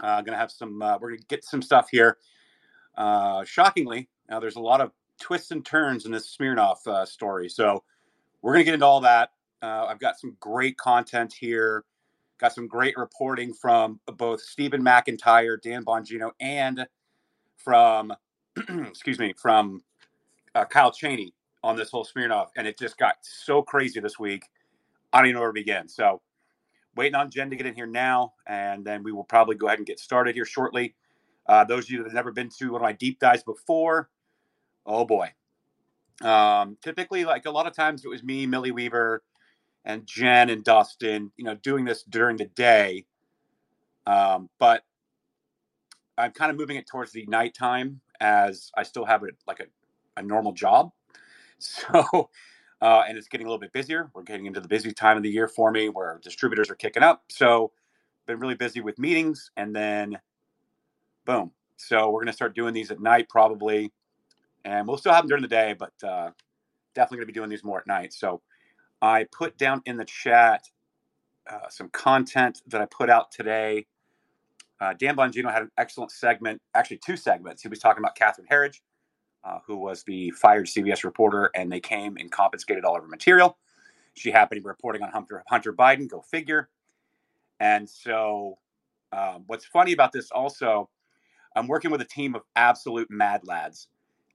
Uh, to have some. Uh, we're to get some stuff here. Uh, shockingly, now there's a lot of twists and turns in this Smirnov uh, story, so we're to get into all that. Uh, I've got some great content here. Got some great reporting from both Stephen McIntyre, Dan Bongino, and from excuse me from uh, Kyle Cheney on this whole Smirnov, and it just got so crazy this week. I don't even know where to begin. So, waiting on Jen to get in here now, and then we will probably go ahead and get started here shortly. Uh, those of you that have never been to one of my deep dives before, oh boy. Um, typically, like a lot of times, it was me, Millie Weaver, and Jen and Dustin, you know, doing this during the day. Um, but I'm kind of moving it towards the nighttime as I still have it like a, a normal job. So, uh, and it's getting a little bit busier. We're getting into the busy time of the year for me where distributors are kicking up. So, been really busy with meetings and then boom. So, we're going to start doing these at night probably. And we'll still have them during the day, but uh, definitely going to be doing these more at night. So, I put down in the chat uh, some content that I put out today. Uh, Dan Bongino had an excellent segment, actually two segments. He was talking about Catherine Herridge uh, who was the fired CBS reporter, and they came and confiscated all of her material. She happened to be reporting on Hunter, Hunter Biden, go figure. And so, um, what's funny about this also, I'm working with a team of absolute mad lads.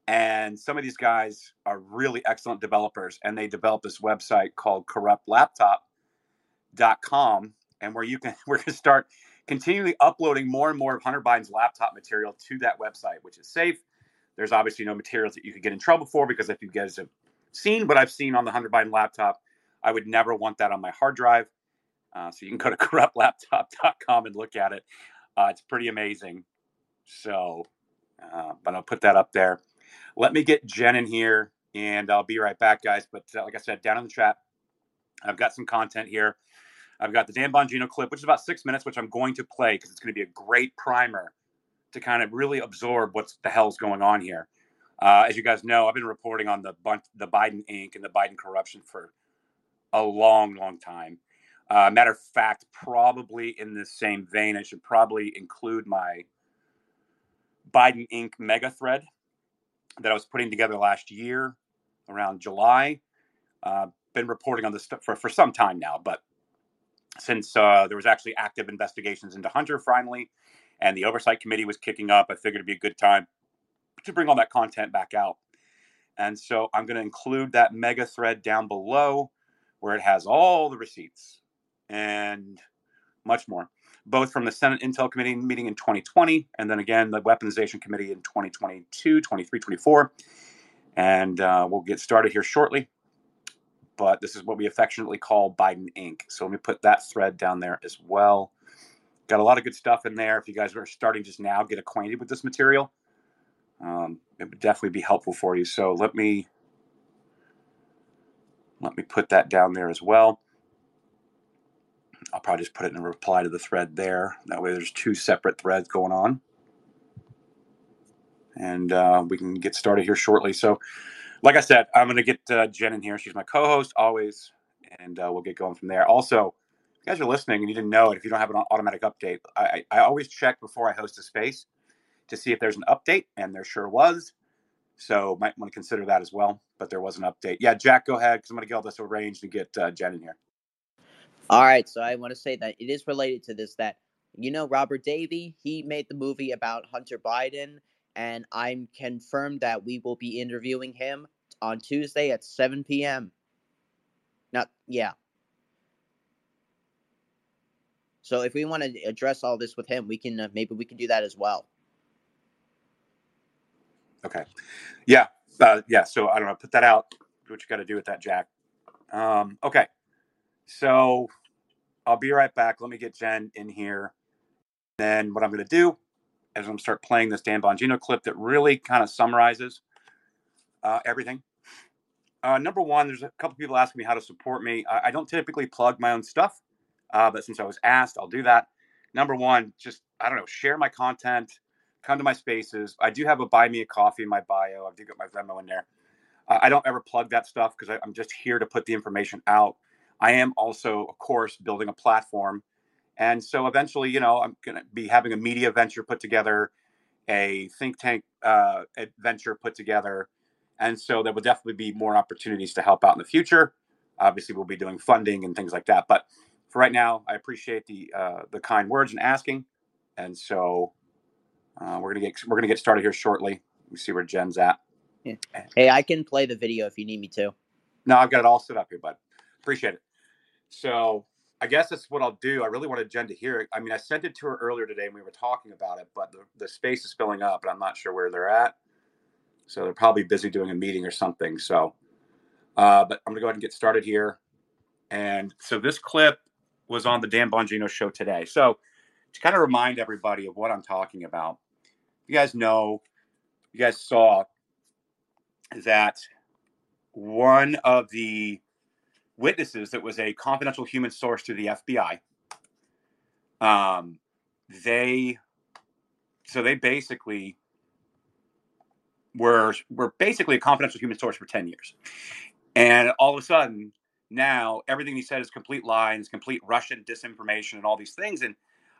And some of these guys are really excellent developers, and they developed this website called corruptlaptop.com, and where you can, we're going to start continually uploading more and more of Hunter Biden's laptop material to that website, which is safe there's obviously no materials that you could get in trouble for because if you guys have seen what I've seen on the Hunter Biden laptop, I would never want that on my hard drive. Uh, so you can go to corruptlaptop.com and look at it. Uh, it's pretty amazing. So, uh, but I'll put that up there. Let me get Jen in here and I'll be right back, guys. But uh, like I said, down in the chat, I've got some content here. I've got the Dan Bongino clip, which is about six minutes, which I'm going to play because it's going to be a great primer to kind of really absorb what the hell's going on here. Uh, as you guys know, I've been reporting on the the Biden Inc. and the Biden corruption for a long, long time. Uh, matter of fact, probably in the same vein, I should probably include my Biden Inc. mega thread that I was putting together last year around July. Uh, been reporting on this stuff for, for some time now, but since uh, there was actually active investigations into Hunter finally, and the oversight committee was kicking up. I figured it'd be a good time to bring all that content back out. And so I'm going to include that mega thread down below where it has all the receipts and much more, both from the Senate Intel Committee meeting in 2020 and then again the Weaponization Committee in 2022, 23, 24. And uh, we'll get started here shortly. But this is what we affectionately call Biden Inc. So let me put that thread down there as well. Got a lot of good stuff in there. If you guys are starting just now, get acquainted with this material. Um, it would definitely be helpful for you. So let me let me put that down there as well. I'll probably just put it in a reply to the thread there. That way, there's two separate threads going on, and uh, we can get started here shortly. So, like I said, I'm going to get uh, Jen in here. She's my co-host always, and uh, we'll get going from there. Also, guys are listening and you didn't know it, if you don't have an automatic update, I, I always check before I host a space to see if there's an update, and there sure was. So might want to consider that as well. But there was an update. Yeah, Jack, go ahead because I'm going to get all this arranged and get uh, Jen in here. All right. So I want to say that it is related to this that you know Robert Davi, he made the movie about Hunter Biden, and I'm confirmed that we will be interviewing him on Tuesday at 7 p.m. Not yeah, So if we want to address all this with him, we can uh, maybe we can do that as well. Okay. Yeah. Uh, yeah. So I don't know. Put that out. Do what you got to do with that, Jack. Um, okay. So I'll be right back. Let me get Jen in here. Then what I'm going to do is I'm going to start playing this Dan Bongino clip that really kind of summarizes uh, everything. Uh, number one, there's a couple people asking me how to support me. I, I don't typically plug my own stuff. Uh, but since I was asked, I'll do that. Number one, just I don't know, share my content, come to my spaces. I do have a buy me a coffee in my bio. I do got my Venmo in there. Uh, I don't ever plug that stuff because I'm just here to put the information out. I am also, of course, building a platform And so eventually, you know, I'm going to be having a media venture put together, a think tank uh, put together. And so there will definitely be more opportunities to help out in the future. Obviously, we'll be doing funding and things like that. But for right now, I appreciate the uh, the kind words and asking. And so uh, we're gonna get we're gonna get started here shortly. We see where Jen's at. Yeah. Hey, I can play the video if you need me to. No, I've got it all set up here, bud. Appreciate it. So I guess that's what I'll do. I really wanted Jen to hear it. I mean, I sent it to her earlier today and we were talking about it, but the, the space is filling up and I'm not sure where they're at. So they're probably busy doing a meeting or something. So, uh, but I'm gonna go ahead and get started here. And so this clip was on the Dan Bongino show today. So to kind of remind everybody of what I'm talking about, you guys know, you guys saw that one of the witnesses that was a confidential human source to the FBI. Um, they so they basically were were basically a confidential human source for 10 years. And all of a sudden, now everything he said is complete lies, complete Russian disinformation, and all these things. And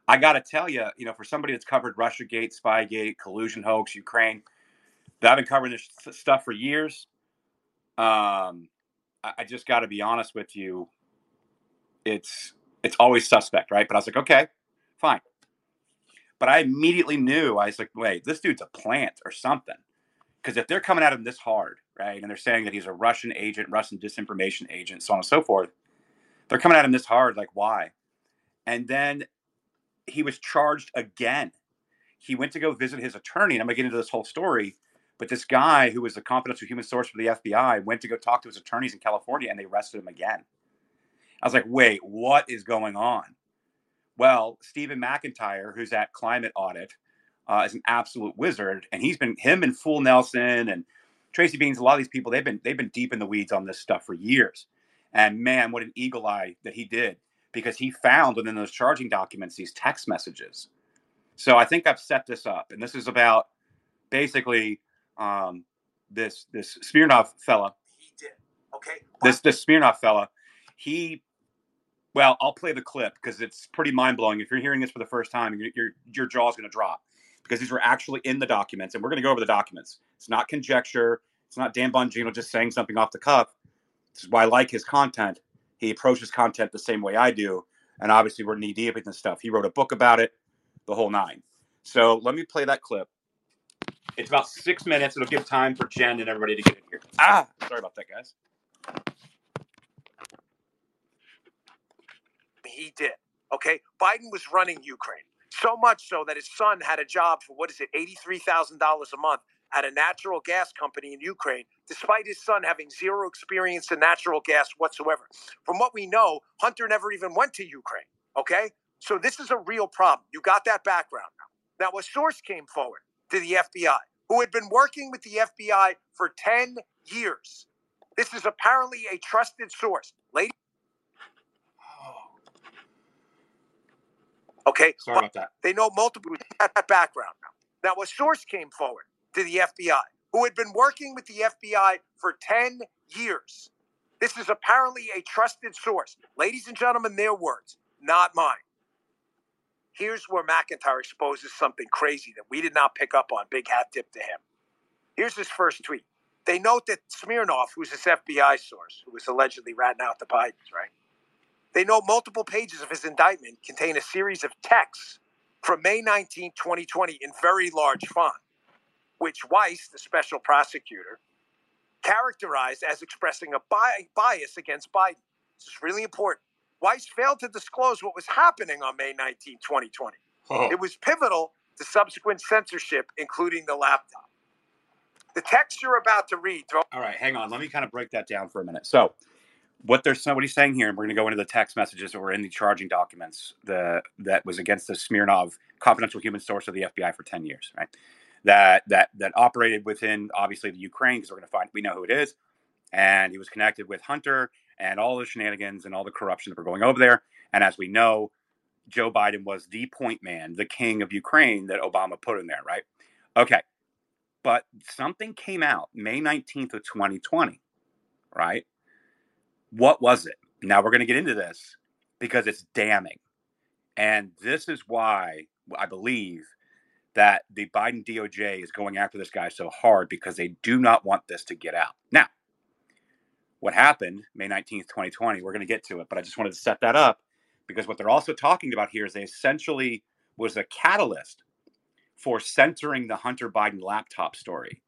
I got to tell you, you know, for somebody that's covered RussiaGate, Spygate, collusion hoax, Ukraine, that I've been covering this stuff for years. Um, I just got to be honest with you. It's it's always suspect, right? But I was like, okay, fine. But I immediately knew I was like, wait, this dude's a plant or something. Because if they're coming at him this hard, right, and they're saying that he's a Russian agent, Russian disinformation agent, so on and so forth, they're coming at him this hard, like why? And then he was charged again. He went to go visit his attorney, and I'm gonna get into this whole story but this guy who was a confidential human source for the FBI went to go talk to his attorneys in California and they arrested him again. I was like, wait, what is going on? Well, Stephen McIntyre, who's at Climate Audit, uh, is an absolute wizard, and he's been him and Full Nelson and Tracy Beans. A lot of these people they've been they've been deep in the weeds on this stuff for years. And man, what an eagle eye that he did because he found within those charging documents these text messages. So I think I've set this up, and this is about basically um, this this Smirnov fella. He did. Okay. This this Smirnov fella, he. Well, I'll play the clip because it's pretty mind blowing. If you're hearing this for the first time, your your, your jaw's going to drop because these were actually in the documents, and we're going to go over the documents. It's not conjecture. It's not Dan Bongino just saying something off the cuff. This is why I like his content. He approaches content the same way I do, and obviously we're knee deep in this stuff. He wrote a book about it, the whole nine. So let me play that clip. It's about six minutes. It'll give time for Jen and everybody to get in here. Ah, sorry about that, guys. He did. Okay. Biden was running Ukraine so much so that his son had a job for what is it, $83,000 a month at a natural gas company in Ukraine, despite his son having zero experience in natural gas whatsoever. From what we know, Hunter never even went to Ukraine. Okay. So this is a real problem. You got that background now. Now, a source came forward to the FBI who had been working with the FBI for 10 years. This is apparently a trusted source. Lady. Okay. Sorry about that. They know multiple that background now. Now, a source came forward to the FBI who had been working with the FBI for 10 years. This is apparently a trusted source. Ladies and gentlemen, their words, not mine. Here's where McIntyre exposes something crazy that we did not pick up on. Big hat tip to him. Here's his first tweet. They note that Smirnov, who's this FBI source, who was allegedly ratting out the Bidens, right? They note multiple pages of his indictment contain a series of texts from May 19, 2020, in very large font, which Weiss, the special prosecutor, characterized as expressing a bias against Biden. This is really important. Weiss failed to disclose what was happening on May 19, 2020. Oh. It was pivotal to subsequent censorship, including the laptop. The text you're about to read. Throw- All right, hang on. Let me kind of break that down for a minute. So, what there's somebody saying here, and we're going to go into the text messages that were in the charging documents the that was against the Smirnov confidential human source of the FBI for 10 years, right? That that that operated within obviously the Ukraine because we're going to find we know who it is, and he was connected with Hunter and all the shenanigans and all the corruption that were going over there. And as we know, Joe Biden was the point man, the king of Ukraine that Obama put in there, right? Okay. But something came out May 19th of 2020, right? What was it? Now we're going to get into this because it's damning. And this is why I believe that the Biden DOJ is going after this guy so hard because they do not want this to get out. Now, what happened May 19th, 2020, we're going to get to it, but I just wanted to set that up because what they're also talking about here is they essentially was a catalyst for centering the Hunter Biden laptop story,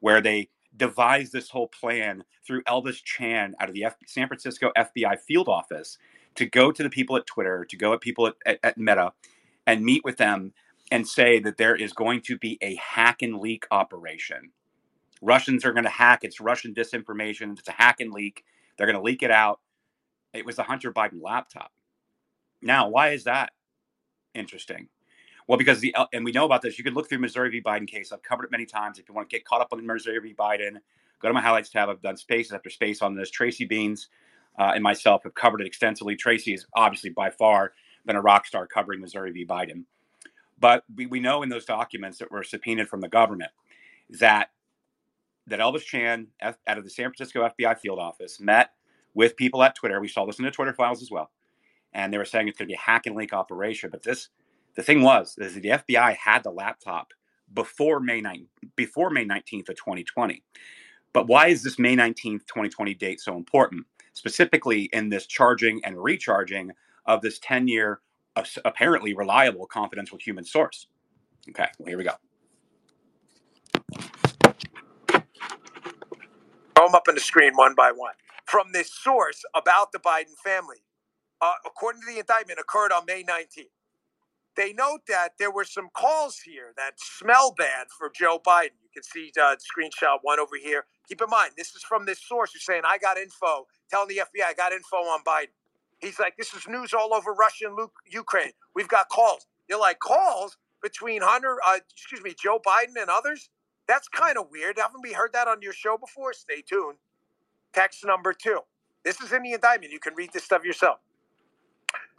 where they devised this whole plan through Elvis Chan out of the F- San Francisco FBI field office to go to the people at Twitter, to go at people at, at, at Meta, and meet with them and say that there is going to be a hack and leak operation. Russians are going to hack. It's Russian disinformation. It's a hack and leak. They're going to leak it out. It was the Hunter Biden laptop. Now, why is that interesting? Well, because the and we know about this. You could look through Missouri v. Biden case. I've covered it many times. If you want to get caught up on the Missouri v. Biden, go to my highlights tab. I've done spaces after space on this. Tracy Beans uh, and myself have covered it extensively. Tracy is obviously by far been a rock star covering Missouri v. Biden. But we, we know in those documents that were subpoenaed from the government that that Elvis Chan F, out of the San Francisco FBI field office met with people at Twitter. We saw this in the Twitter files as well, and they were saying it's going to be a hack and leak operation. But this, the thing was, is the FBI had the laptop before May 9, before May 19th of 2020. But why is this May 19th, 2020 date so important? Specifically in this charging and recharging of this 10 year, apparently reliable confidential human source. Okay, well, here we go. Throw them up on the screen one by one. From this source about the Biden family, uh, according to the indictment, occurred on May 19th. They note that there were some calls here that smell bad for Joe Biden. You can see uh, screenshot one over here. Keep in mind, this is from this source who's saying, I got info, telling the FBI, I got info on Biden. He's like, this is news all over Russia and Luke, Ukraine. We've got calls. You're like, calls between Hunter, uh, excuse me, Joe Biden and others? That's kind of weird. Haven't we heard that on your show before? Stay tuned. Text number two. This is in the indictment. You can read this stuff yourself.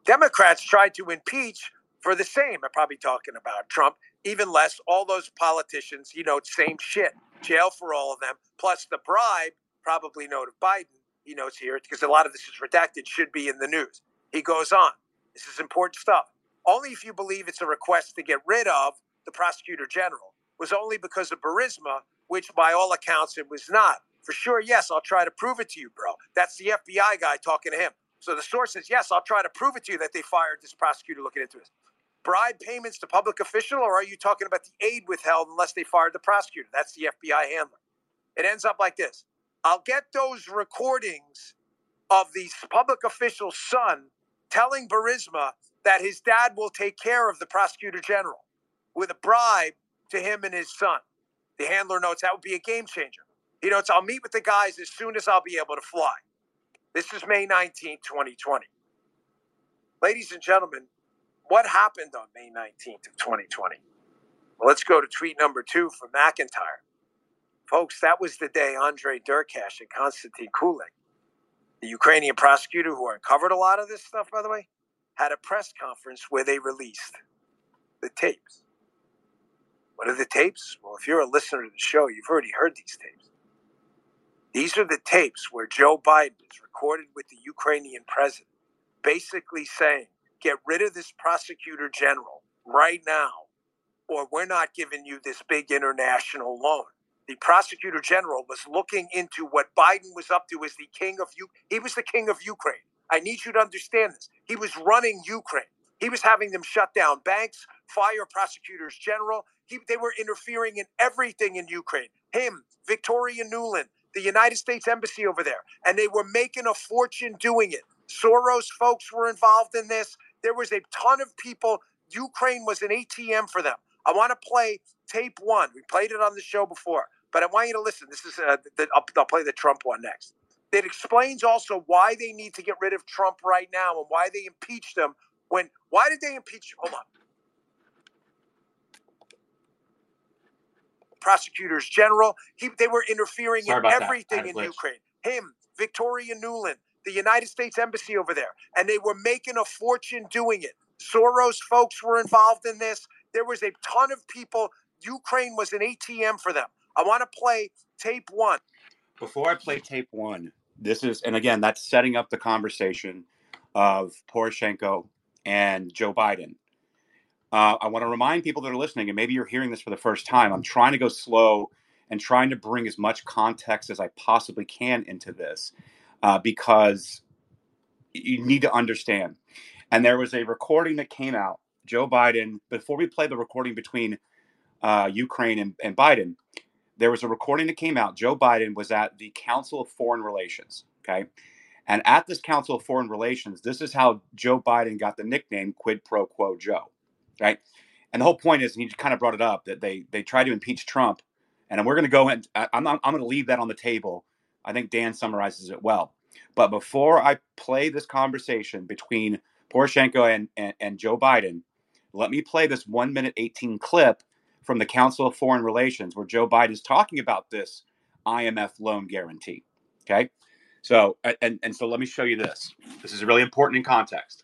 Democrats tried to impeach for the same. I'm probably talking about Trump. Even less, all those politicians, you know, same shit. Jail for all of them. Plus the bribe, probably note of Biden, he knows here, because a lot of this is redacted, should be in the news. He goes on. This is important stuff. Only if you believe it's a request to get rid of the prosecutor general was only because of Burisma, which by all accounts it was not. For sure, yes, I'll try to prove it to you, bro. That's the FBI guy talking to him. So the source says, yes, I'll try to prove it to you that they fired this prosecutor looking into this. Bribe payments to public official, or are you talking about the aid withheld unless they fired the prosecutor? That's the FBI handler. It ends up like this. I'll get those recordings of the public official's son telling Burisma that his dad will take care of the prosecutor general with a bribe to him and his son. The handler notes that would be a game changer. He notes, I'll meet with the guys as soon as I'll be able to fly. This is May 19, 2020. Ladies and gentlemen, what happened on May 19th of 2020? Well, let's go to tweet number two from McIntyre. Folks, that was the day Andre Derkach and Konstantin Kulik, the Ukrainian prosecutor who uncovered a lot of this stuff, by the way, had a press conference where they released the tapes. What are the tapes? Well, if you're a listener to the show, you've already heard these tapes. These are the tapes where Joe Biden is recorded with the Ukrainian president, basically saying, get rid of this prosecutor general right now, or we're not giving you this big international loan. The prosecutor general was looking into what Biden was up to as the king of U. He was the king of Ukraine. I need you to understand this. He was running Ukraine. He was having them shut down banks, fire prosecutors general. He, they were interfering in everything in Ukraine. Him, Victoria Nuland, the United States Embassy over there, and they were making a fortune doing it. Soros folks were involved in this. There was a ton of people. Ukraine was an ATM for them. I want to play tape one. We played it on the show before, but I want you to listen. This is uh, the, I'll, I'll play the Trump one next. It explains also why they need to get rid of Trump right now and why they impeached him. When why did they impeach? Hold on. prosecutors general. He, they were interfering Sorry in everything in Ukraine. Him, Victoria Nuland, the United States Embassy over there, and they were making a fortune doing it. Soros folks were involved in this. There was a ton of people. Ukraine was an ATM for them. I want to play tape one. Before I play tape one, this is, and again, that's setting up the conversation of Poroshenko and Joe Biden. Uh, I want to remind people that are listening, and maybe you're hearing this for the first time. I'm trying to go slow and trying to bring as much context as I possibly can into this uh, because you need to understand. And there was a recording that came out. Joe Biden, before we play the recording between uh, Ukraine and, and Biden, there was a recording that came out. Joe Biden was at the Council of Foreign Relations. Okay. And at this Council of Foreign Relations, this is how Joe Biden got the nickname quid pro quo Joe. Right. And the whole point is, and he kind of brought it up, that they they tried to impeach Trump. And we're going to go in, I'm, I'm going to leave that on the table. I think Dan summarizes it well. But before I play this conversation between Poroshenko and, and, and Joe Biden, let me play this one minute 18 clip from the Council of Foreign Relations where Joe Biden is talking about this IMF loan guarantee. Okay. So, and, and so let me show you this. This is really important in context.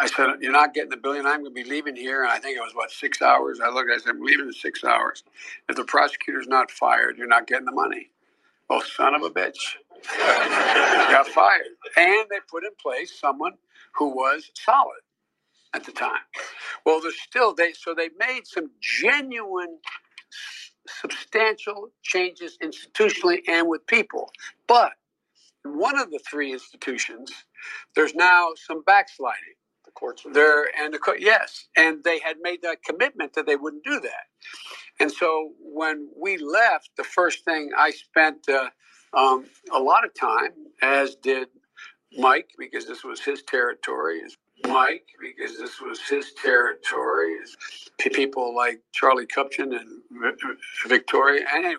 I said, You're not getting the billion. I'm going to be leaving here. And I think it was, what, six hours? I looked, I said, I'm leaving in six hours. If the prosecutor's not fired, you're not getting the money. Oh, son of a bitch. got fired. And they put in place someone who was solid at the time. Well, there's still, they, so they made some genuine substantial changes institutionally and with people. But in one of the three institutions, there's now some backsliding. The courts are there, and the court yes, and they had made that commitment that they wouldn't do that. And so when we left, the first thing I spent uh, um, a lot of time, as did Mike, because this was his territory, is Mike because this was his territory. Is people like Charlie Kupchan and Victoria. Anyway,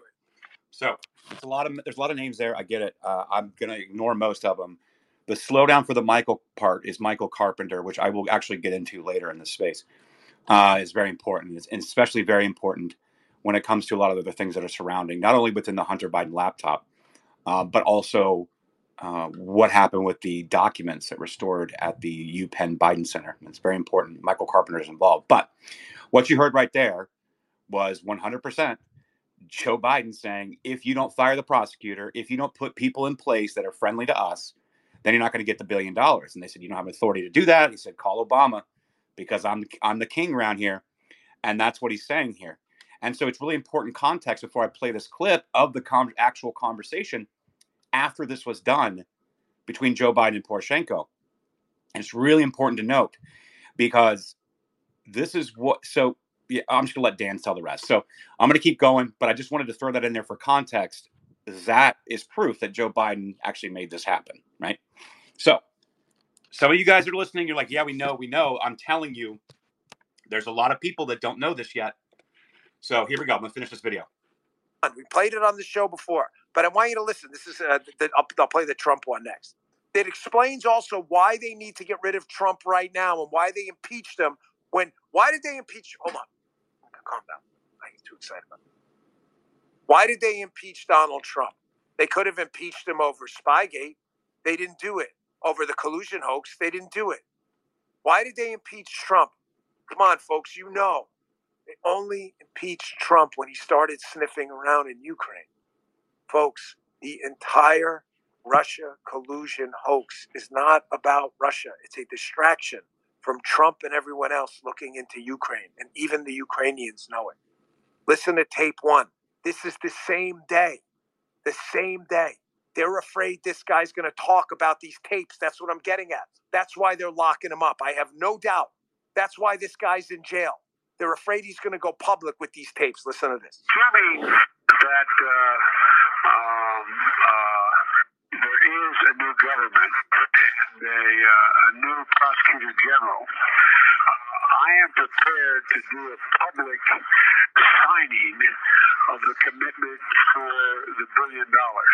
so there's a lot of there's a lot of names there. I get it. Uh, I'm gonna ignore most of them. The slowdown for the Michael part is Michael Carpenter, which I will actually get into later in this space. Uh, is very important, it's, and especially very important when it comes to a lot of the things that are surrounding, not only within the Hunter Biden laptop, uh, but also uh, what happened with the documents that were stored at the UPenn Biden Center. It's very important. Michael Carpenter is involved. But what you heard right there was 100% Joe Biden saying, if you don't fire the prosecutor, if you don't put people in place that are friendly to us, then you're not going to get the billion dollars. And they said, you don't have authority to do that. He said, call Obama because I'm, I'm the king around here. And that's what he's saying here. And so it's really important context before I play this clip of the actual conversation after this was done between Joe Biden and Poroshenko. And it's really important to note because this is what, so yeah, I'm just going to let Dan tell the rest. So I'm going to keep going, but I just wanted to throw that in there for context. That is proof that Joe Biden actually made this happen, right? So, some of you guys are listening. You're like, yeah, we know, we know. I'm telling you, there's a lot of people that don't know this yet. So here we go. I'm going to finish this video. We played it on the show before. But I want you to listen. This is uh, the, I'll, I'll play the Trump one next. It explains also why they need to get rid of Trump right now and why they impeached him. When why did they impeach? Hold on, calm down. I get too excited about it. Why did they impeach Donald Trump? They could have impeached him over Spygate. They didn't do it. Over the collusion hoax, they didn't do it. Why did they impeach Trump? Come on, folks, you know. They only impeached Trump when he started sniffing around in Ukraine. Folks, the entire Russia collusion hoax is not about Russia. It's a distraction from Trump and everyone else looking into Ukraine, and even the Ukrainians know it. Listen to tape one. This is the same day. The same day. They're afraid this guy's going to talk about these tapes. That's what I'm getting at. That's why they're locking him up. I have no doubt. That's why this guy's in jail. They're afraid he's going to go public with these tapes. Listen to this. Me that. Uh um, uh, there is a new government, uh, a new prosecutor general. I am prepared to do a public signing of the commitment for the billion dollars.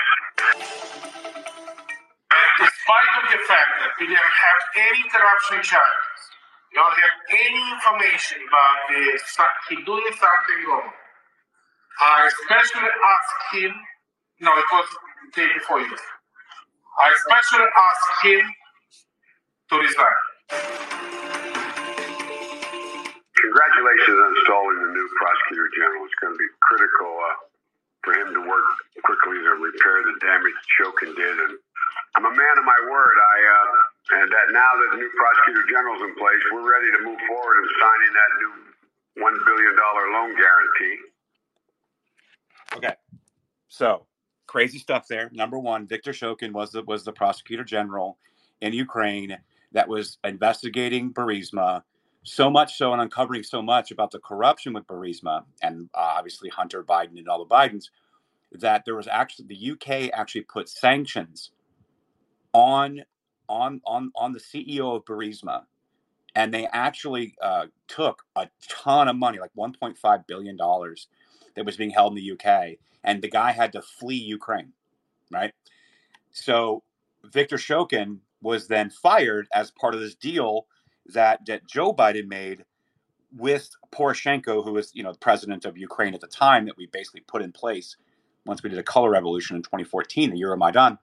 Despite of the fact that we didn't have any corruption charges, we don't have any information about the, he doing something wrong. I especially asked him, no, it was the day before you. I especially asked him to resign. Congratulations on installing the new prosecutor general. It's going to be critical uh, for him to work quickly to repair the damage Shokin did. And I'm a man of my word. I uh, and that now that the new prosecutor general's in place, we're ready to move forward in signing that new one billion dollar loan guarantee. Okay. So crazy stuff there. Number one, Viktor Shokin was the was the prosecutor general in Ukraine that was investigating Burisma, so much so and uncovering so much about the corruption with Burisma and uh, obviously Hunter Biden and all the Bidens that there was actually the UK actually put sanctions on on on on the CEO of Burisma and they actually uh, took a ton of money, like 1.5 billion dollars, that was being held in the UK, and the guy had to flee Ukraine, right? So Viktor Shokin was then fired as part of this deal that, that Joe Biden made with Poroshenko, who was you know the president of Ukraine at the time, that we basically put in place once we did a color revolution in 2014, the Euromaidan,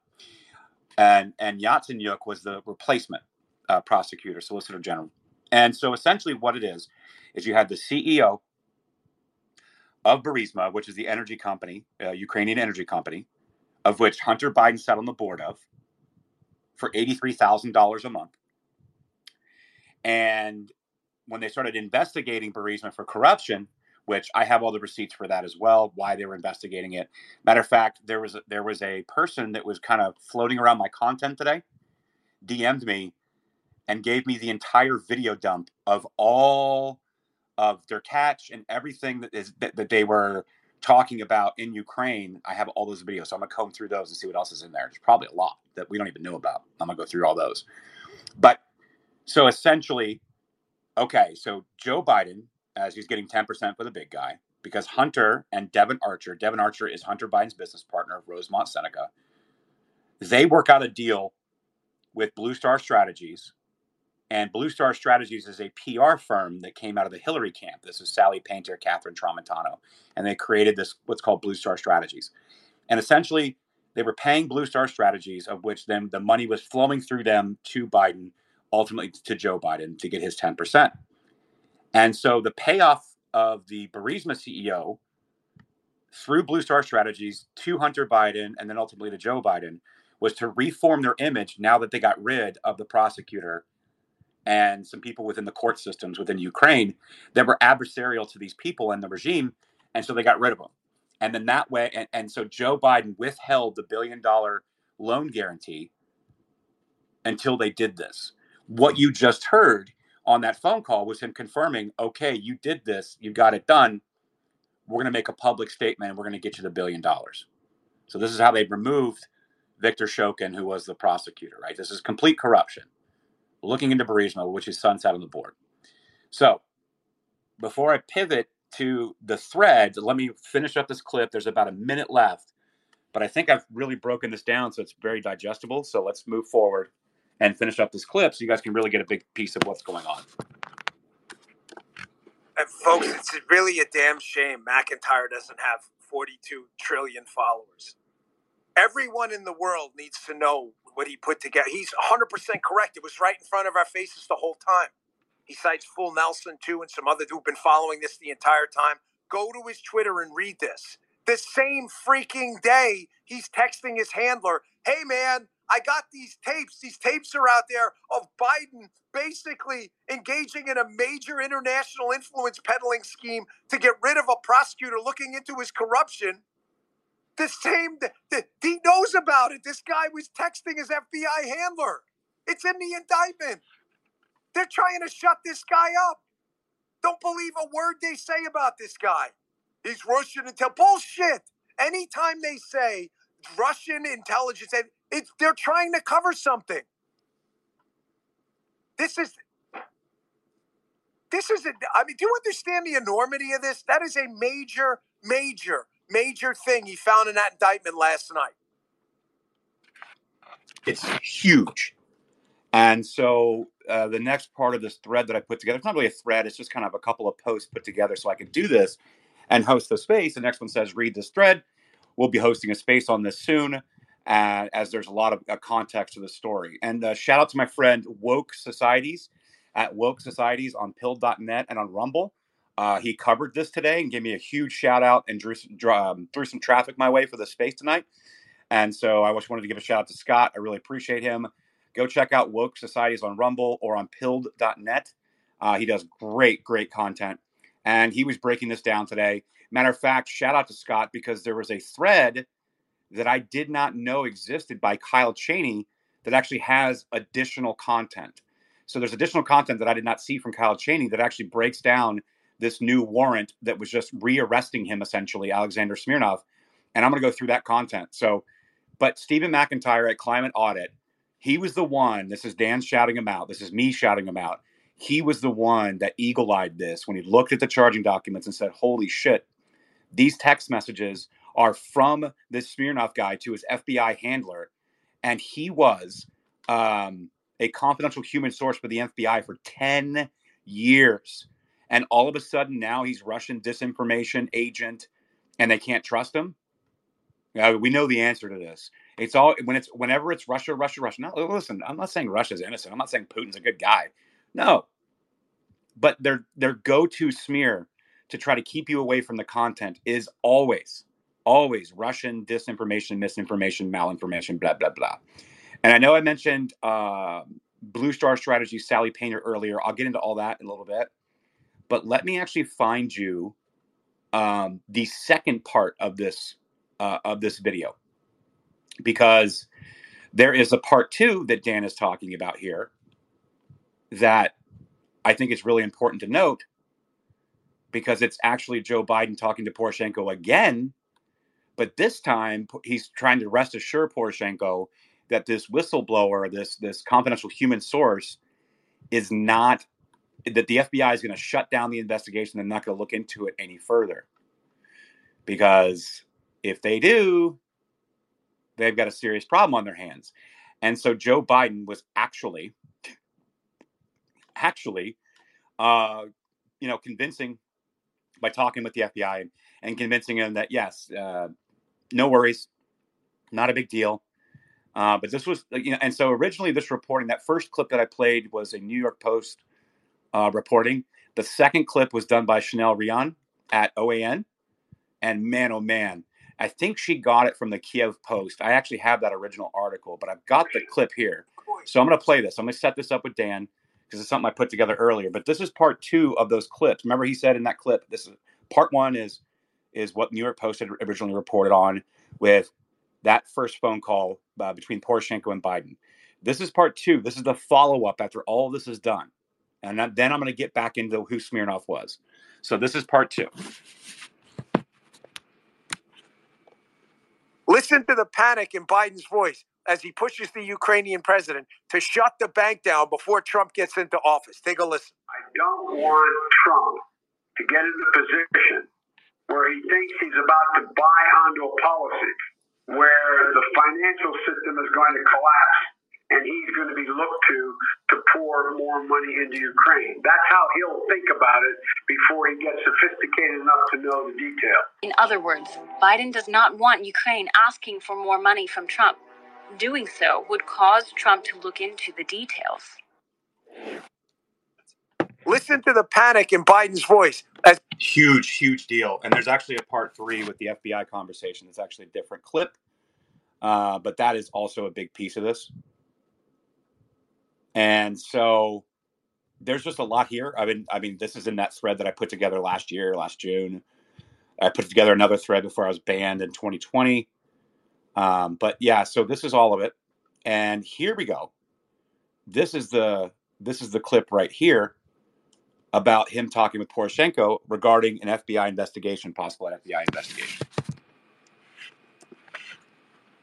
and and Yatsenyuk was the replacement uh, prosecutor, solicitor general. And so essentially, what it is is you had the CEO of Burisma, which is the energy company, uh, Ukrainian energy company, of which Hunter Biden sat on the board of for $83,000 a month. And when they started investigating Burisma for corruption, which I have all the receipts for that as well, why they were investigating it. Matter of fact, there was a, there was a person that was kind of floating around my content today, DM'd me, and gave me the entire video dump of all of their catch and everything that is that, that they were talking about in Ukraine. I have all those videos, so I'm gonna comb through those and see what else is in there. There's probably a lot that we don't even know about. I'm gonna go through all those. But so essentially, okay, so Joe Biden, as he's getting 10% for the big guy, because Hunter and Devon Archer, Devon Archer is Hunter Biden's business partner of Rosemont Seneca. They work out a deal with Blue Star Strategies and Blue Star Strategies is a PR firm that came out of the Hillary camp. This is Sally Painter, Catherine Tramontano, and they created this what's called Blue Star Strategies. And essentially, they were paying Blue Star Strategies, of which then the money was flowing through them to Biden, ultimately to Joe Biden to get his 10%. And so the payoff of the Burisma CEO through Blue Star Strategies to Hunter Biden and then ultimately to Joe Biden was to reform their image now that they got rid of the prosecutor and some people within the court systems within Ukraine that were adversarial to these people and the regime. And so they got rid of them. And then that way, and, and so Joe Biden withheld the billion dollar loan guarantee until they did this. What you just heard on that phone call was him confirming, okay, you did this, you got it done. We're going to make a public statement and we're going to get you the billion dollars. So this is how they removed Viktor Shokin, who was the prosecutor, right? This is complete corruption looking into Burisma, which is sunset on the board. So before I pivot to the thread, let me finish up this clip. There's about a minute left, but I think I've really broken this down so it's very digestible. So let's move forward and finish up this clip so you guys can really get a big piece of what's going on. And folks, it's really a damn shame McIntyre doesn't have 42 trillion followers. Everyone in the world needs to know what he put together. He's 100% correct. It was right in front of our faces the whole time. He cites Full Nelson, too, and some others who've been following this the entire time. Go to his Twitter and read this. The same freaking day, he's texting his handler, Hey, man, I got these tapes. These tapes are out there of Biden basically engaging in a major international influence peddling scheme to get rid of a prosecutor looking into his corruption. The same, the, he knows about it. This guy was texting his FBI handler. It's in the indictment. They're trying to shut this guy up. Don't believe a word they say about this guy. He's Russian intel. Bullshit. Anytime they say Russian intelligence, and it's, they're trying to cover something. This is this is a, I mean, do you understand the enormity of this? That is a major, major major thing he found in that indictment last night? It's huge. And so uh, the next part of this thread that I put together. It's not really a thread; it's just kind of a couple of posts put together so I can do this and host the space. The next one says, "Read this thread." We'll be hosting a space on this soon, uh, as there's a lot of uh, context to the story. And uh, shout out to my friend Woke Societies at Woke Societies on Pilled.net and on Rumble. Uh, he covered this today and gave me a huge shout out and drew, um, threw some traffic my way for the space tonight. And so I just wanted to give a shout out to Scott. I really appreciate him. Go check out Woke Societies on Rumble or on Pilled.net. Uh, he does great, great content. And he was breaking this down today. Matter of fact, shout out to Scott because there was a thread that I did not know existed by Kyle Cheney that actually has additional content. So there's additional content that I did not see from Kyle Cheney that actually breaks down this new warrant that was just rearresting him essentially, Alexander Smirnov. And I'm going to go through that content. So, but Stephen McIntyre at Climate Audit, he was the one. This is Dan shouting him out. This is me shouting him out. He was the one that eagle eyed this when he looked at the charging documents and said, Holy shit, these text messages are from this Smirnov guy to his FBI handler. And he was um, a confidential human source for the FBI for 10 years. And all of a sudden now he's Russian disinformation agent and they can't trust him. Uh, we know the answer to this. It's all when it's whenever it's Russia, Russia, Russia. No, listen, I'm not saying Russia's innocent. I'm not saying Putin's a good guy. No. But their their go-to smear to try to keep you away from the content is always, always Russian disinformation, misinformation, malinformation, blah, blah, blah. And I know I mentioned uh, Blue Star Strategy, Sally Painter earlier. I'll get into all that in a little bit. But let me actually find you um, the second part of this uh, of this video because there is a part two that Dan is talking about here that I think is really important to note because it's actually Joe Biden talking to Poroshenko again. But this time, he's trying to rest assure Poroshenko that this whistleblower, this this confidential human source, is not that the FBI is going to shut down the investigation. They're not going to look into it any further because if they do, they've got a serious problem on their hands. And so Joe Biden was actually, actually, uh, you know, convincing by talking with the FBI and, and convincing them that yes, uh, no worries, not a big deal. Uh, but this was, you know, and so originally this reporting, that first clip that I played was a New York Post uh, reporting. The second clip was done by Chanel Rion at OAN, and man, oh man, I think she got it from the Kiev Post. I actually have that original article, but I've got the clip here. So I'm going to play this. I'm going to set this up with Dan because it's something I put together earlier. But this is part two of those clips. Remember, he said in that clip, this is part one is is what New York Post had originally reported on with that first phone call uh, between Poroshenko and Biden. This is part two. This is the follow up after all this is done, and then I'm going to get back into who Smirnov was. So this is part two. Listen to the panic in Biden's voice as he pushes the Ukrainian president to shut the bank down before Trump gets into office. Take a listen. I don't want Trump to get in the position where he thinks he's about to buy onto a policy where the financial system is going to collapse and he's going to be looked to to pour more money into Ukraine. That's how he'll think about it before he gets sophisticated enough to know the detail. In other words, Biden does not want Ukraine asking for more money from Trump. Doing so would cause Trump to look into the details. Listen to the panic in Biden's voice. As- huge, huge deal. And there's actually a part three with the FBI conversation. It's actually a different clip, uh, but that is also a big piece of this. And so there's just a lot here. I mean, I mean, this is in that thread that I put together last year, last June. I put together another thread before I was banned in 2020. Um, but yeah, so this is all of it. And here we go. This is the this is the clip right here about him talking with Poroshenko regarding an FBI investigation, possible FBI investigation.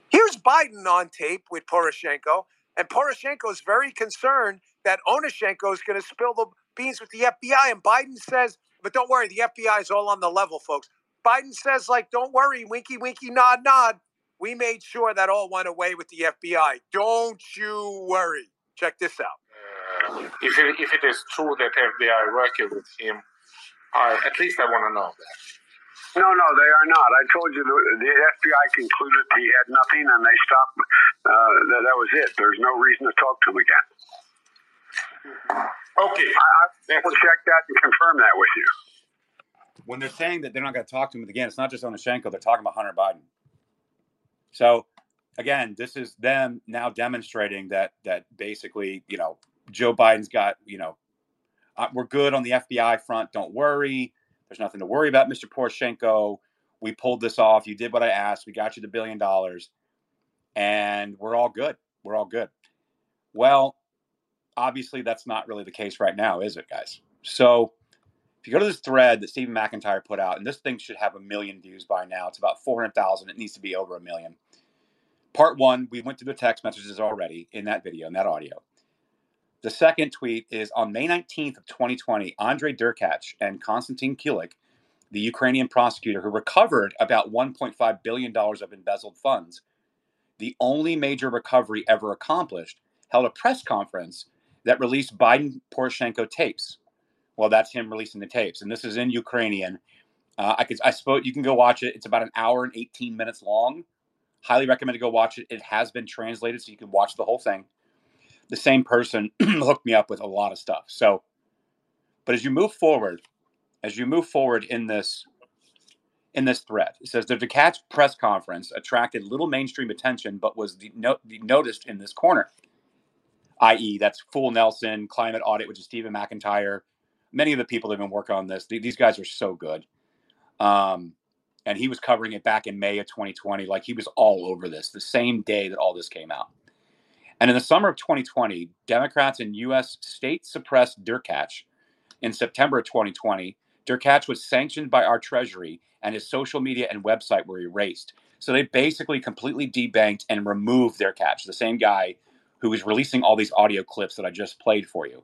Here's Biden on tape with Poroshenko, and Poroshenko is very concerned that Onushenko is going to spill the beans with the FBI. And Biden says, but don't worry, the FBI is all on the level, folks. Biden says, like, don't worry, winky, winky, nod, nod. We made sure that all went away with the FBI. Don't you worry. Check this out. if it, if it is true that FBI working with him, I, at least I want to know that. No, no, they are not. I told you the, the FBI concluded he had nothing, and they stopped. Uh, that, that was it. There's no reason to talk to him again. Okay, I, I will check that and confirm that with you. When they're saying that they're not going to talk to him again, it's not just Onushenko. They're talking about Hunter Biden. So, again, this is them now demonstrating that that basically, you know, Joe Biden's got, you know, uh, we're good on the FBI front. Don't worry. There's nothing to worry about, Mr. Poroshenko. We pulled this off. You did what I asked. We got you the billion dollars, and we're all good. We're all good. Well, obviously, that's not really the case right now, is it, guys? So, if you go to this thread that Stephen McIntyre put out, and this thing should have a million views by now, it's about 400,000. It needs to be over a million. Part one, we went through the text messages already in that video, in that audio. The second tweet is on May 19th of 2020, Andrei Derkach and Konstantin Kulik, the Ukrainian prosecutor who recovered about $1.5 billion of embezzled funds, the only major recovery ever accomplished, held a press conference that released Biden Poroshenko tapes. Well, that's him releasing the tapes, and this is in Ukrainian. Uh, I could, I suppose you can go watch it. It's about an hour and 18 minutes long. Highly recommend to go watch it. It has been translated, so you can watch the whole thing the same person hooked me up with a lot of stuff. So, but as you move forward, as you move forward in this in this thread, it says the Derkach press conference attracted little mainstream attention, but was the, no, noticed in this corner, i.e., that's Full Nelson, Climate Audit, which is Stephen McIntyre. Many of the people that have been working on this, these guys are so good. Um, and he was covering it back in May of 2020. Like he was all over this the same day that all this came out. And in the summer of 2020, Democrats in U.S. state suppressed Derkach. In September of 2020, Derkach was sanctioned by our Treasury, and his social media and website were erased. So they basically completely debanked and removed Derkach, the same guy who was releasing all these audio clips that I just played for you.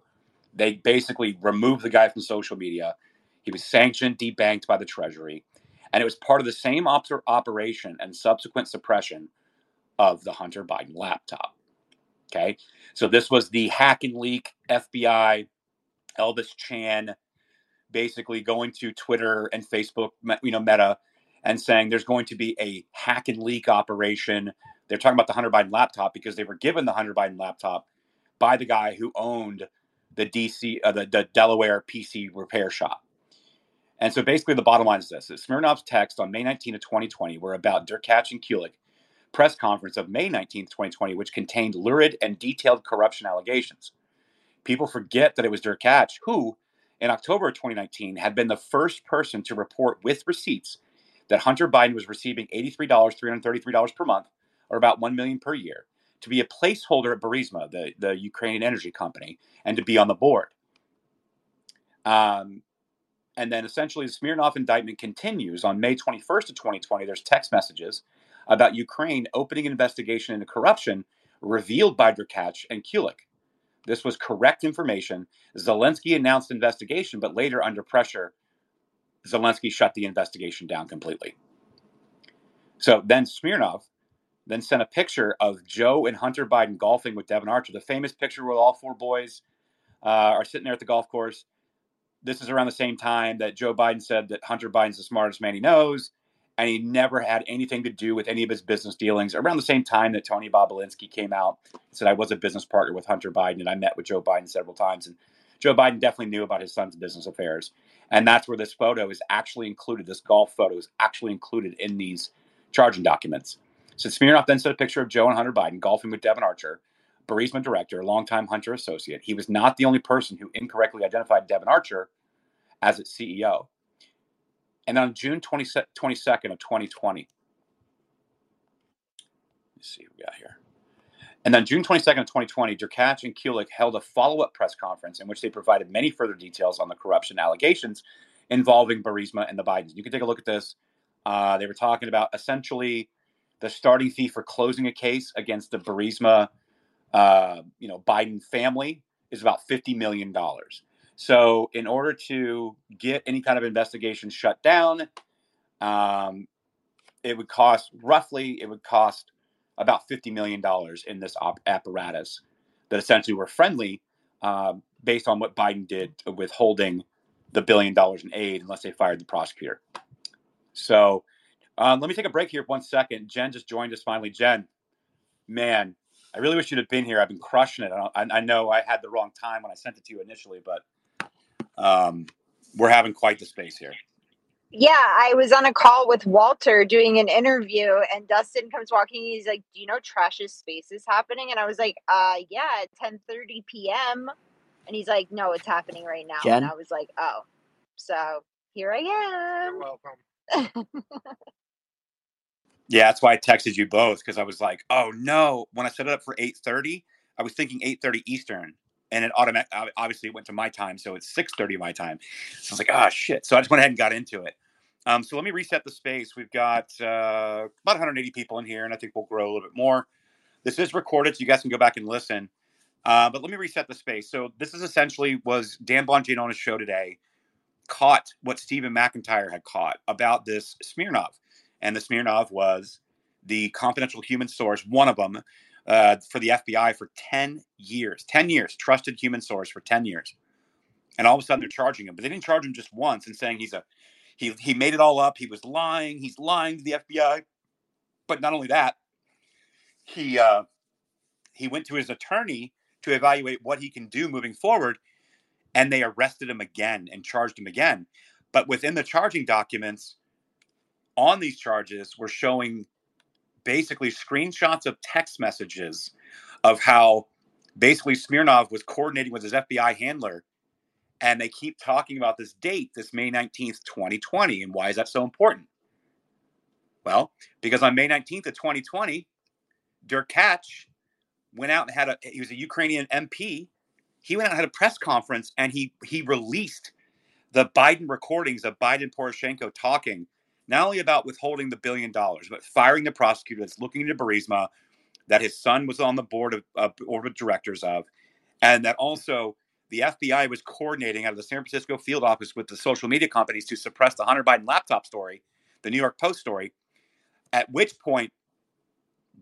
They basically removed the guy from social media. He was sanctioned, debanked by the Treasury, and it was part of the same op- operation and subsequent suppression of the Hunter Biden laptop. Okay. So this was the hack and leak FBI, Elvis Chan, basically going to Twitter and Facebook, you know, Meta, and saying there's going to be a hack and leak operation. They're talking about the Hunter Biden laptop because they were given the Hunter Biden laptop by the guy who owned the DC, uh, the, the Delaware PC repair shop. And so basically, the bottom line is this: is Smirnov's text on May 19 of 2020 were about Derkach and Kulik press conference of May 19, 2020, which contained lurid and detailed corruption allegations. People forget that it was Derkach who, in October of 2019, had been the first person to report with receipts that Hunter Biden was receiving $83, $333 per month, or about 1 million per year, to be a placeholder at Burisma, the, the Ukrainian energy company, and to be on the board. Um, and then essentially the Smirnov indictment continues on May 21st of 2020. There's text messages about Ukraine opening an investigation into corruption revealed by Derkach and Kulik. This was correct information. Zelensky announced investigation, but later, under pressure, Zelensky shut the investigation down completely. So then Smirnov then sent a picture of Joe and Hunter Biden golfing with Devon Archer, the famous picture where all four boys uh, are sitting there at the golf course. This is around the same time that Joe Biden said that Hunter Biden's the smartest man he knows and he never had anything to do with any of his business dealings. Around the same time that Tony Bobulinski came out and said, I was a business partner with Hunter Biden, and I met with Joe Biden several times. And Joe Biden definitely knew about his son's business affairs. And that's where this photo is actually included. This golf photo is actually included in these charging documents. So Smirnov then sent a picture of Joe and Hunter Biden golfing with Devon Archer, Burisma director, longtime Hunter associate. He was not the only person who incorrectly identified Devon Archer as its CEO. And on June 20, 22nd of 2020, let's see what we got here. And then June 22nd of 2020, Derkach and Kulik held a follow-up press conference in which they provided many further details on the corruption allegations involving Burisma and the Bidens. You can take a look at this. Uh, they were talking about essentially the starting fee for closing a case against the Burisma, uh, you know, Biden family is about $50 million. So, in order to get any kind of investigation shut down, um, it would cost roughly it would cost about fifty million dollars in this op- apparatus that essentially were friendly uh, based on what Biden did withholding the billion dollars in aid unless they fired the prosecutor. So um, let me take a break here for one second. Jen just joined us finally. Jen, man, I really wish you'd have been here. I've been crushing it. I, I know I had the wrong time when I sent it to you initially, but um, we're having quite the space here. Yeah, I was on a call with Walter doing an interview, and Dustin comes walking. He's like, "Do you know Trash's Space is happening?" And I was like, "Uh, yeah, at ten thirty p.m." And he's like, "No, it's happening right now." Jen? And I was like, "Oh, so here I am." You're welcome. Yeah, that's why I texted you both because I was like, "Oh no!" When I set it up for eight thirty, I was thinking eight thirty Eastern, and it automatic obviously it went to my time, so it's six thirty my time. So I was like, "Ah, shit!" So I just went ahead and got into it. Um, so let me reset the space. We've got uh, about 180 people in here, and I think we'll grow a little bit more. This is recorded, so you guys can go back and listen. Uh, but let me reset the space. So this is essentially was Dan Bongino on his show today caught what Stephen McIntyre had caught about this Smirnov, and the Smirnov was the confidential human source, one of them uh, for the FBI for 10 years. 10 years, trusted human source for 10 years. And all of a sudden they're charging him, but they didn't charge him just once and saying he's a he he made it all up. He was lying. He's lying to the FBI. But not only that, he uh, he went to his attorney to evaluate what he can do moving forward, and they arrested him again and charged him again. But within the charging documents, on these charges, were showing basically screenshots of text messages of how basically Smirnov was coordinating with his FBI handler and they keep talking about this date, this May 19th, 2020. And why is that so important? Well, because on May 19th of 2020, Derkach went out and had a, he was a Ukrainian MP. He went out and had a press conference and he, he released the Biden recordings of Biden Poroshenko talking not only about withholding the billion dollars, but firing the prosecutor that's looking into Burisma, that his son was on the board of, uh, board of directors of, and that also the FBI was coordinating out of the San Francisco field office with the social media companies to suppress the Hunter Biden laptop story, the New York Post story, at which point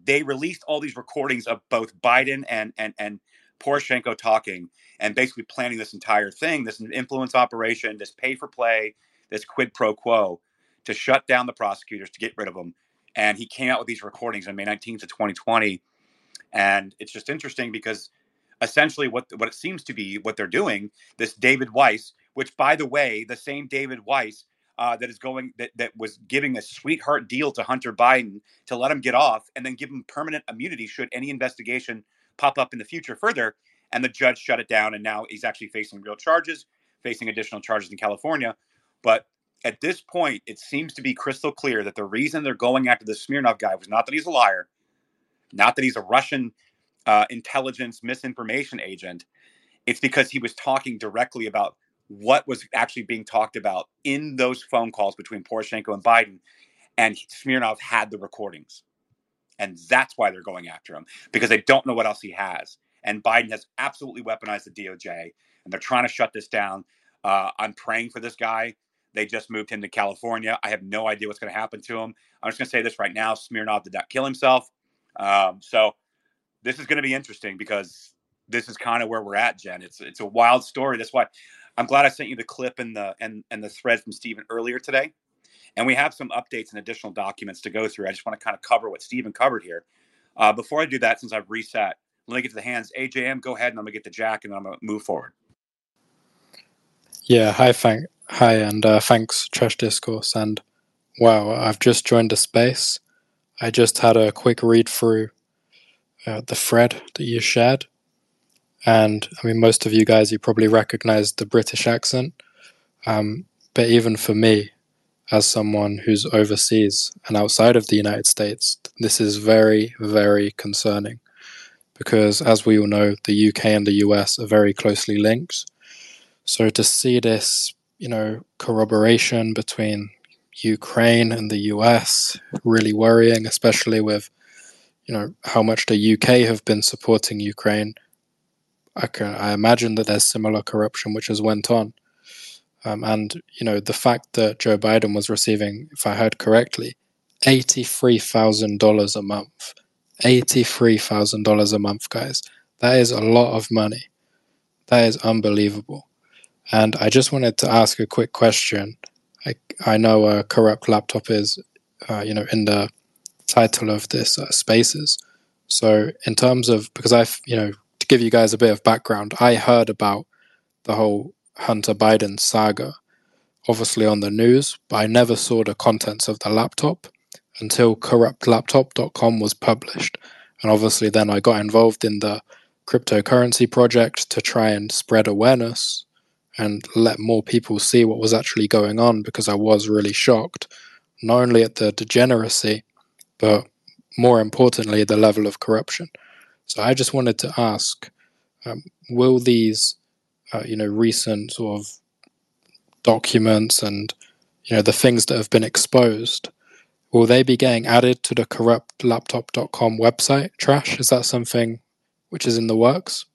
they released all these recordings of both Biden and and and Poroshenko talking and basically planning this entire thing, this influence operation, this pay for play, this quid pro quo to shut down the prosecutors, to get rid of them. And he came out with these recordings on May 19th of 2020. And it's just interesting because essentially what what it seems to be what they're doing this david weiss which by the way the same david weiss uh, that is going that, that was giving a sweetheart deal to hunter biden to let him get off and then give him permanent immunity should any investigation pop up in the future further and the judge shut it down and now he's actually facing real charges facing additional charges in california but at this point it seems to be crystal clear that the reason they're going after the smirnov guy was not that he's a liar not that he's a russian uh, intelligence misinformation agent, it's because he was talking directly about what was actually being talked about in those phone calls between Poroshenko and Biden. And Smirnov had the recordings. And that's why they're going after him because they don't know what else he has. And Biden has absolutely weaponized the DOJ and they're trying to shut this down. Uh, I'm praying for this guy. They just moved him to California. I have no idea what's going to happen to him. I'm just going to say this right now Smirnov did not kill himself. Um, so this is going to be interesting because this is kind of where we're at, Jen. It's it's a wild story. That's why I'm glad I sent you the clip and the and and the thread from Stephen earlier today. And we have some updates and additional documents to go through. I just want to kind of cover what Stephen covered here. Uh, before I do that, since I've reset, let me get to the hands. AJM, go ahead and I'm gonna get the jack and then I'm gonna move forward. Yeah, hi, thank, hi, and uh, thanks, Trash Discourse. And wow, I've just joined the space. I just had a quick read through uh, the thread that you shared. And I mean, most of you guys, you probably recognize the British accent. Um, but even for me, as someone who's overseas and outside of the United States, this is very, very concerning. Because as we all know, the UK and the US are very closely linked. So to see this, you know, corroboration between Ukraine and the US, really worrying, especially with you know how much the UK have been supporting Ukraine. I can I imagine that there's similar corruption which has went on, um, and you know the fact that Joe Biden was receiving, if I heard correctly, eighty three thousand dollars a month, eighty three thousand dollars a month, guys. That is a lot of money. That is unbelievable. And I just wanted to ask a quick question. I, I know a corrupt laptop is, uh, you know, in the title of this uh, spaces. So in terms of because I've you know to give you guys a bit of background, I heard about the whole Hunter Biden saga, obviously on the news, but I never saw the contents of the laptop until corruptlaptop.com was published. And obviously, then I got involved in the cryptocurrency project to try and spread awareness and let more people see what was actually going on because I was really shocked, not only at the degeneracy, but more importantly, the level of corruption. So I just wanted to ask um, will these, uh, you know, recent sort of documents and, you know, the things that have been exposed, will they be getting added to the corruptlaptop.com website trash? Is that something which is in the works?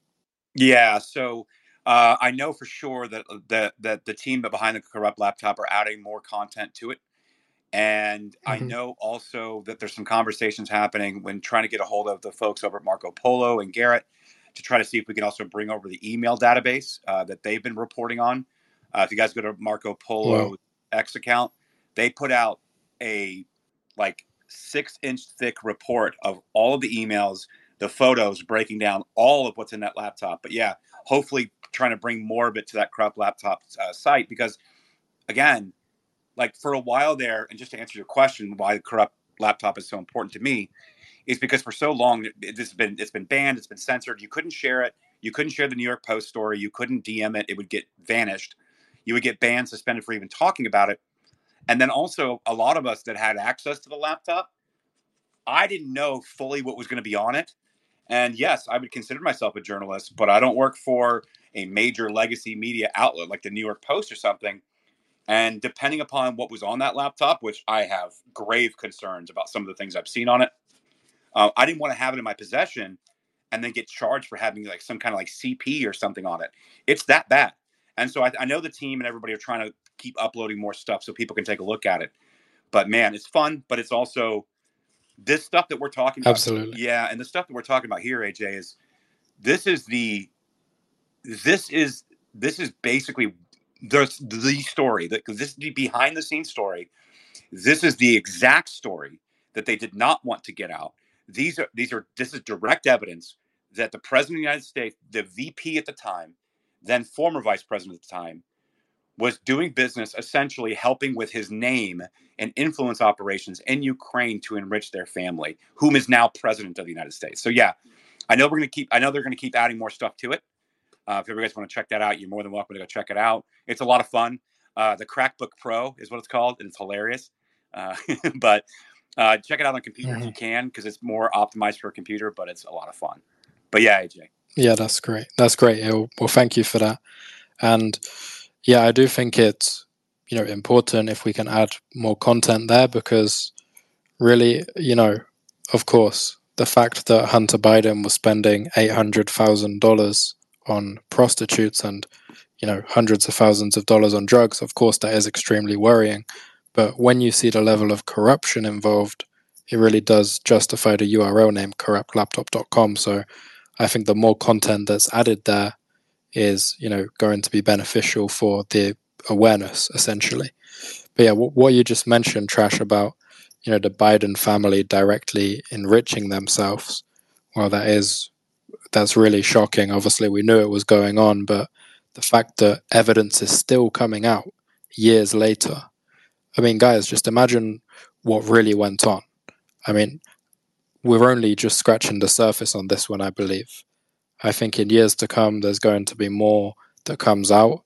Yeah. So uh, I know for sure that, that, that the team behind the corrupt laptop are adding more content to it. And mm-hmm. I know also that there's some conversations happening when trying to get a hold of the folks over at Marco Polo and Garrett to try to see if we can also bring over the email database uh, that they've been reporting on. Uh, if you guys go to Marco Polo X account, they put out a like six inch thick report of all of the emails, the photos breaking down all of what's in that laptop. But yeah, hopefully trying to bring more of it to that corrupt laptop uh, site because again, like for a while there, and just to answer your question, why the corrupt laptop is so important to me, is because for so long this has been it's been banned, it's been censored. You couldn't share it. You couldn't share the New York Post story. You couldn't DM it. It would get vanished. You would get banned, suspended for even talking about it. And then also a lot of us that had access to the laptop, I didn't know fully what was going to be on it. And yes, I would consider myself a journalist, but I don't work for a major legacy media outlet like the New York Post or something. And depending upon what was on that laptop, which I have grave concerns about some of the things I've seen on it, uh, I didn't want to have it in my possession and then get charged for having like some kind of like CP or something on it. It's that bad. And so I, I know the team and everybody are trying to keep uploading more stuff so people can take a look at it. But man, it's fun, but it's also this stuff that we're talking about. Absolutely. Yeah. And the stuff that we're talking about here, AJ, is this is the, this is, this is basically the the story that this is the behind the scenes story. This is the exact story that they did not want to get out. These are these are this is direct evidence that the president of the United States, the VP at the time, then former vice president at the time, was doing business essentially helping with his name and influence operations in Ukraine to enrich their family, whom is now president of the United States. So yeah, I know we're going to keep I know they're going to keep adding more stuff to it. Uh, if you guys want to check that out, you're more than welcome to go check it out. It's a lot of fun. Uh, the Crackbook Pro is what it's called, and it's hilarious. Uh, but uh, check it out on computer mm-hmm. if you can, because it's more optimized for a computer, but it's a lot of fun. But yeah, AJ. Yeah, that's great. That's great. Well, thank you for that. And yeah, I do think it's you know important if we can add more content there because really, you know, of course, the fact that Hunter Biden was spending eight hundred thousand dollars on prostitutes and you know hundreds of thousands of dollars on drugs of course that is extremely worrying. But when you see the level of corruption involved it really does justify the url name corruptlaptop.com so i think the more content that's added there is you know going to be beneficial for the awareness essentially but yeah what you just mentioned trash about you know the biden family directly enriching themselves well that is that's really shocking. Obviously, we knew it was going on, but the fact that evidence is still coming out years later. I mean, guys, just imagine what really went on. I mean, we're only just scratching the surface on this one, I believe. I think in years to come, there's going to be more that comes out.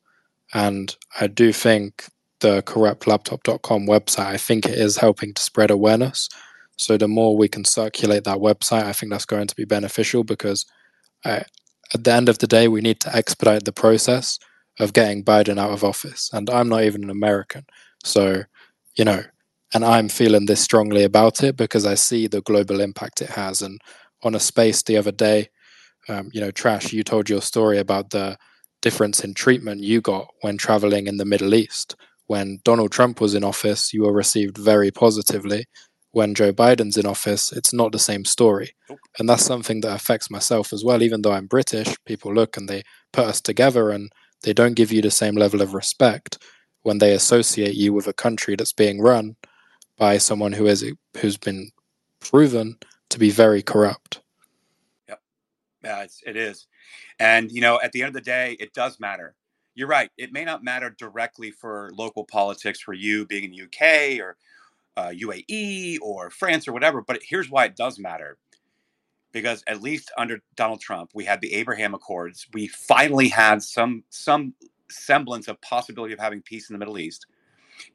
And I do think the corruptlaptop.com website, I think it is helping to spread awareness. So the more we can circulate that website, I think that's going to be beneficial because uh, at the end of the day, we need to expedite the process of getting Biden out of office. And I'm not even an American. So, you know, and I'm feeling this strongly about it because I see the global impact it has. And on a space the other day, um, you know, Trash, you told your story about the difference in treatment you got when traveling in the Middle East. When Donald Trump was in office, you were received very positively. when Joe Biden's in office, it's not the same story. And that's something that affects myself as well. Even though I'm British, people look and they put us together and they don't give you the same level of respect when they associate you with a country that's being run by someone who is who's been proven to be very corrupt. Yeah, it's, it is. And, you know, at the end of the day, it does matter. You're right. It may not matter directly for local politics for you being in the UK or uh, UAE or France or whatever, but here's why it does matter. Because at least under Donald Trump, we had the Abraham Accords. We finally had some some semblance of possibility of having peace in the Middle East.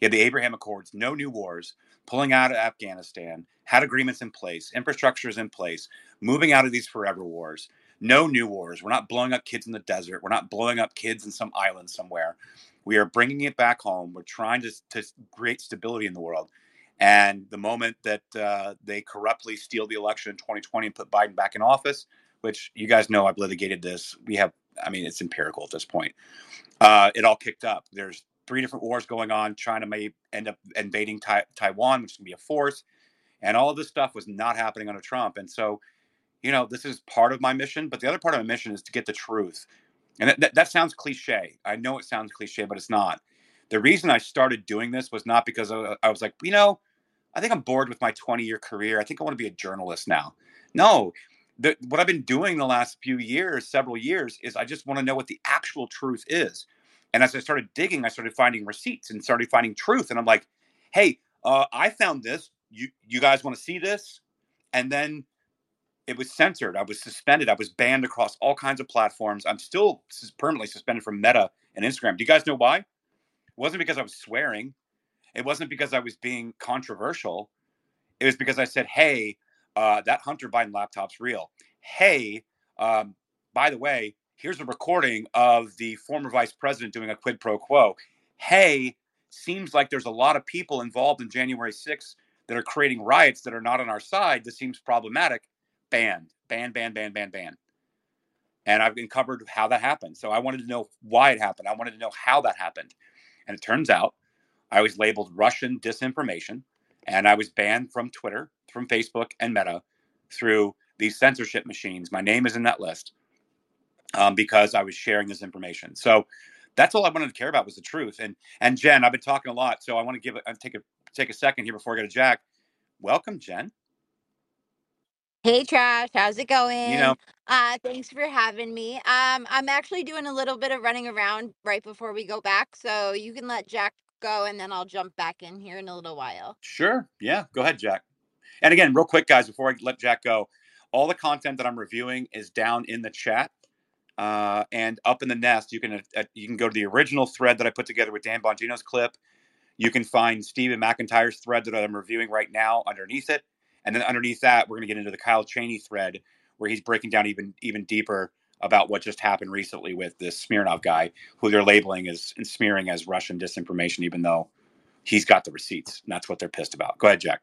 You had the Abraham Accords, no new wars, pulling out of Afghanistan, had agreements in place, infrastructure is in place, moving out of these forever wars, no new wars. We're not blowing up kids in the desert. We're not blowing up kids in some island somewhere. We are bringing it back home. We're trying to, to create stability in the world. And the moment that uh, they corruptly steal the election in 2020 and put Biden back in office, which you guys know I've litigated this, we have, I mean, it's empirical at this point. Uh, it all kicked up. There's three different wars going on. China may end up invading tai- Taiwan, which to be a force. And all this stuff was not happening under Trump. And so, you know, this is part of my mission. But the other part of my mission is to get the truth. And that, that, sounds cliche. I know it sounds cliche, but it's not. The reason I started doing this was not because I, I was like, you know, I think I'm bored with my 20 year career. I think I want to be a journalist now. No, the, what I've been doing the last few years, several years, is I just want to know what the actual truth is. And as I started digging, I started finding receipts and started finding truth. And I'm like, hey, uh, I found this. You you guys want to see this? And then it was censored. I was suspended. I was banned across all kinds of platforms. I'm still permanently suspended from Meta and Instagram. Do you guys know why? It wasn't because I was swearing. It wasn't because I was being controversial. It was because I said, hey, uh, that Hunter Biden laptop's real. Hey, um, by the way, here's a recording of the former vice president doing a quid pro quo. Hey, seems like there's a lot of people involved in January 6th that are creating riots that are not on our side. This seems problematic. Banned, ban, ban, ban, ban, ban. And I've uncovered how that happened. So I wanted to know why it happened. I wanted to know how that happened. And it turns out I was labeled Russian disinformation and I was banned from Twitter, from Facebook, and Meta through these censorship machines. My name is in that list um, because I was sharing this information. So that's all I wanted to care about was the truth. And and Jen, I've been talking a lot, so I want to give uh, take a take a second here before I go to Jack. Welcome, Jen. Hey Trash, how's it going? You know, uh thanks for having me. Um I'm actually doing a little bit of running around right before we go back, so you can let Jack go and then I'll jump back in here in a little while. Sure. Yeah, go ahead, Jack. And again, real quick guys, before I let Jack go, all the content that I'm reviewing is down in the chat. Uh, and up in the nest, you can uh, you can go to the original thread that I put together with Dan Bongino's clip. You can find Stephen McIntyre's thread that I'm reviewing right now underneath it, and then underneath that, we're going to get into the Kyle Cheney thread where he's breaking down even even deeper about what just happened recently with this Smirnov guy, who they're labeling as and smearing as Russian disinformation, even though he's got the receipts, and that's what they're pissed about. Go ahead, Jack.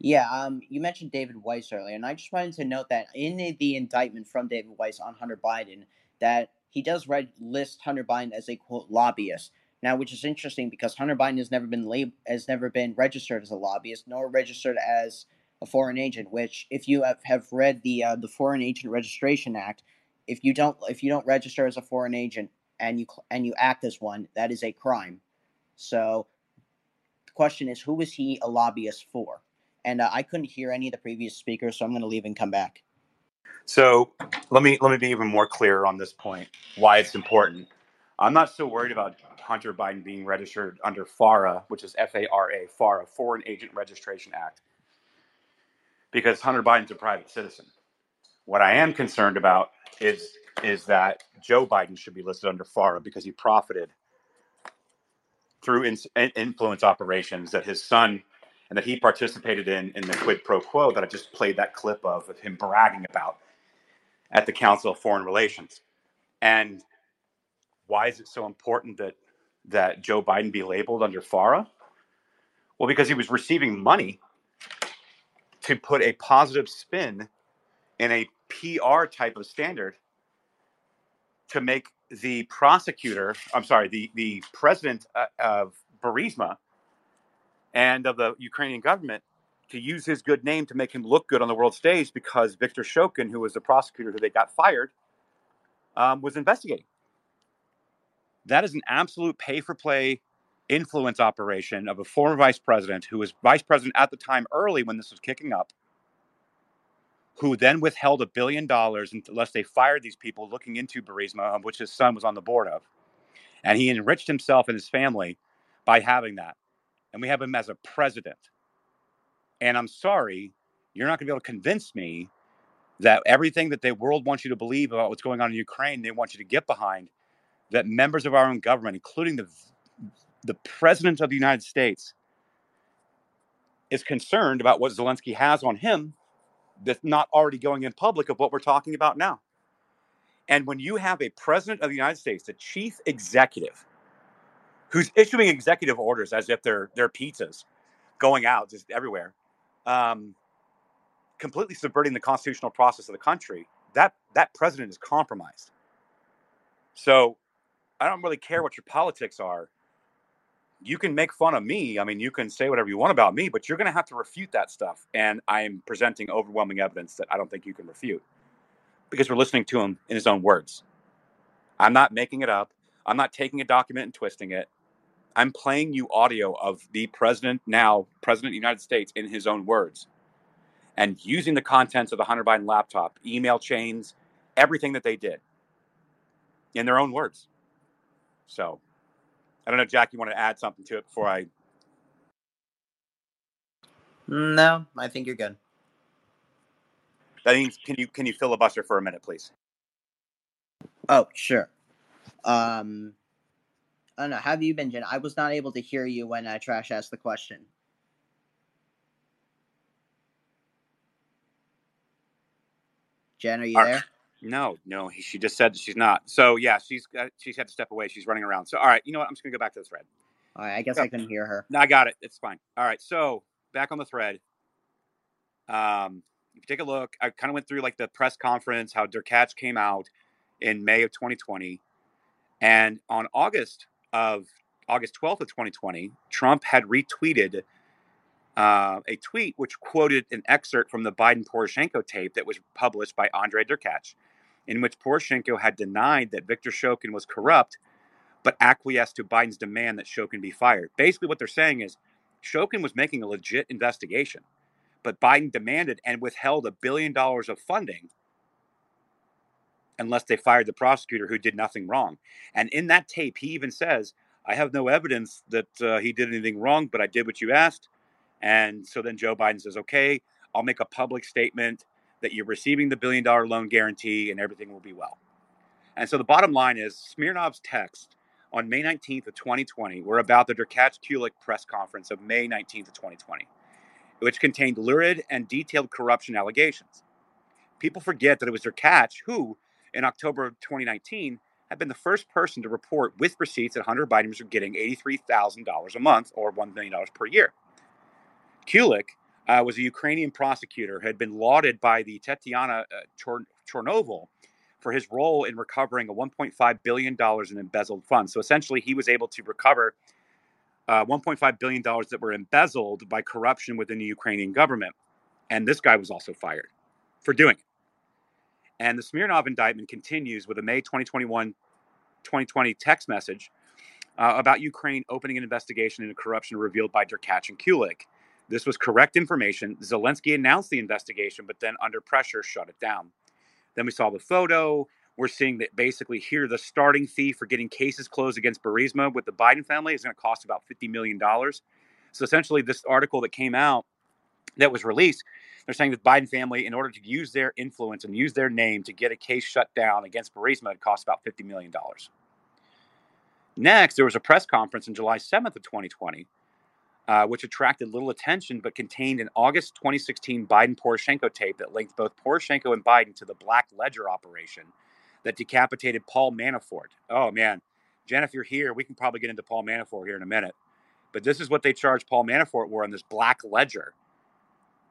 Yeah, um, you mentioned David Weiss earlier, and I just wanted to note that in the, the indictment from David Weiss on Hunter Biden, that he does red list Hunter Biden as a quote lobbyist. Now, which is interesting because Hunter Biden has never been lab- has never been registered as a lobbyist, nor registered as a foreign agent. Which, if you have, have read the uh, the Foreign Agent Registration Act, if you don't if you don't register as a foreign agent and you and you act as one, that is a crime. So, the question is, who is he a lobbyist for? and uh, I couldn't hear any of the previous speakers, so I'm going to leave and come back. So let me let me be even more clear on this point. Why it's important. I'm not so worried about Hunter Biden being registered under FARA, which is F-A-R-A, FARA, Foreign Agent Registration Act, because Hunter Biden's a private citizen. What I am concerned about is is that Joe Biden should be listed under FARA because he profited through in, influence operations that his son and that he participated in in the quid pro quo that I just played that clip of of him bragging about at the Council of Foreign Relations. And why is it so important that that Joe Biden be labeled under FARA? Well, because he was receiving money to put a positive spin in a PR type of standard to make the prosecutor, I'm sorry, the the president uh, of Burisma and of the Ukrainian government to use his good name to make him look good on the world stage because Viktor Shokin, who was the prosecutor who they got fired, um, was investigating. That is an absolute pay for play influence operation of a former vice president who was vice president at the time early when this was kicking up, who then withheld a billion dollars unless they fired these people looking into Burisma, which his son was on the board of. And he enriched himself and his family by having that. And we have him as a president. And I'm sorry, you're not going to be able to convince me that everything that the world wants you to believe about what's going on in Ukraine, they want you to get behind, that members of our own government, including the the president of the United States, is concerned about what Zelensky has on him that's not already going in public of what we're talking about now. And when you have a president of the United States, the chief executive, who's issuing executive orders as if they're they're pizzas going out just everywhere, um, completely subverting the constitutional process of the country, that that president is compromised. So I don't really care what your politics are. You can make fun of me. I mean, you can say whatever you want about me, but you're going to have to refute that stuff. And I am presenting overwhelming evidence that I don't think you can refute because we're listening to him in his own words. I'm not making it up. I'm not taking a document and twisting it. I'm playing you audio of the president, now president of the United States, in his own words and using the contents of the Hunter Biden laptop, email chains, everything that they did in their own words. So I don't know, Jack, you want to add something to it before I. No, I think you're good. That means can you can you filibuster for a minute, please? Oh, sure. Um, I don't know. Have you been, Jen? I was not able to hear you when uh, Trash asked the question. Jen, are you Are- there? No, no, he, she just said she's not. So yeah, she's got, she's had to step away. She's running around. So all right, you know what? I'm just gonna go back to the thread. All right, I guess Yeah. I couldn't hear her. No, I got it. It's fine. All right. So back on the thread. Um, if you take a look, I kind of went through like the press conference, how Derkach came out in May of 2020. And on August of August 12th of 2020, Trump had retweeted uh, a tweet which quoted an excerpt from the Biden Poroshenko tape that was published by Andre Derkach, in which Poroshenko had denied that Viktor Shokin was corrupt but acquiesced to Biden's demand that Shokin be fired. Basically, what they're saying is Shokin was making a legit investigation, but Biden demanded and withheld a billion dollars of funding unless they fired the prosecutor who did nothing wrong. And in that tape, he even says, I have no evidence that uh, he did anything wrong, but I did what you asked. And so then Joe Biden says, okay, I'll make a public statement that you're receiving the billion dollar loan guarantee and everything will be well. And so the bottom line is Smirnov's text on May 19th of 2020 were about the Derkach Kulik press conference of May 19th of 2020, which contained lurid and detailed corruption allegations. People forget that it was Derkach who, in October of 2019, had been the first person to report with receipts that Hunter Biden was getting $83,000 a month or $1 million per year. Kulik uh, was a Ukrainian prosecutor had been lauded by the Tetiana uh, for his role in recovering a $1.5 billion in embezzled funds. So essentially, he was able to recover uh, $1.5 billion that were embezzled by corruption within the Ukrainian government. And this guy was also fired for doing it. And the Smirnov indictment continues with a May 2021 2020 text message uh, about Ukraine opening an investigation into corruption revealed by Derkach and Kulik. This was correct information. Zelensky announced the investigation, but then under pressure shut it down. Then we saw the photo. We're seeing that basically here the starting fee for getting cases closed against Burisma with the Biden family is going to cost about $50 million. So essentially, this article that came out that was released, they're saying that the Biden family, in order to use their influence and use their name to get a case shut down against Burisma, it cost about $50 million. Next, there was a press conference on July 7th of 2020, uh, which attracted little attention but contained an August 2016 Biden Poroshenko tape that linked both Poroshenko and Biden to the Black Ledger operation that decapitated Paul Manafort. Oh, man. Jen, if you're here, we can probably get into Paul Manafort here in a minute. But this is what they charged Paul Manafort were on this Black Ledger.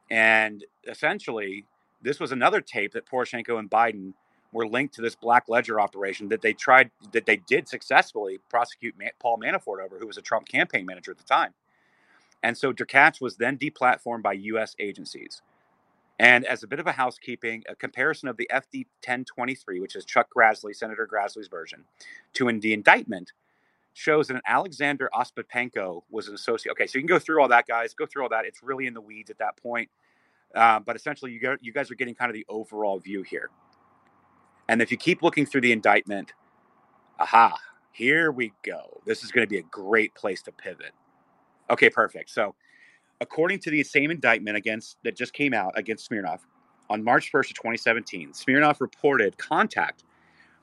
And essentially, this was another tape that Poroshenko and Biden were linked to this Black Ledger operation that they tried, that they did successfully prosecute Paul Manafort over, who was a Trump campaign manager at the time. And so Derkach was then deplatformed by U.S. agencies. And as a bit of a housekeeping, a comparison of the FD 1023, which is Chuck Grassley, Senator Grassley's version, to in the indictment shows that an Alexander Ostapenko was an associate. Okay, so you can go through all that, guys. Go through all that. It's really in the weeds at that point. Uh, but essentially, you, you guys are getting kind of the overall view here. And if you keep looking through the indictment, aha, here we go. This is going to be a great place to pivot. Okay, perfect. So according to the same indictment against that just came out against Smirnov on March 1st of 2017, Smirnov reported contact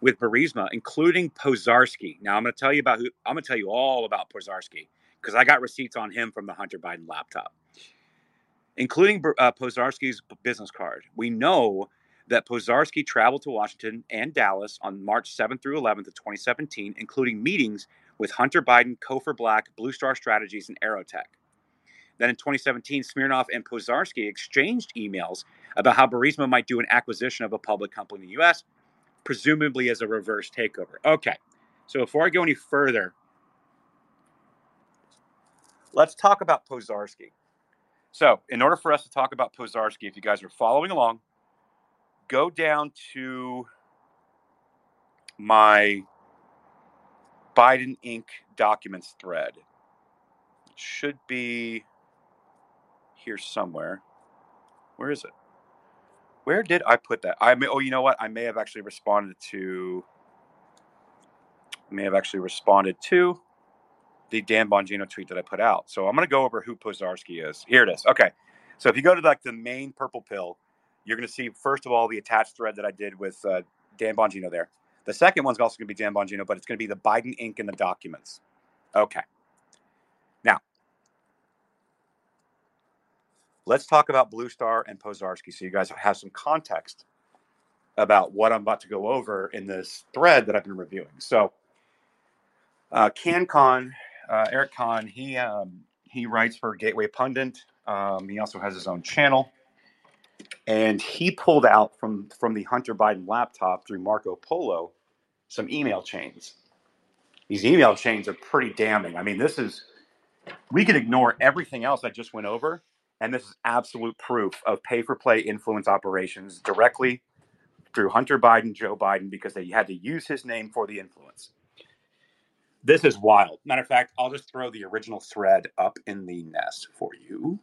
with Burisma, including Pozharskyi. Now I'm going to tell you about who I'm going to tell you all about Pozharskyi because I got receipts on him from the Hunter Biden laptop, including uh, Pozharskyi's business card. We know that Pozharskyi traveled to Washington and Dallas on March 7th through 11th of 2017, including meetings with Hunter Biden, Cofer Black, Blue Star Strategies, and Aerotech. Then in 2017, Smirnov and Pozharskyi exchanged emails about how Burisma might do an acquisition of a public company in the U.S., presumably as a reverse takeover. Okay, so before I go any further, let's talk about Pozharskyi. So, in order for us to talk about Pozharskyi, if you guys are following along, go down to my Biden Inc. documents thread. It should be here somewhere. Where is it? Where did I put that? I may, oh, you know what? I may have actually responded to. May have actually responded to the Dan Bongino tweet that I put out. So I'm going to go over who Pozharskyi is. Here it is. Okay. So if you go to like the main purple pill, you're going to see first of all the attached thread that I did with uh, Dan Bongino there. The second one's also going to be Dan Bongino, but it's going to be the Biden Inc. in the documents. Okay. Now, let's talk about Blue Star and Pozharskyi so you guys have some context about what I'm about to go over in this thread that I've been reviewing. So, uh, CanCon, uh, Eric Kahn, he um, he writes for Gateway Pundit. Um, he also has his own channel, and he pulled out from from the Hunter Biden laptop through Marco Polo some email chains. These email chains are pretty damning. I mean, this is we can ignore everything else I just went over and this is absolute proof of pay for play influence operations directly through Hunter Biden, Joe Biden, because they had to use his name for the influence. This is wild. Matter of fact, I'll just throw the original thread up in the nest for you.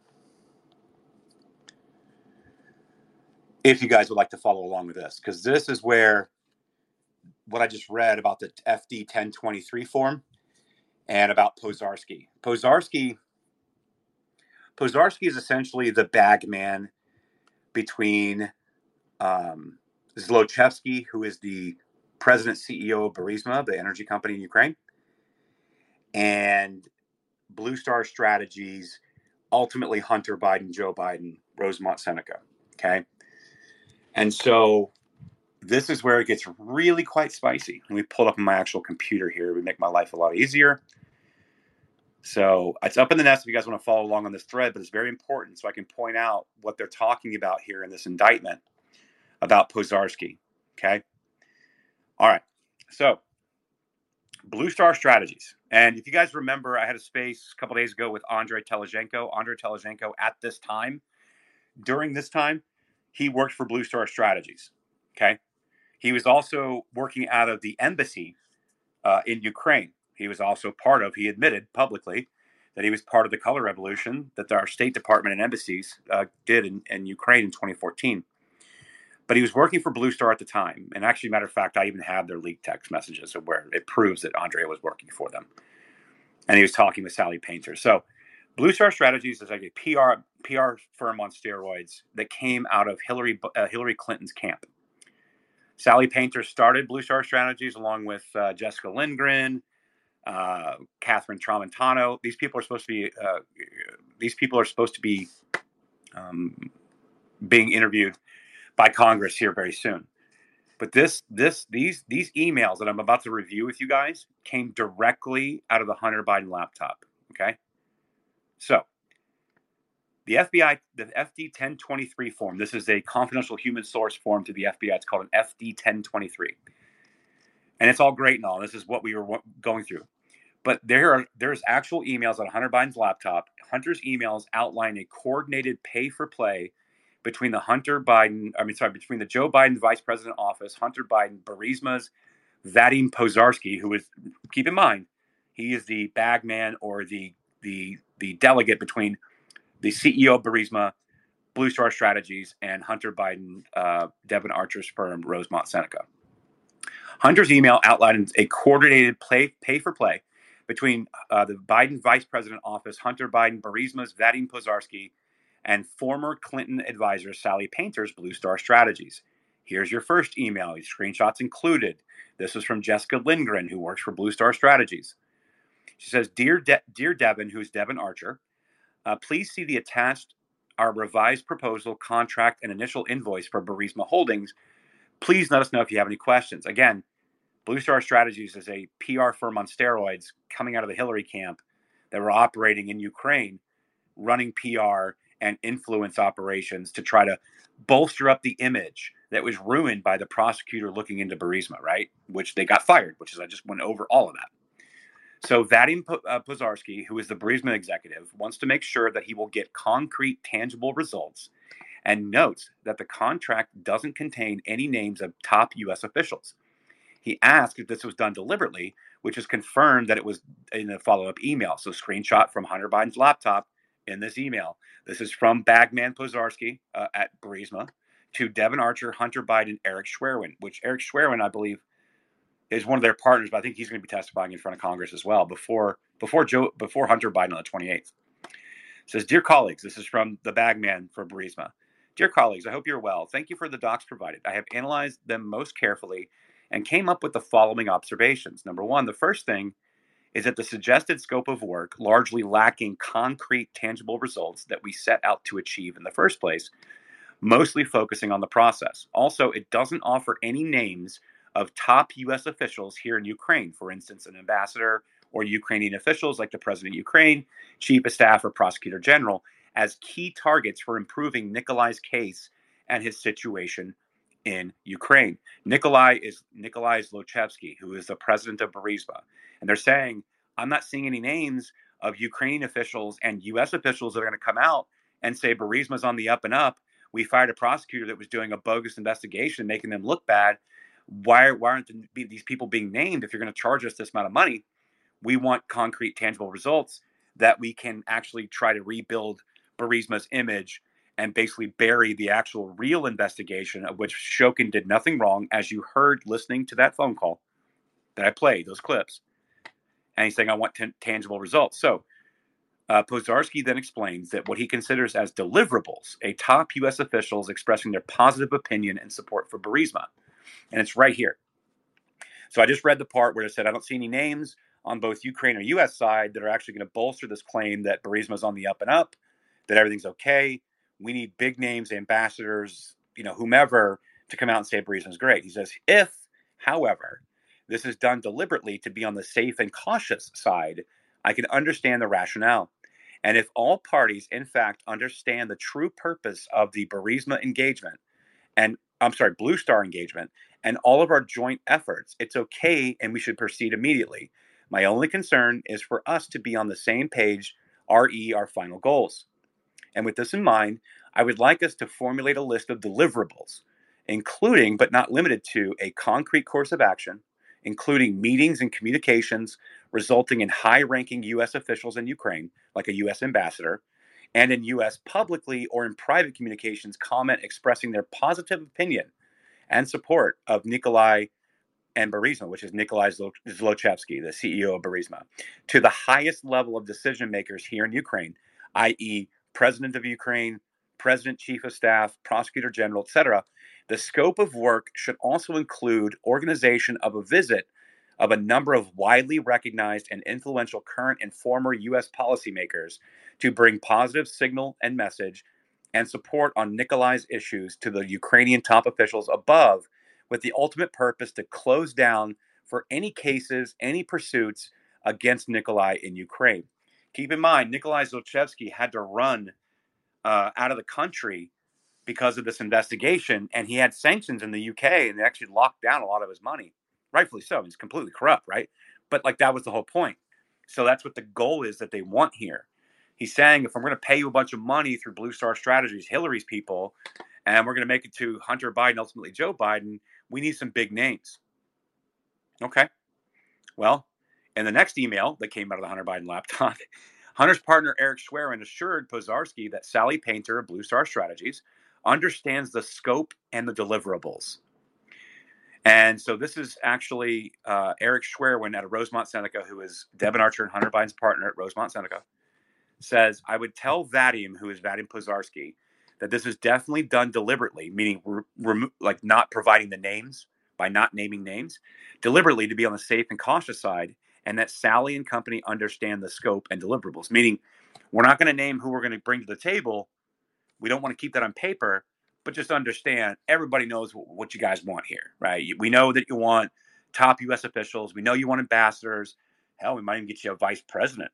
If you guys would like to follow along with this, because this is where what I just read about the FD 1023 form and about Pozharskyi. Pozharskyi Pozharskyi is essentially the bag man between um, Zlochevsky, who is the president CEO of Burisma, the energy company in Ukraine, and Blue Star Strategies, ultimately Hunter Biden, Joe Biden, Rosemont Seneca. Okay. And so this is where it gets really quite spicy. Let me pull up my actual computer here. It would make my life a lot easier. So it's up in the nest if you guys want to follow along on this thread, but it's very important so I can point out what they're talking about here in this indictment about Pozharskyi. Okay. All right. So Blue Star Strategies. And if you guys remember, I had a space a couple days ago with Andre Telizhenko. Andre Telizhenko at this time, during this time, he worked for Blue Star Strategies. Okay. He was also working out of the embassy uh, in Ukraine he was also part of, he admitted publicly that he was part of the color revolution that our State Department and embassies uh, did in, in Ukraine in 2014. But he was working for Blue Star at the time. And actually, matter of fact, I even have their leaked text messages of where it proves that Andrea was working for them. And he was talking with Sally Painter. So, Blue Star Strategies is like a PR PR firm on steroids that came out of Hillary uh, Hillary Clinton's camp. Sally Painter started Blue Star Strategies along with uh, Jessica Lindgren, uh, Catherine Tramontano. These people are supposed to be uh, these people are supposed to be um, being interviewed by Congress here very soon. But this this these these emails that I'm about to review with you guys came directly out of the Hunter Biden laptop. Okay, so the FBI, the FD 1023 form. This is a confidential human source form to the FBI. It's called an FD 1023 and it's all great and all. This is what we were going through. But there are there's actual emails on Hunter Biden's laptop. Hunter's emails outline a coordinated pay for play between the Hunter Biden, I mean, sorry, between the Joe Biden vice president office, Hunter Biden, Burisma's Vadim Pozharskyi, who is, keep in mind, he is the bagman or the the the delegate between the CEO of Burisma, Blue Star Strategies, and Hunter Biden, uh, Devon Archer's firm, Rosemont Seneca. Hunter's email outlines a coordinated play, pay for play between uh, the Biden vice president office, Hunter Biden, Burisma's Vadim Pozharskyi, and former Clinton advisor Sally Painter's Blue Star Strategies. Here's your first email, screenshots included. This is from Jessica Lindgren, who works for Blue Star Strategies. She says, Dear, De- Dear Devon, who's Devon Archer, uh, please see the attached our revised proposal, contract, and initial invoice for Burisma Holdings. Please let us know if you have any questions. Again, Blue Star Strategies is a PR firm on steroids coming out of the Hillary camp that were operating in Ukraine, running PR and influence operations to try to bolster up the image that was ruined by the prosecutor looking into Burisma, right? Which they got fired, which is I just went over all of that. So Vadim uh, Pozharskyi, who is the Burisma executive, wants to make sure that he will get concrete, tangible results and notes that the contract doesn't contain any names of top U.S. officials. He asked if this was done deliberately, which is confirmed that it was in a follow up email. So, screenshot from Hunter Biden's laptop in this email. This is from Bagman Pozharskyi uh, at Burisma to Devon Archer, Hunter Biden, Eric Schwerin, which Eric Schwerin, I believe, is one of their partners, but I think he's going to be testifying in front of Congress as well before before Joe before Hunter Biden on the 28th. says, Dear colleagues, this is from the bagman for Burisma. Dear colleagues, I hope you're well. Thank you for the docs provided. I have analyzed them most carefully and came up with the following observations. Number one, the first thing is that the suggested scope of work, largely lacking concrete, tangible results that we set out to achieve in the first place, mostly focusing on the process. Also, it doesn't offer any names of top U.S. officials here in Ukraine, for instance, an ambassador or Ukrainian officials like the president of Ukraine, chief of staff, or prosecutor general, as key targets for improving Nikolai's case and his situation in Ukraine. Nikolai is Nikolai Zlochevsky, who is the president of Burisma. And they're saying, I'm not seeing any names of Ukrainian officials and U.S. officials that are going to come out and say Burisma's on the up and up. We fired a prosecutor that was doing a bogus investigation, making them look bad why why aren't these people being named if you're going to charge us this amount of money we want concrete tangible results that we can actually try to rebuild Burisma's image and basically bury the actual real investigation of which Shokin did nothing wrong, as you heard listening to that phone call that I played, those clips. And he's saying, I want t- tangible results. So uh, Pozharskyi then explains that what he considers as deliverables, a top U.S. officials expressing their positive opinion and support for Burisma and it's right here. So I just read the part where it said I don't see any names on both Ukraine or U.S. side that are actually going to bolster this claim that Burisma is on the up and up, that everything's okay. We need big names, ambassadors, you know, whomever to come out and say Burisma is great. He says, if, however, this is done deliberately to be on the safe and cautious side, I can understand the rationale. And if all parties, in fact, understand the true purpose of the Burisma engagement and I'm sorry, Blue Star engagement and all of our joint efforts, it's okay and we should proceed immediately. My only concern is for us to be on the same page, RE, our final goals. And with this in mind, I would like us to formulate a list of deliverables, including but not limited to a concrete course of action, including meetings and communications resulting in high ranking U.S. officials in Ukraine, like a U.S. ambassador, and in U.S. publicly or in private communications comment expressing their positive opinion and support of Nikolai and Burisma, which is Nikolai Zlochevsky, the CEO of Burisma, to the highest level of decision makers here in Ukraine, i.e., President of Ukraine, President, Chief of Staff, Prosecutor General, etc. The scope of work should also include organization of a visit of a number of widely recognized and influential current and former U.S. policymakers to bring positive signal and message and support on Nikolai's issues to the Ukrainian top officials above, with the ultimate purpose to close down for any cases, any pursuits against Nikolai in Ukraine. Keep in mind, Nikolai Zlochevsky had to run uh, out of the country because of this investigation, and he had sanctions in the UK, and they actually locked down a lot of his money rightfully so. He's completely corrupt, right? But like that was the whole point. So that's what the goal is that they want here. He's saying if I'm going to pay you a bunch of money through Blue Star Strategies, Hillary's people, and we're going to make it to Hunter Biden, ultimately Joe Biden, we need some big names. Okay. Well, in the next email that came out of the Hunter Biden laptop, Hunter's partner Eric Schwerin assured Pozharskyi that Sally Painter of Blue Star Strategies understands the scope and the deliverables. And so this is actually uh, Eric Schwerin at Rosemont Seneca, who is Devon Archer and Hunter Biden's partner at Rosemont Seneca, says, I would tell Vadim, who is Vadim Pozharskyi, that this is definitely done deliberately, meaning rem- like not providing the names by not naming names, deliberately to be on the safe and cautious side, and that Sally and company understand the scope and deliverables, meaning we're not going to name who we're going to bring to the table. We don't want to keep that on paper, but just understand everybody knows what you guys want here, right? We know that you want top U.S. officials. We know you want ambassadors. Hell, we might even get you a vice president.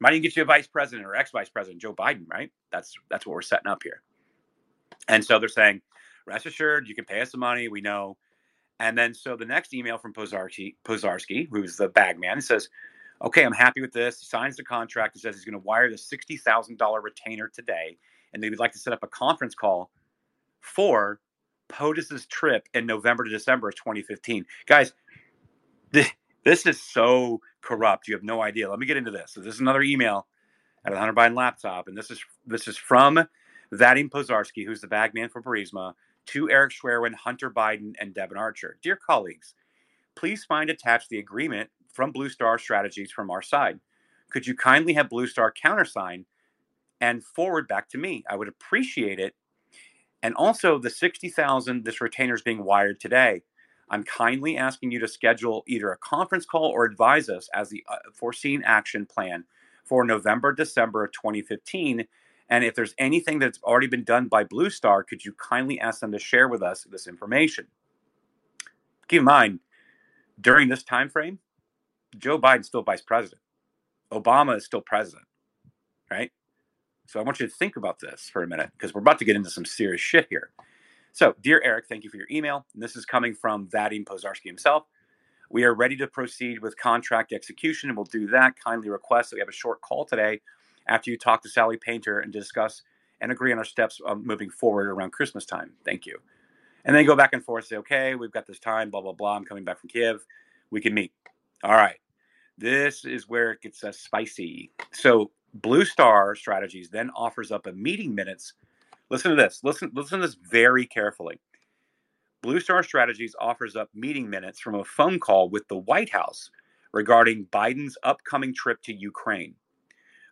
Might even get you a vice president or ex vice president, Joe Biden, right? That's that's what we're setting up here. And so they're saying, rest assured, you can pay us the money. We know. And then so the next email from Pozharskyi, Pozharskyi who's the bag man, says, okay, I'm happy with this. He signs the contract and says he's going to wire the $60,000 retainer today. And they would like to set up a conference call for POTUS's trip in November to December of 2015. Guys, this, is so corrupt. You have no idea. Let me get into this. So this is another email at Hunter Biden laptop, and this is this is from Vadim Pozharskyi, who's the bag man for Burisma, to Eric Schwerin, Hunter Biden, and Devon Archer. Dear colleagues, please find attached the agreement from Blue Star Strategies from our side. Could you kindly have Blue Star countersign and forward back to me? I would appreciate it. And also the 60,000 this retainer is being wired today. I'm kindly asking you to schedule either a conference call or advise us as the uh, foreseen action plan for November, December of 2015 and if there's anything that's already been done by Blue Star, could you kindly ask them to share with us this information? Keep in mind, during this time frame, Joe Biden's still vice president. Obama is still president, right? So I want you to think about this for a minute because we're about to get into some serious shit here. So, dear Eric, thank you for your email. And this is coming from Vadim Pozharskyi himself. We are ready to proceed with contract execution, and we'll do that. Kindly request that we have a short call today after you talk to Sally Painter and discuss and agree on our steps moving forward around Christmas time. Thank you. And then go back and forth, say, okay, we've got this time, blah, blah, blah. I'm coming back from Kiev. We can meet. All right. This is where it gets spicy. So Blue Star Strategies then offers up a meeting minutes. Listen to this. Listen, listen to this very carefully. Blue Star Strategies offers up meeting minutes from a phone call with the White House regarding Biden's upcoming trip to Ukraine.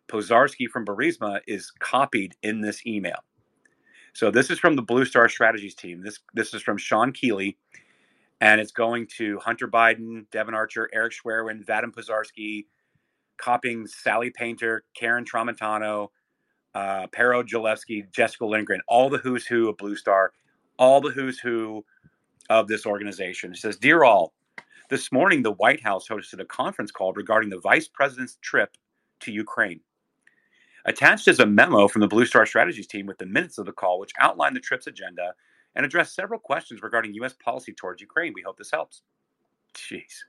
Pozharskyi from Burisma is copied in this email. So this is from the Blue Star Strategies team. This this is from Sean Keeley, and it's going to Hunter Biden, Devon Archer, Eric Schwerin, Vadim Pozharskyi, copying Sally Painter, Karen Tramontano, uh, Pero Jalewski, Jessica Lindgren, all the who's who of Blue Star, all the who's who of this organization. It says, Dear all, this morning the White House hosted a conference call regarding the vice president's trip to Ukraine. Attached is a memo from the Blue Star Strategies team with the minutes of the call, which outlined the trip's agenda and addressed several questions regarding U.S. policy towards Ukraine. We hope this helps. Jeez.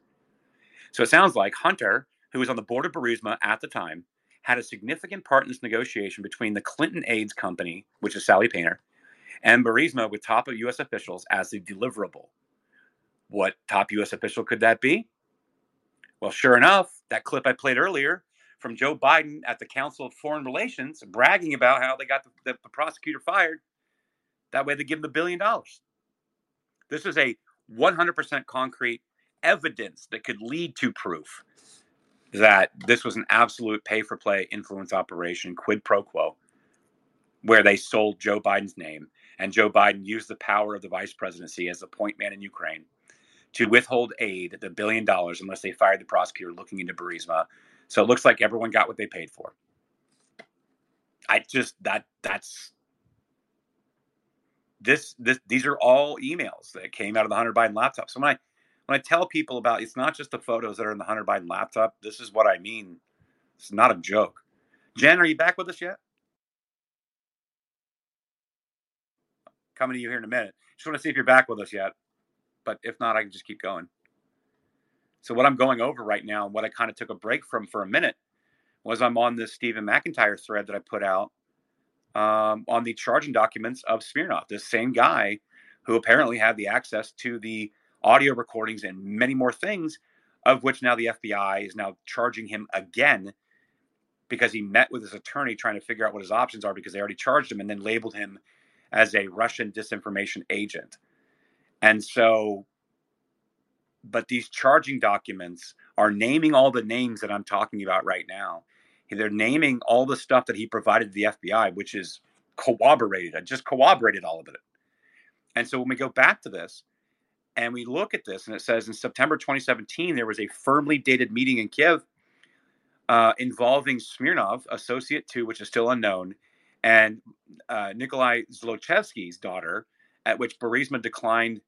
So it sounds like Hunter, who was on the board of Burisma at the time, had a significant part in this negotiation between the Clinton aides Company, which is Sally Painter, and Burisma with top U.S. officials as the deliverable. What top U.S. official could that be? Well, sure enough, that clip I played earlier from Joe Biden at the Council of Foreign Relations bragging about how they got the, the, the prosecutor fired. That way they give him the billion dollars. This is a 100% concrete evidence that could lead to proof that this was an absolute pay for play influence operation, quid pro quo, where they sold Joe Biden's name and Joe Biden used the power of the vice presidency as the point man in Ukraine to withhold aid, the billion dollars, unless they fired the prosecutor looking into Burisma so it looks like everyone got what they paid for. I just that that's this this these are all emails that came out of the Hunter Biden laptop. So when I when I tell people about it's not just the photos that are in the Hunter Biden laptop, this is what I mean. It's not a joke. Jen, are you back with us yet? Coming to you here in a minute. Just want to see if you're back with us yet. But if not, I can just keep going. So what I'm going over right now, what I kind of took a break from for a minute, was I'm on this Stephen McIntyre thread that I put out um, on the charging documents of Smirnov, this same guy who apparently had the access to the audio recordings and many more things, of which now the FBI is now charging him again because he met with his attorney trying to figure out what his options are because they already charged him and then labeled him as a Russian disinformation agent. And so, but these charging documents are naming all the names that I'm talking about right now. They're naming all the stuff that he provided to the FBI, which is corroborated. I just corroborated all of it. And so when we go back to this and we look at this, and it says in September 2017, there was a firmly dated meeting in Kiev uh, involving Smirnov, Associate 2, which is still unknown, and uh, Nikolai Zlochevsky's daughter, at which Burisma declined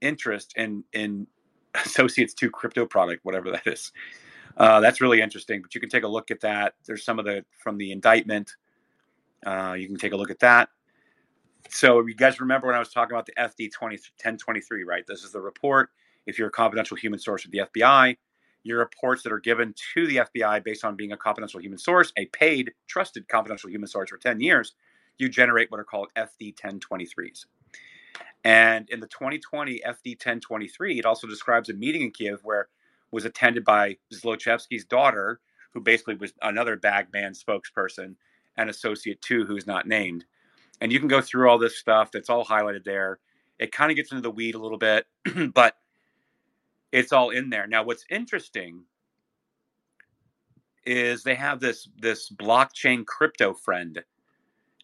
interest in in Associates 2 crypto product, whatever that is. Uh, that's really interesting, but you can take a look at that. There's some of the from the indictment. Uh, you can take a look at that. So you guys remember when I was talking about the FD 20, 1023, right? This is the report. If you're a confidential human source of the FBI, your reports that are given to the FBI based on being a confidential human source, a paid, trusted confidential human source for 10 years, you generate what are called FD 1023s. And in the 2020 FD 1023, it also describes a meeting in Kiev where was attended by Zlochevsky's daughter, who basically was another bagman spokesperson, and associate two who's not named. And you can go through all this stuff that's all highlighted there. It kind of gets into the weed a little bit, but it's all in there. Now, what's interesting is they have this this blockchain crypto friend,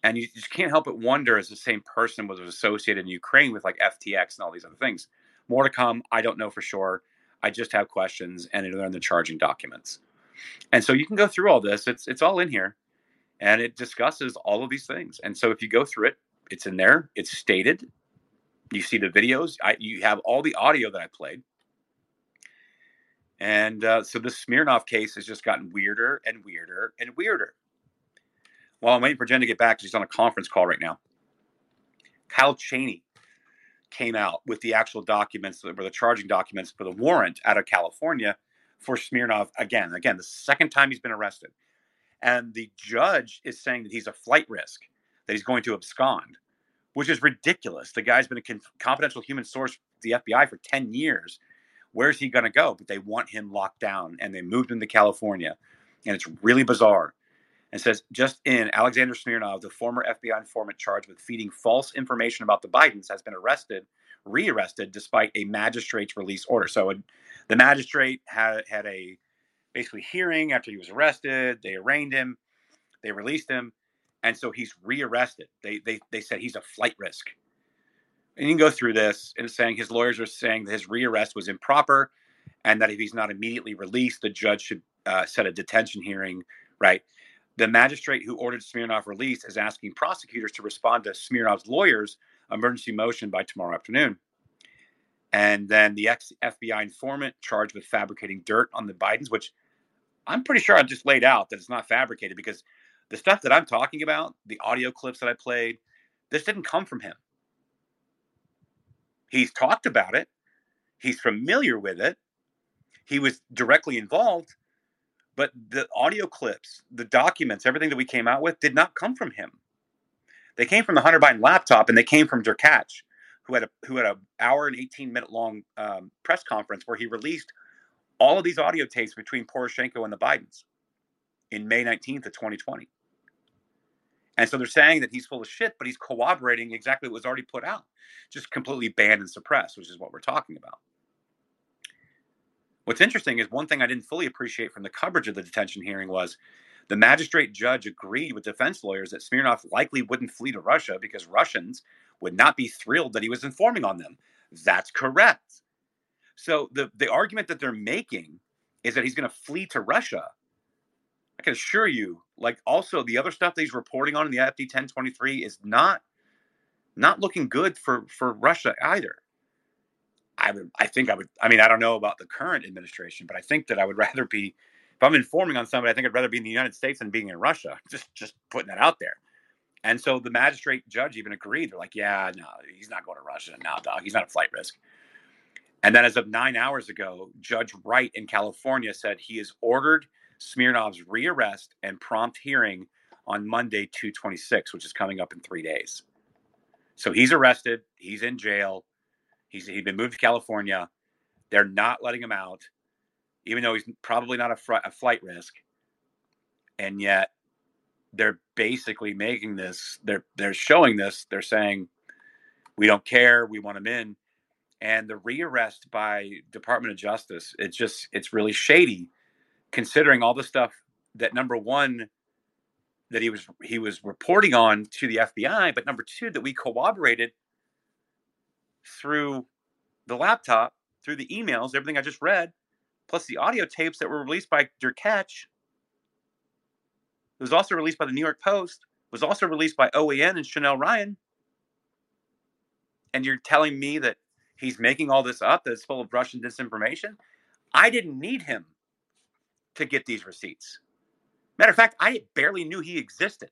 and you just can't help but wonder is the same person was associated in Ukraine with like FTX and all these other things. More to come. I don't know for sure. I just have questions, and they're in the charging documents. And so you can go through all this. It's it's all in here, and it discusses all of these things. And so if you go through it, it's in there. It's stated. You see the videos. I, you have all the audio that I played. And uh, so the Smirnov case has just gotten weirder and weirder and weirder. While I'm waiting for Jen to get back, she's on a conference call right now. Kyle Cheney came out with the actual documents, or the charging documents for the warrant out of California for Smirnov again. Again, the second time he's been arrested. And the judge is saying that he's a flight risk, that he's going to abscond, which is ridiculous. The guy's been a confidential human source, the FBI, for 10 years where's he going to go? But they want him locked down and they moved him to California. And it's really bizarre. And says just in Alexander Smirnov, the former FBI informant charged with feeding false information about the Bidens, has been arrested, rearrested despite a magistrate's release order. So it, the magistrate had had a basically hearing after he was arrested. They arraigned him, they released him, and so he's rearrested. They they they said he's a flight risk and you can go through this and saying his lawyers are saying that his rearrest was improper and that if he's not immediately released, the judge should uh, set a detention hearing, right? The magistrate who ordered Smirnov released is asking prosecutors to respond to Smirnov's lawyer's emergency motion by tomorrow afternoon. And then the ex FBI informant charged with fabricating dirt on the Bidens, which I'm pretty sure I just laid out that it's not fabricated because the stuff that I'm talking about, the audio clips that I played, this didn't come from him. He's talked about it. He's familiar with it. He was directly involved, but the audio clips, the documents, everything that we came out with did not come from him. They came from the Hunter Biden laptop, and they came from Derkach, who had a who had a hour and eighteen minute long um, press conference where he released all of these audio tapes between Poroshenko and the Bidens in May nineteenth of twenty twenty. And so they're saying that he's full of shit, but he's corroborating exactly what was already put out, just completely banned and suppressed, which is what we're talking about. What's interesting is one thing I didn't fully appreciate from the coverage of the detention hearing was the magistrate judge agreed with defense lawyers that Smirnov likely wouldn't flee to Russia because Russians would not be thrilled that he was informing on them. That's correct. So the, the argument that they're making is that he's going to flee to Russia I can assure you, like also the other stuff that he's reporting on in the FD 1023 is not not looking good for for Russia either. I would I think I would I mean I don't know about the current administration, but I think that I would rather be if I'm informing on somebody, I think I'd rather be in the United States than being in Russia. Just just putting that out there. And so the magistrate judge even agreed. They're like, yeah, no, he's not going to Russia. No, dog, he's not a flight risk. And then, as of nine hours ago, Judge Wright in California said he has ordered Smirnov's rearrest and prompt hearing on Monday, 226, which is coming up in three days. So he's arrested. He's in jail. He's he's been moved to California. They're not letting him out, even though he's probably not a, fr- a flight risk. And yet, they're basically making this. They're they're showing this. They're saying, "We don't care. We want him in." And the rearrest by Department of Justice, it's just it's really shady, considering all the stuff that number one that he was he was reporting on to the FBI, but number two that we corroborated through the laptop, through the emails, everything I just read, plus the audio tapes that were released by Derkach. It was also released by the New York Post. Was also released by OAN and Chanel Rion. And you're telling me that he's making all this up that's full of Russian disinformation? I didn't need him to get these receipts. Matter of fact, I barely knew he existed.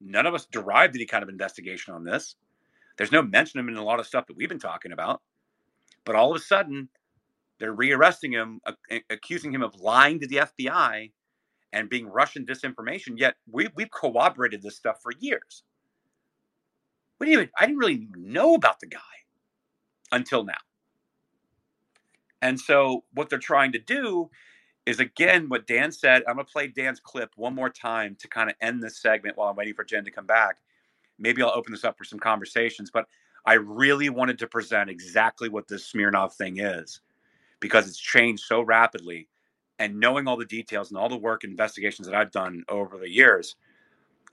None of us derived any kind of investigation on this. There's no mention of him in a lot of stuff that we've been talking about. But all of a sudden, they're rearresting him, accusing him of lying to the FBI and being Russian disinformation. Yet we, we've corroborated this stuff for years. We didn't even, I didn't really know about the guy until now. And so what they're trying to do is again what Dan said. I'm going to play Dan's clip one more time to kind of end this segment while I'm waiting for Jen to come back. Maybe I'll open this up for some conversations, but I really wanted to present exactly what this Smirnov thing is because it's changed so rapidly. And knowing all the details and all the work and investigations that I've done over the years,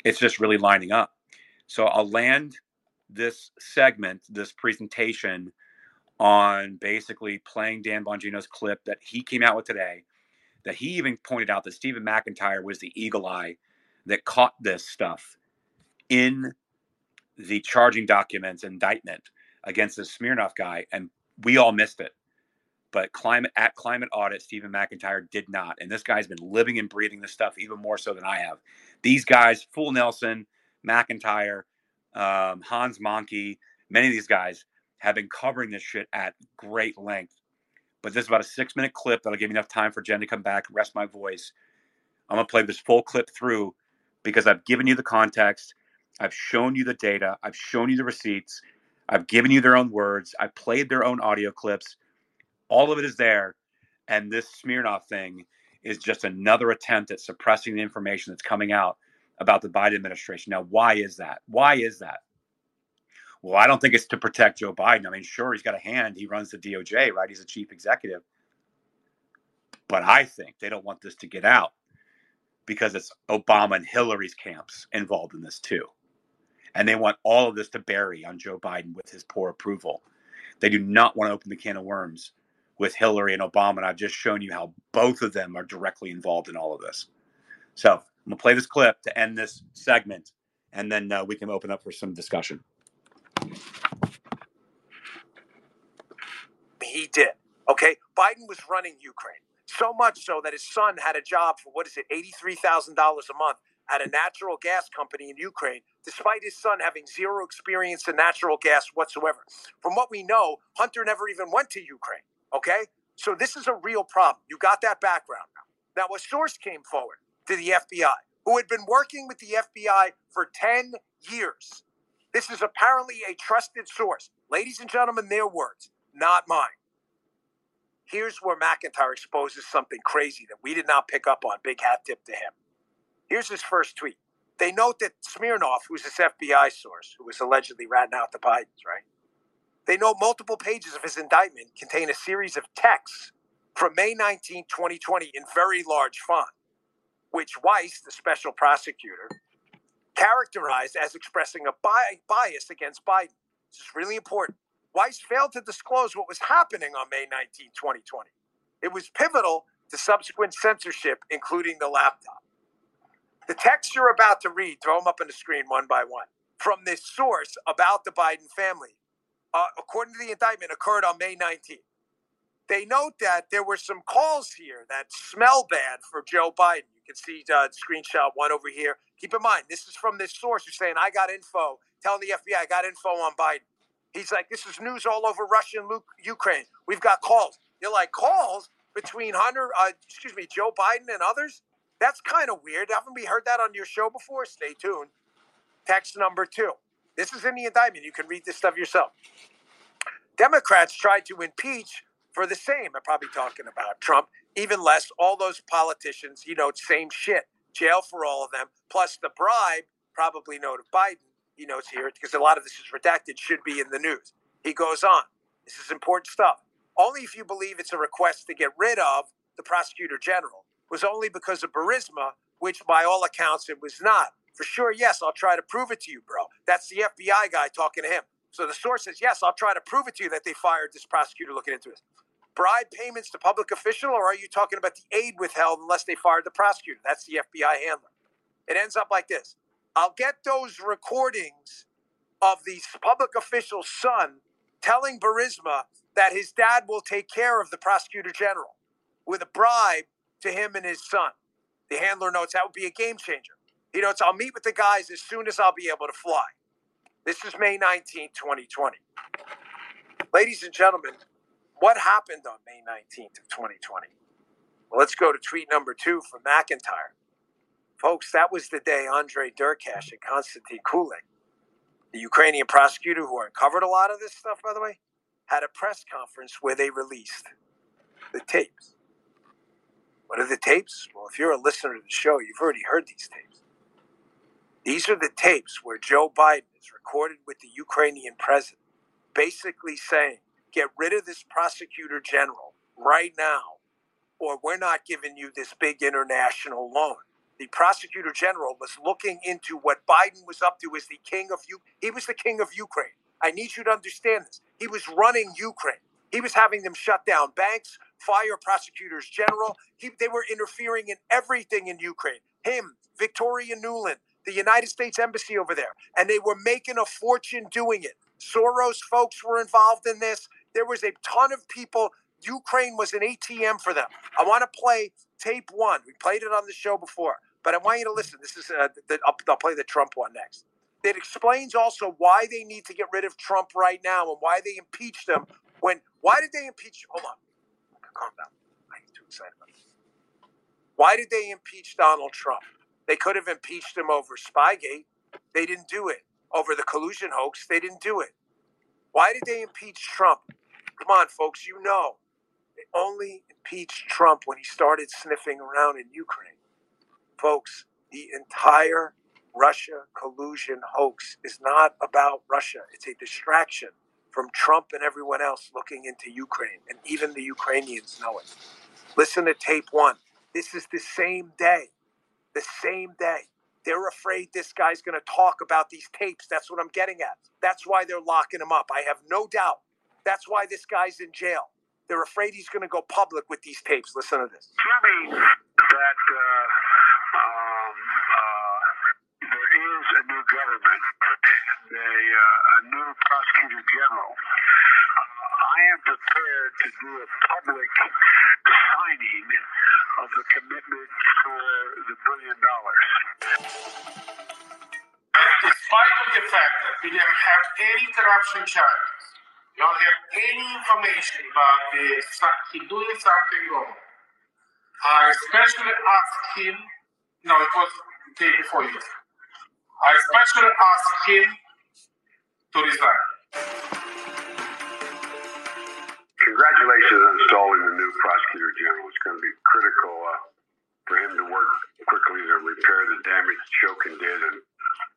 it's just really lining up. So I'll land this segment, this presentation on basically playing Dan Bongino's clip that he came out with today that he even pointed out that Stephen McIntyre was the eagle eye that caught this stuff in the charging documents indictment against the Smirnov guy, and we all missed it. But climate at climate audit, Stephen McIntyre did not, and this guy's been living and breathing this stuff even more so than I have. These guys, Full Nelson, McIntyre, um, Hans Mahncke, many of these guys have been covering this shit at great length but this is about a six minute clip that'll give me enough time for Jen to come back, rest my voice. I'm gonna play this full clip through because I've given you the context, I've shown you the data, I've shown you the receipts, I've given you their own words, I've played their own audio clips. All of it is there. And this Smirnov thing is just another attempt at suppressing the information that's coming out about the Biden administration. Now, why is that? Why is that? Well, I don't think it's to protect Joe Biden. I mean, sure, he's got a hand. He runs the DOJ, right? He's a chief executive. But I think they don't want this to get out because it's Obama and Hillary's camps involved in this too. And they want all of this to bury on Joe Biden with his poor approval. They do not want to open the can of worms with Hillary and Obama. And I've just shown you how both of them are directly involved in all of this. So I'm going to play this clip to end this segment, and then uh, we can open up for some discussion. He did. Okay. Biden was running Ukraine so much so that his son had a job for what is it, $83,000 a month at a natural gas company in Ukraine, despite his son having zero experience in natural gas whatsoever. From what we know, Hunter never even went to Ukraine. Okay. So this is a real problem. You got that background now. Now, a source came forward to the FBI who had been working with the FBI for 10 years this is apparently a trusted source. Ladies and gentlemen, their words, not mine. Here's where McIntyre exposes something crazy that we did not pick up on. Big hat tip to him. Here's his first tweet. They note that Smirnov, who's this FBI source, who was allegedly ratting out the Bidens, right? They note multiple pages of his indictment contain a series of texts from May 19, 2020, in very large font, which Weiss, the special prosecutor, characterized as expressing a bias against Biden. This is really important. Weiss failed to disclose what was happening on May 19, 2020. It was pivotal to subsequent censorship, including the laptop. The text you're about to read, throw them up on the screen one by one, from this source about the Biden family, uh, according to the indictment, occurred on May 19. They note that there were some calls here that smell bad for Joe Biden. Can see uh, screenshot one over here. Keep in mind, this is from this source who's saying, I got info, telling the FBI I got info on Biden. He's like, this is news all over Russia and Lu- Ukraine. We've got calls. You're like, calls between Hunter, uh, excuse me, Joe Biden and others? That's kind of weird. Haven't we heard that on your show before? Stay tuned. Text number two. This is in the indictment. You can read this stuff yourself. Democrats tried to impeach for the same. I'm probably talking about Trump. Even less, all those politicians, you know, same shit. Jail for all of them. Plus the bribe, probably note of Biden, he notes here, because a lot of this is redacted, should be in the news. He goes on. This is important stuff. Only if you believe it's a request to get rid of the prosecutor general was only because of Burisma, which by all accounts it was not. For sure, yes, I'll try to prove it to you, bro. That's the FBI guy talking to him. So the source says, yes, I'll try to prove it to you that they fired this prosecutor looking into this. Bribe payments to public official, or are you talking about the aid withheld unless they fired the prosecutor? That's the FBI handler. It ends up like this. I'll get those recordings of the public official's son telling Burisma that his dad will take care of the prosecutor general with a bribe to him and his son. The handler notes that would be a game changer. He notes, I'll meet with the guys as soon as I'll be able to fly. This is May 19, 2020. Ladies and gentlemen, what happened on May 19th of 2020? Well, let's go to tweet number two from McIntyre. Folks, that was the day Andre Derkach and Konstantin Kulik, the Ukrainian prosecutor who uncovered a lot of this stuff, by the way, had a press conference where they released the tapes. What are the tapes? Well, if you're a listener to the show, you've already heard these tapes. These are the tapes where Joe Biden is recorded with the Ukrainian president, basically saying, get rid of this prosecutor general right now, or we're not giving you this big international loan. The prosecutor general was looking into what Biden was up to as the king of U. He was the king of Ukraine. I need you to understand this. He was running Ukraine. He was having them shut down banks, fire prosecutors general. He, they were interfering in everything in Ukraine. Him, Victoria Nuland, the United States Embassy over there, and they were making a fortune doing it. Soros folks were involved in this. There was a ton of people. Ukraine was an ATM for them. I want to play tape one. We played it on the show before, but I want you to listen. This is uh, the, I'll, I'll play the Trump one next. It explains also why they need to get rid of Trump right now and why they impeached him. When why did they impeach? Hold on, calm down. I get too excited about this. Why did they impeach Donald Trump? They could have impeached him over Spygate. They didn't do it. Over the collusion hoax, they didn't do it. Why did they impeach Trump? Come on, folks, you know. They only impeached Trump when he started sniffing around in Ukraine. Folks, the entire Russia collusion hoax is not about Russia. It's a distraction from Trump and everyone else looking into Ukraine, and even the Ukrainians know it. Listen to tape one. This is the same day the same day. They're afraid this guy's going to talk about these tapes. That's what I'm getting at. That's why they're locking him up. I have no doubt. That's why this guy's in jail. They're afraid he's going to go public with these tapes. Listen to this. Assuming that uh, um, uh, there is a new government, a, uh, a new prosecutor general, I am prepared to do a public signing of the commitment for the billion dollars. Despite of the fact that we didn't have any corruption charges, we don't have any information about the, he doing something wrong. I especially asked him, no, it was the day before you. I especially asked him to resign. Congratulations on installing the new prosecutor general. It's going to be critical uh, for him to work quickly to repair the damage Shokin did. And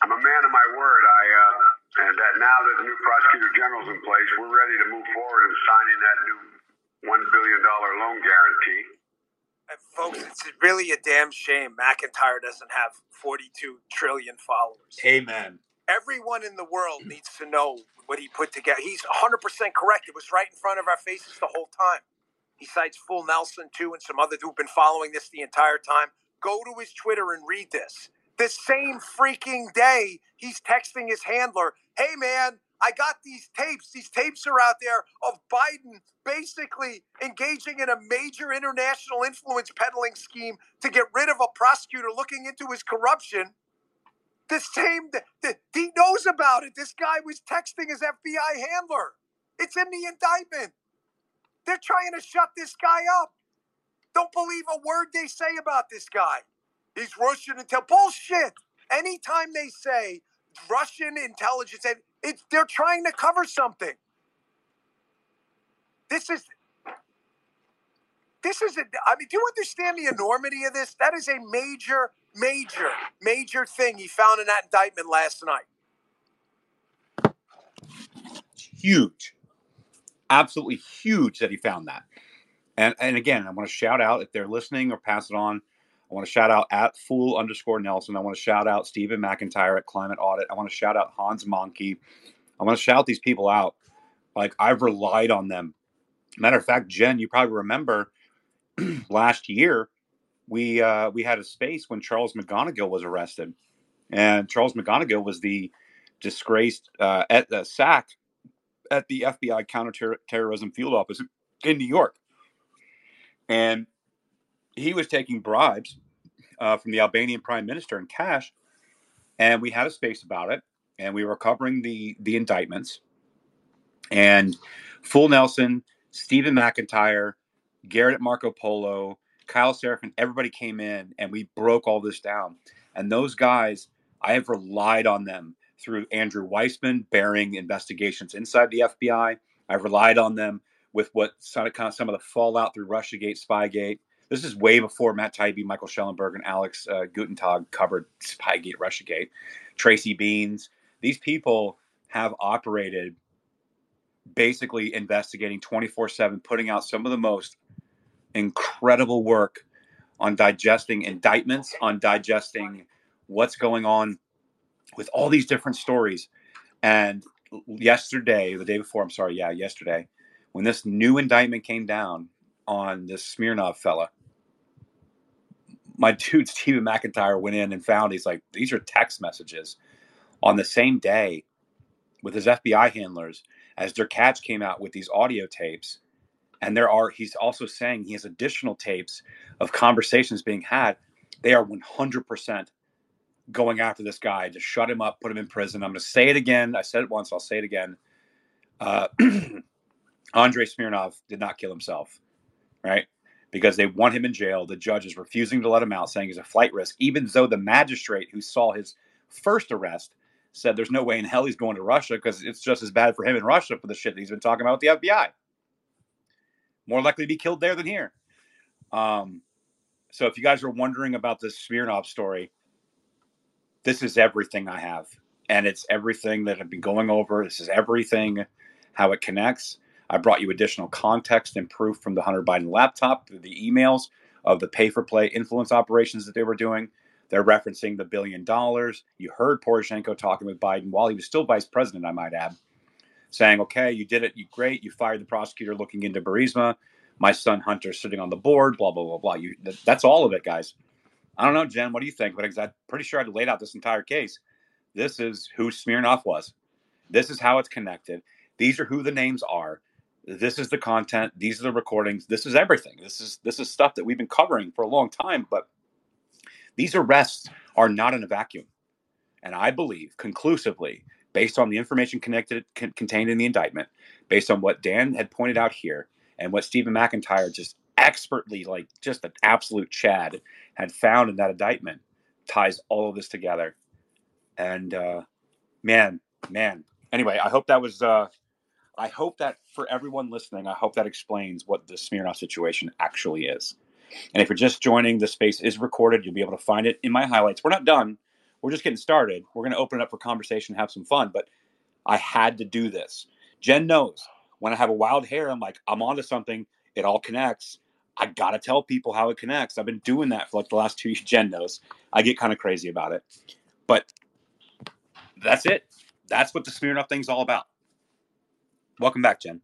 I'm a man of my word. I uh, and that now that the new prosecutor general's in place, we're ready to move forward in signing that new one billion dollar loan guarantee. And folks, it's really a damn shame McIntyre doesn't have 42 trillion followers. Amen. Everyone in the world mm. needs to know what he put together. He's 100% correct. It was right in front of our faces the whole time. He cites Full Nelson, too, and some others who've been following this the entire time. Go to his Twitter and read this. The same freaking day, he's texting his handler, hey, man, I got these tapes. These tapes are out there of Biden basically engaging in a major international influence peddling scheme to get rid of a prosecutor looking into his corruption. The same, the, the, he knows about it. This guy was texting his FBI handler. It's in the indictment. They're trying to shut this guy up. Don't believe a word they say about this guy. He's Russian intel. Bullshit. Anytime they say Russian intelligence, it's, they're trying to cover something. This is this is a, I mean, do you understand the enormity of this? That is a major, major, major thing he found in that indictment last night. Huge. Absolutely huge that he found that. And and again, I want to shout out if they're listening or pass it on. I want to shout out at fool underscore Nelson. I want to shout out Stephen McIntyre at Climate Audit. I want to shout out Hans Mahncke. I want to shout these people out. Like I've relied on them. Matter of fact, Jen, you probably remember last year we uh, we had a space when Charles McGonigal was arrested, and Charles McGonigal was the disgraced uh, at the SAC at the FBI counterterrorism field office in New York, and he was taking bribes uh, from the Albanian prime minister in cash, and we had a space about it, and we were covering the the indictments, and Full Nelson, Stephen McIntyre, Garrett Marco Polo, Kyle Seraphin, everybody came in and we broke all this down. And those guys, I have relied on them through Andrew Weissmann bearing investigations inside the FBI. I've relied on them with what some of the fallout through Russiagate, Spygate. This is way before Matt Taibbi, Michael Schellenberg, and Alex uh, Gutentag covered Spygate, Russiagate. Tracy Beanz. These people have operated basically investigating 24 7, putting out some of the most incredible work on digesting indictments, on digesting what's going on with all these different stories. And yesterday, the day before, I'm sorry, yeah, yesterday, when this new indictment came down on this Smirnov fella, my dude Stephen McIntyre went in and found he's like, these are text messages on the same day with his FBI handlers as Derkach came out with these audio tapes and there are he's also saying he has additional tapes of conversations being had. They are 100% going after this guy. To shut him up put him in prison. I'm going to say it again. I said it once i'll say it again. Uh, andrei smirnov did not kill himself right? Because they want him in jail. The judge is refusing to let him out saying he's a flight risk even though the magistrate who saw his first arrest said there's no way in hell he's going to russia because it's just as bad for him in russia for the shit that he's been talking about with the fbi more likely to be killed there than here. Um, so if you guys are wondering about this Smirnov story, this is everything I have. And it's everything that I've been going over. This is everything, how it connects. I brought you additional context and proof from the Hunter Biden laptop through the emails of the pay for play influence operations that they were doing. They're referencing the billion dollars. You heard Poroshenko talking with Biden while he was still vice president, I might add saying, okay, you did it, you great, you fired the prosecutor looking into Burisma. My son Hunter sitting on the board, blah blah blah blah. You, that's all of it, guys. I don't know, Jen. What do you think? But I'm pretty sure I laid out this entire case. This is who Smirnov was. This is how it's connected. These are who the names are. This is the content. These are the recordings. This is everything. This is this is stuff that we've been covering for a long time. But these arrests are not in a vacuum, and I believe conclusively based on the information connected c- contained in the indictment, based on what Dan had pointed out here, and what Stephen McIntyre just expertly, like just an absolute Chad, had found in that indictment, ties all of this together. And uh, man, man. Anyway, I hope that was. Uh, I hope that for everyone listening, I hope that explains what the Smirnov situation actually is. And if you're just joining, the space is recorded. You'll be able to find it in my highlights. We're not done we're just getting started. We're going to open it up for conversation, have some fun. But I had to do this. Jen knows when I have a wild hair, I'm like, I'm onto something. It all connects. I got to tell people how it connects. I've been doing that for like the last two years. Jen knows. I get kind of crazy about it. But that's it. That's what the Smirnov thing's all about. Welcome back, Jen.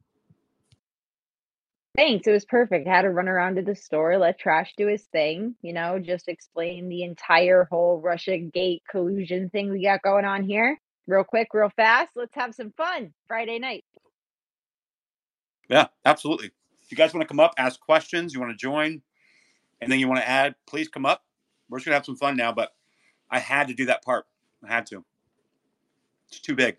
Thanks. It was perfect. Had to run around to the store, let Trash do his thing, you know, just explain the entire whole Russia gate collusion thing we got going on here. Real quick, real fast. Let's have some fun Friday night. Yeah, absolutely. If you guys want to come up, ask questions, you want to join, and then you want to add, please come up. We're just going to have some fun now, but I had to do that part. I had to. It's too big.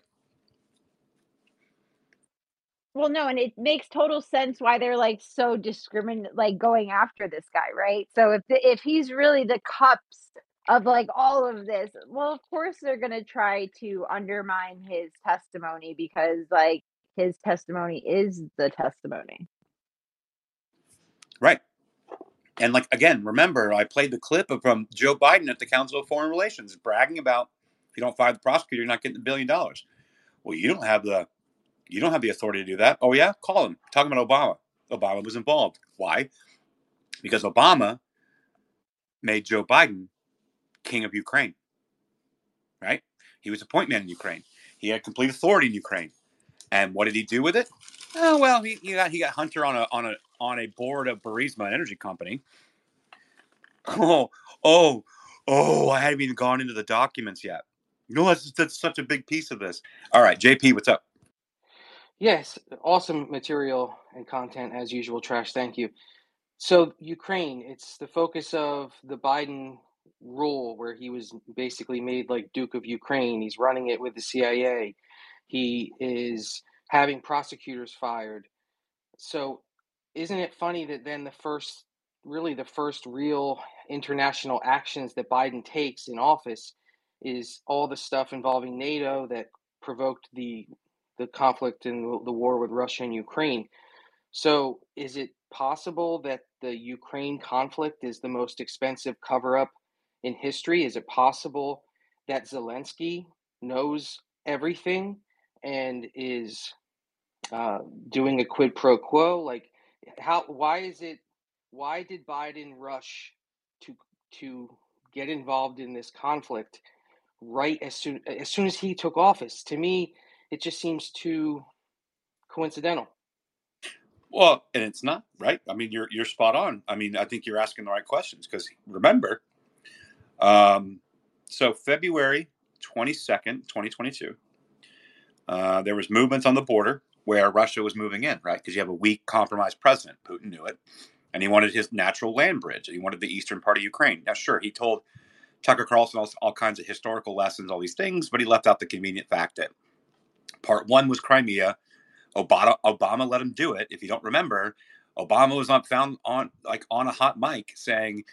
Well, no, and it makes total sense why they're like so discriminate, like going after this guy, right? So if the, if he's really the cups of like all of this, well, of course they're gonna try to undermine his testimony because like his testimony is the testimony. Right. And like again, remember I played the clip of from Joe Biden at the Council of Foreign Relations bragging about if you don't fire the prosecutor, you're not getting the billion dollars. Well, you don't have the you don't have the authority to do that. Oh yeah, call him. Talking about Obama. Obama was involved. Why? Because Obama made Joe Biden king of Ukraine. Right? He was a point man in Ukraine. He had complete authority in Ukraine. And what did he do with it? Oh well, he, he got he got Hunter on a on a on a board of Burisma, an energy company. Oh, oh, oh! I haven't even gone into the documents yet. No, that's that's such a big piece of this. All right, JP, what's up? Yes, awesome material and content as usual, Trash. Thank you. So, Ukraine, it's the focus of the Biden rule where he was basically made like Duke of Ukraine. He's running it with the CIA. He is having prosecutors fired. So, isn't it funny that then the first, really the first real international actions that Biden takes in office is all the stuff involving NATO that provoked the the conflict and the war with Russia and Ukraine. So, is it possible that the Ukraine conflict is the most expensive cover up in history? Is it possible that Zelensky knows everything and is uh, doing a quid pro quo? Like, how? Why is it? Why did Biden rush to to get involved in this conflict right as soon as soon as he took office? To me, it just seems too coincidental. Well, and it's not right. I mean, you're you're spot on. I mean, I think you're asking the right questions because remember, um, so February twenty second, twenty twenty two, uh, there was movements on the border where Russia was moving in, right? Because you have a weak, compromised president. Putin knew it, and he wanted his natural land bridge. He wanted the eastern part of Ukraine. Now, sure, he told Tucker Carlson all, all kinds of historical lessons, all these things, but he left out the convenient fact that Part one was Crimea. Obama, Obama let him do it. If you don't remember, Obama was on found on like on a hot mic saying,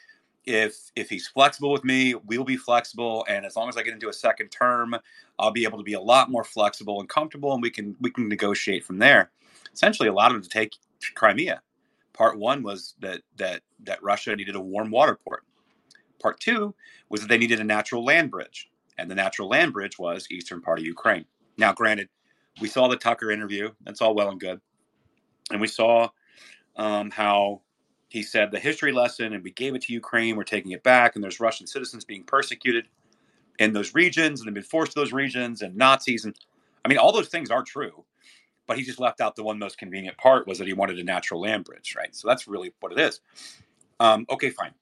if if he's flexible with me, we'll be flexible, and as long as I get into a second term, I'll be able to be a lot more flexible and comfortable, and we can we can negotiate from there. Essentially, allowed him to take Crimea. Part one was that that that Russia needed a warm water port. Part two was that they needed a natural land bridge, and the natural land bridge was eastern part of Ukraine. Now, granted, we saw the Tucker interview. That's all well and good. And we saw um, how he said the history lesson, and we gave it to Ukraine. We're taking it back, and there's Russian citizens being persecuted in those regions, and they've been forced to those regions, and Nazis, and I mean, all those things are true. But he just left out the one most convenient part was that he wanted a natural land bridge, right? So that's really what it is. Um, okay, fine.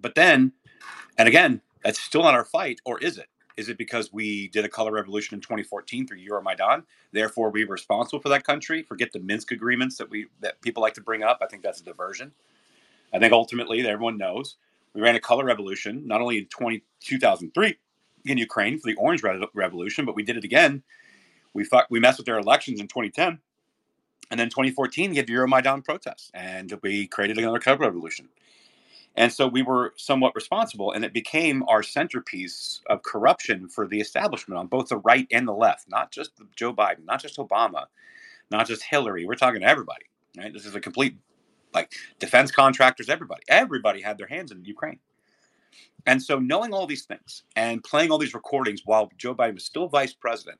But then, and again, that's still not our fight, or is it? Is it because we did a color revolution in 2014 through Euromaidan? Therefore, we were responsible for that country. Forget the Minsk agreements that we that people like to bring up. I think that's a diversion. I think ultimately, everyone knows we ran a color revolution not only in 20, 2003 in Ukraine for the Orange Re- Revolution, but we did it again. We fought, we messed with their elections in 2010, and then 2014 we had Euromaidan protests, and we created another color revolution. And so we were somewhat responsible, and it became our centerpiece of corruption for the establishment on both the right and the left, not just Joe Biden, not just Obama, not just Hillary. We're talking to everybody. Right? This is a complete like defense contractors, everybody. Everybody had their hands in Ukraine. And so knowing all these things and playing all these recordings while Joe Biden was still vice president,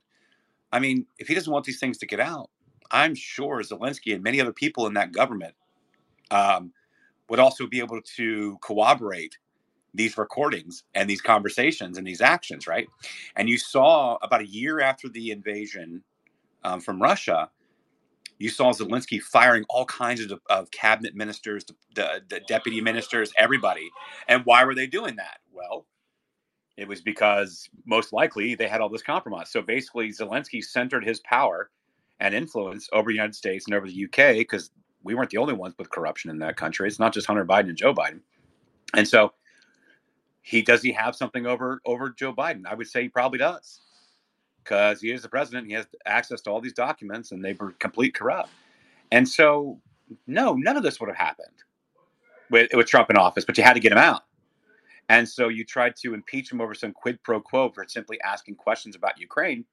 I mean, if he doesn't want these things to get out, I'm sure Zelensky and many other people in that government um, would also be able to corroborate these recordings and these conversations and these actions, right? And you saw about a year after the invasion um, from Russia, you saw Zelensky firing all kinds of, of cabinet ministers, the, the, the, deputy ministers, everybody. And why were they doing that? Well, it was because most likely they had all this compromise. So basically, Zelensky centered his power and influence over the United States and over the UK because we weren't the only ones with corruption in that country. It's not just Hunter Biden and Joe Biden. And so he does he have something over over Joe Biden? I would say he probably does, because he is the president. He has access to all these documents, and they were complete corrupt. And so, no, none of this would have happened with with Trump in office. But you had to get him out. And so you tried to impeach him over some quid pro quo for simply asking questions about Ukraine.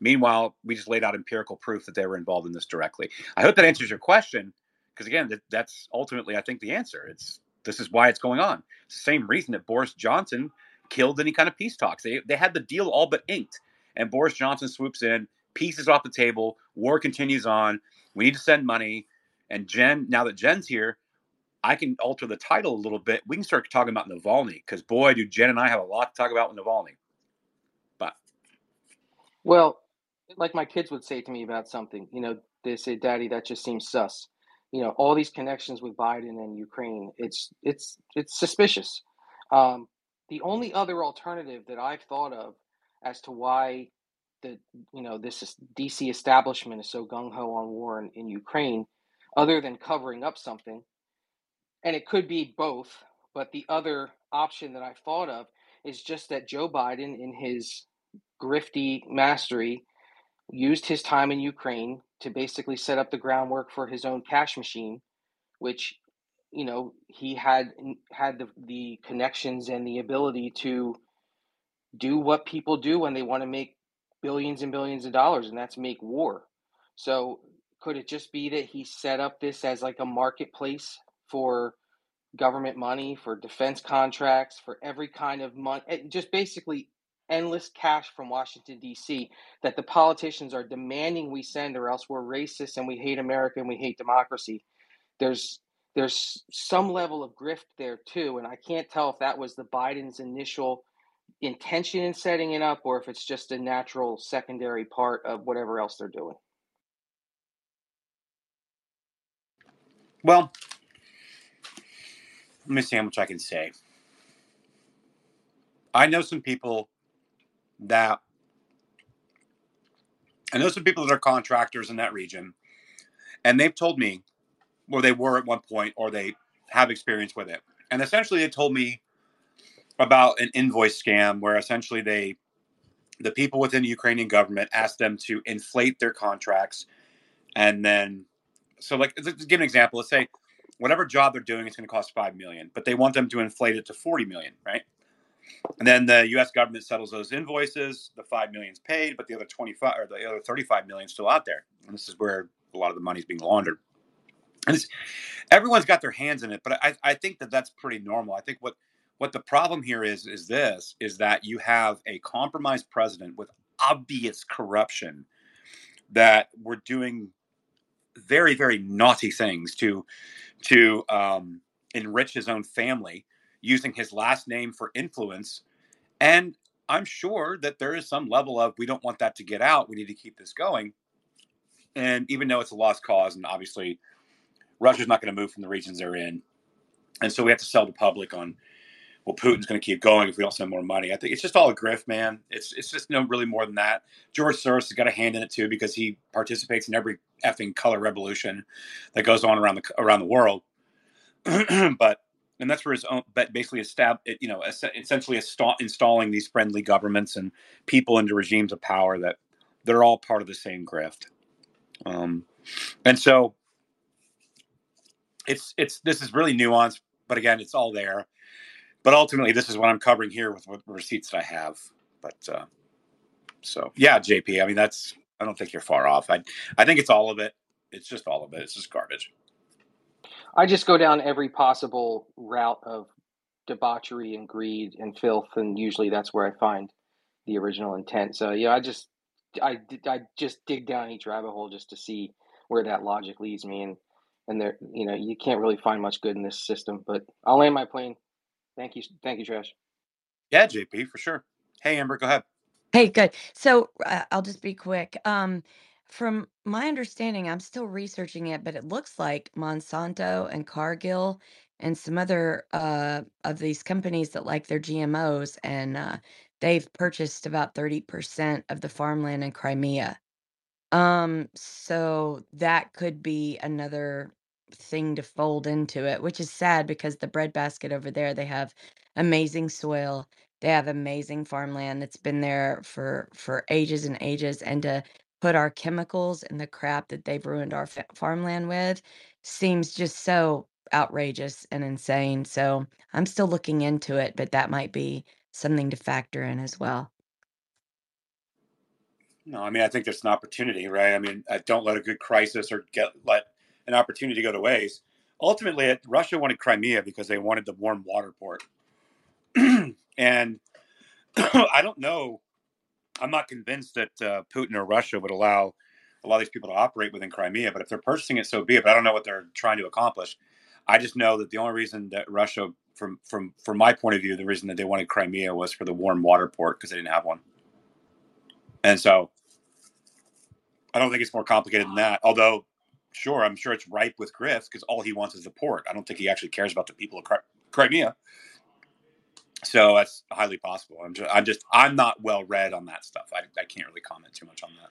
Meanwhile, we just laid out empirical proof that they were involved in this directly. I hope that answers your question, because again, that, that's ultimately, I think, the answer. It's this is why it's going on. It's the same reason that Boris Johnson killed any kind of peace talks. They they had the deal all but inked, and Boris Johnson swoops in, peace is off the table, war continues on. We need to send money. And Jen, now that Jen's here, I can alter the title a little bit. We can start talking about Navalny because boy, do Jen and I have a lot to talk about with Navalny. But Well, like my kids would say to me about something, you know, they say, "Daddy, that just seems sus." You know, all these connections with Biden and Ukraine, it's it's it's suspicious. Um, the only other alternative that I've thought of as to why the you know this is- DC establishment is so gung ho on war in, in Ukraine, other than covering up something, and it could be both. But the other option that I've thought of is just that Joe Biden, in his grifty mastery, used his time in Ukraine to basically set up the groundwork for his own cash machine, which you know he had had the, the connections and the ability to do what people do when they want to make billions and billions of dollars, and that's make war. So could it just be that he set up this as like a marketplace for government money, for defense contracts, for every kind of money, just basically endless cash from Washington D.C. that the politicians are demanding we send, or else we're racist and we hate America and we hate democracy. There's there's some level of grift there too, and I can't tell if that was the Biden's initial intention in setting it up or if it's just a natural secondary part of whatever else they're doing. well, let me see how much I can say. I know some people that I know some people that are contractors in that region, and they've told me, or they were at one point, or they have experience with it. And essentially, they told me about an invoice scam where essentially they, the people within the Ukrainian government, asked them to inflate their contracts, and then, so like, let's give an example. Let's say whatever job they're doing is going to cost five million, but they want them to inflate it to forty million, right? And then the U.S. government settles those invoices. The five million's paid, but the other twenty-five or the other thirty-five million still out there. And this is where a lot of the money's being laundered. And everyone's got their hands in it, but I, I think that that's pretty normal. I think what what the problem here is is this is that you have a compromised president with obvious corruption that we're doing very very naughty things to to um, enrich his own family using his last name for influence. And i'm sure that there is some level of we don't want that to get out. We need to keep this going. And even though it's a lost cause and obviously russia's not going to move from the regions they're in and so we have to sell the public on well putin's going to keep going if we don't send more money. I think it's just all a grift man. It's it's just no really more than that. George soros has got a hand in it too because he participates in every effing color revolution that goes on around the around the world. But and that's where his own but basically estab- you know essentially install- installing these friendly governments and people into regimes of power that they're all part of the same grift. Um, and so it's it's this is really nuanced but again it's all there. But ultimately this is what i'm covering here with what receipts that i have. But uh, so yeah jp i mean that's i don't think you're far off. I i think it's all of it. It's just all of it. It's just garbage I just go down every possible route of debauchery and greed and filth, and usually that's where I find the original intent. So yeah, I just I I just dig down each rabbit hole just to see where that logic leads me, and and there you know you can't really find much good in this system. But I'll land my plane. Thank you, thank you, Trash. yeah jp for sure hey amber go ahead Hey, good. So uh, I'll just be quick. Um, from my understanding, I'm still researching it, but it looks like Monsanto and Cargill and some other uh, of these companies that like their GMOs, and uh, they've purchased about 30% of the farmland in Crimea. Um, so that could be another thing to fold into it, which is sad because the breadbasket over there, they have amazing soil. They have amazing farmland that's been there for for ages and ages, and to put our chemicals and the crap that they've ruined our fa- farmland with seems just so outrageous and insane. So I'm still looking into it, but that might be something to factor in as well. No, I mean I think there's an opportunity, right? I mean, uh, don't let a good crisis or get let an opportunity go to waste. Ultimately, Russia wanted Crimea because they wanted the warm water port, and I don't know. I'm not convinced that uh, Putin or Russia would allow a lot of these people to operate within Crimea. But if they're purchasing it, so be it. But I don't know what they're trying to accomplish. I just know that the only reason that Russia, from from from my point of view, the reason that they wanted Crimea was for the warm water port because they didn't have one. And so I don't think it's more complicated than that. Although, sure, I'm sure it's ripe with grifts because all he wants is the port. I don't think he actually cares about the people of Crimea. So that's highly possible. I'm just, I'm just, I'm not well read on that stuff. I, I can't really comment too much on that.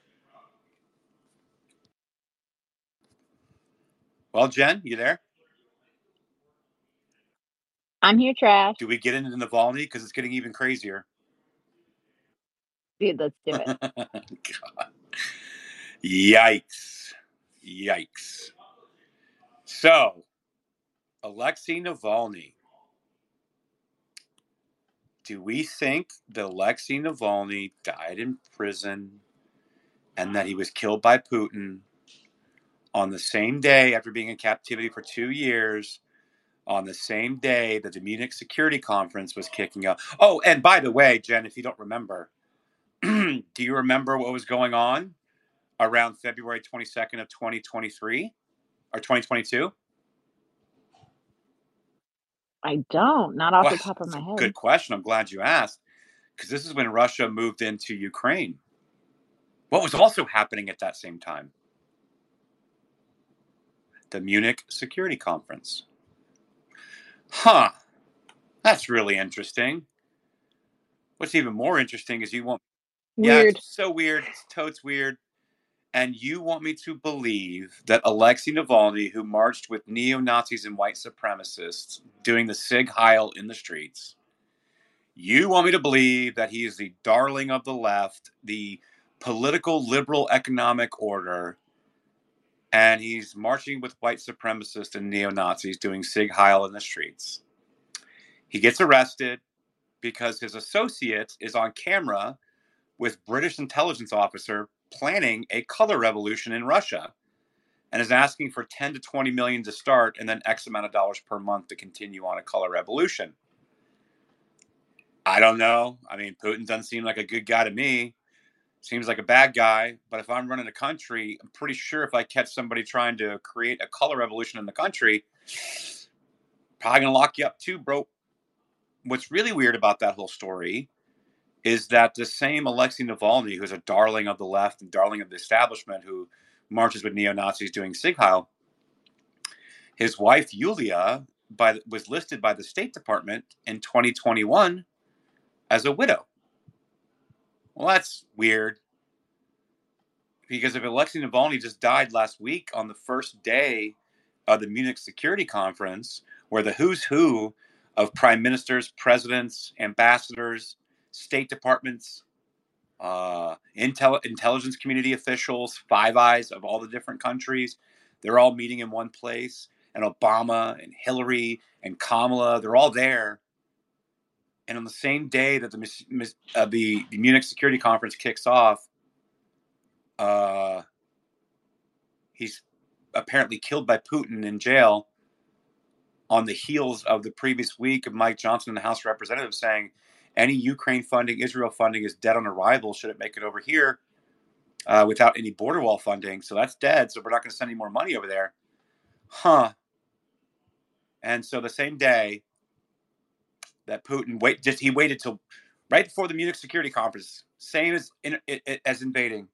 Well, Jen, you there? I'm here, trash. Do we get into Navalny because it's getting even crazier? Dude, let's do it. God. Yikes. Yikes. So, Alexei Navalny. Do we think that Alexei Navalny died in prison and that he was killed by Putin on the same day after being in captivity for two years? On the same day that the Munich Security Conference was kicking off. Oh, and by the way, Jen, if you don't remember, do you remember what was going on around February 22nd of 2023 or 2022? I don't, not off Well, the top of my head. good question. I'm glad you asked because this is when Russia moved into Ukraine. What was also happening at that same time? The Munich Security Conference. Huh. That's really interesting. What's even more interesting is you want yeah, Weird. it's so weird. It's totes weird. And you want me to believe that Alexei Navalny, who marched with neo Nazis and white supremacists doing the Sieg Heil in the streets, you want me to believe that he is the darling of the left, the political liberal economic order, and he's marching with white supremacists and neo Nazis doing Sieg Heil in the streets. He gets arrested because his associate is on camera with British intelligence officer planning a color revolution in Russia and is asking for 10 to 20 million to start and then X amount of dollars per month to continue on a color revolution. I don't know. I mean, Putin doesn't seem like a good guy to me. Seems like a bad guy. But if I'm running a country, I'm pretty sure if I catch somebody trying to create a color revolution in the country, probably gonna lock you up too, bro. What's really weird about that whole story is that the same Alexei Navalny, who's a darling of the left and darling of the establishment, who marches with neo Nazis doing Sieg Heil, his wife Yulia by, was listed by the State Department in 2021 as a widow. Well, that's weird. Because if Alexei Navalny just died last week on the first day of the Munich Security Conference, where the who's who of prime ministers, presidents, ambassadors, state departments, uh, intel- intelligence community officials, Five Eyes of all the different countries. They're all meeting in one place. And Obama and Hillary and Kamala, they're all there. And on the same day that the, uh, the, the Munich Security Conference kicks off, uh, he's apparently killed by Putin in jail on the heels of the previous week of Mike Johnson in the House of Representatives saying any Ukraine funding, Israel funding is dead on arrival. Should it make it over here uh, without any border wall funding? So that's dead. So we're not going to send any more money over there. Huh. And so the same day that Putin wait, just he waited till right before the Munich Security Conference, same as in, as invading,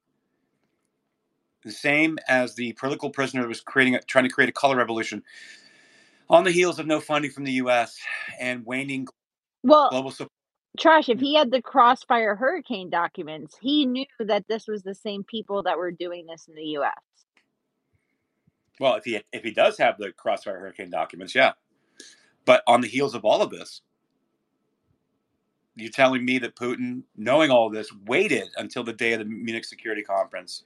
the same as the political prisoner was creating, trying to create a color revolution, on the heels of no funding from the U.S. and waning Well, global support. Trash, if he had the Crossfire Hurricane documents, he knew that this was the same people that were doing this in the US. Well, if he if he does have the Crossfire Hurricane documents, yeah. But on the heels of all of this, you're telling me that Putin, knowing all this, waited until the day of the Munich Security Conference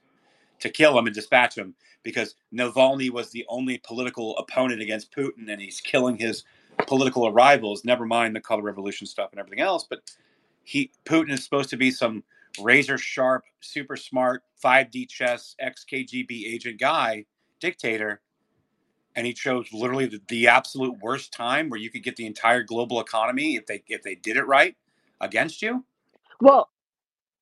to kill him and dispatch him because Navalny was the only political opponent against Putin, and he's killing his political arrivals, Never mind the color revolution stuff and everything else, but he Putin is supposed to be some razor sharp, super smart, 5D chess, ex KGB agent guy, dictator, and he chose literally the, the, absolute worst time where you could get the entire global economy if they if they did it right against you. Well,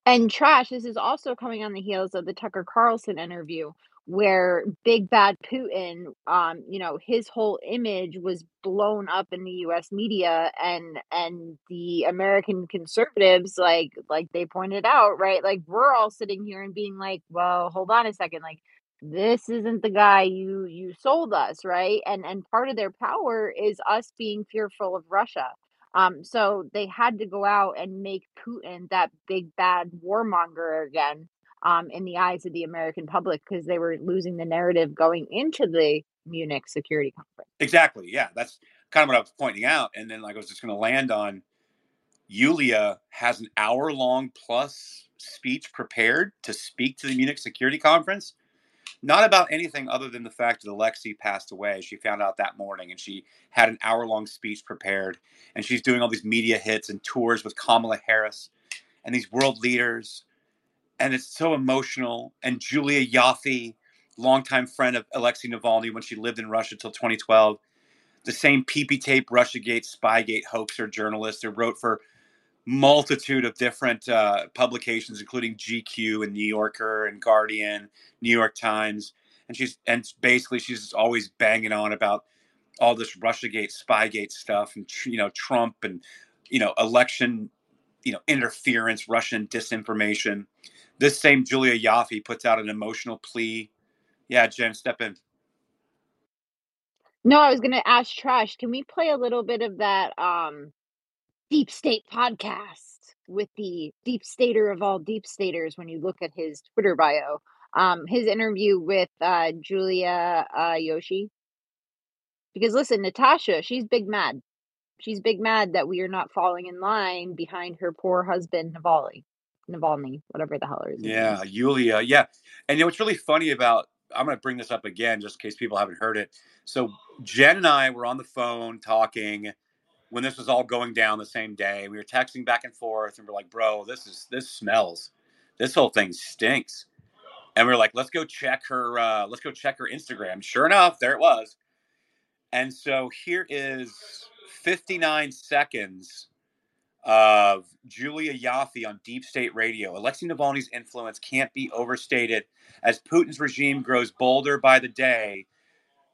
and trash. This is also coming on the heels of the Tucker Carlson interview where big bad Putin, um, you know, his whole image was blown up in the U.S. media, and and the American conservatives, like like they pointed out, right, like we're all sitting here and being like, well, hold on a second, like this isn't the guy you you sold us, right? And and part of their power is us being fearful of Russia. Um, so they had to go out and make Putin that big bad warmonger again um, in the eyes of the American public because they were losing the narrative going into the Munich Security Conference. Exactly. Yeah, that's kind of what I was pointing out. And then, like, I was just going to land on Yulia has an hour long plus speech prepared to speak to the Munich Security Conference. Not about anything other than the fact that Alexei passed away. She found out that morning and she had an hour long speech prepared. And she's doing all these media hits and tours with Kamala Harris and these world leaders and it's so emotional. And Julia Ioffe, longtime friend of Alexei Navalny when she lived in Russia till 2012, the same PP tape Russiagate, Spygate hoaxer journalist who wrote for multitude of different uh, publications, including GQ and New Yorker and Guardian, New York Times, and she's and basically she's always banging on about all this RussiaGate, Spygate stuff, and you know Trump and you know election, you know interference, Russian disinformation this same Julia Ioffe puts out an emotional plea. Yeah, Jen, step in. No, I was gonna ask Trash. Can we play a little bit of that um deep state podcast with the deep stater of all deep staters when you look at his Twitter bio? Um, his interview with uh Julia uh Yoshi. Because listen, Natasha, she's big mad. She's big mad that we are not falling in line behind her poor husband Navalny. Navalny, whatever the hell it is. Yeah, Yulia. Yeah. And you know what's really funny about I'm going to bring this up again just in case people haven't heard it. So Jen and I were on the phone talking when this was all going down the same day. We were texting back and forth and we're like, "Bro, this is this smells. This whole thing stinks." And we are like, "Let's go check her uh let's go check her Instagram." Sure enough, there it was. And so here is 59 seconds of Julia Ioffe on Deep State Radio. Alexei Navalny's influence can't be overstated. As Putin's regime grows bolder by the day,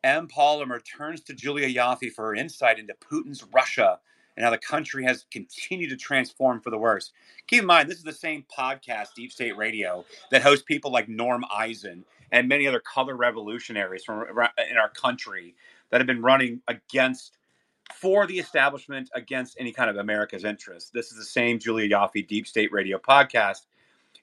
M. Polymer turns to Julia Ioffe for her insight into Putin's Russia and how the country has continued to transform for the worse. Keep in mind, this is the same podcast, Deep State Radio, that hosts people like Norm Eisen and many other color revolutionaries from in our country that have been running against for the establishment against any kind of America's interest. This is the same Julia Ioffe Deep State Radio podcast.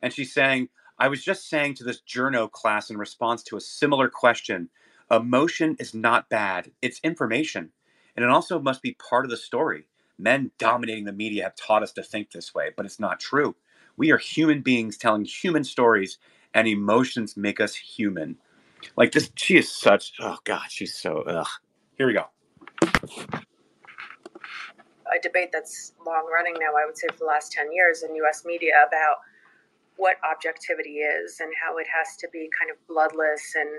And she's saying, I was just saying to this journo class in response to a similar question emotion is not bad, it's information. And it also must be part of the story. Men dominating the media have taught us to think this way, but it's not true. We are human beings telling human stories, and emotions make us human. Like this, she is such, oh God, she's so, ugh. Here we go a debate that's long running now, I would say, for the last 10 years in US media about what objectivity is and how it has to be kind of bloodless and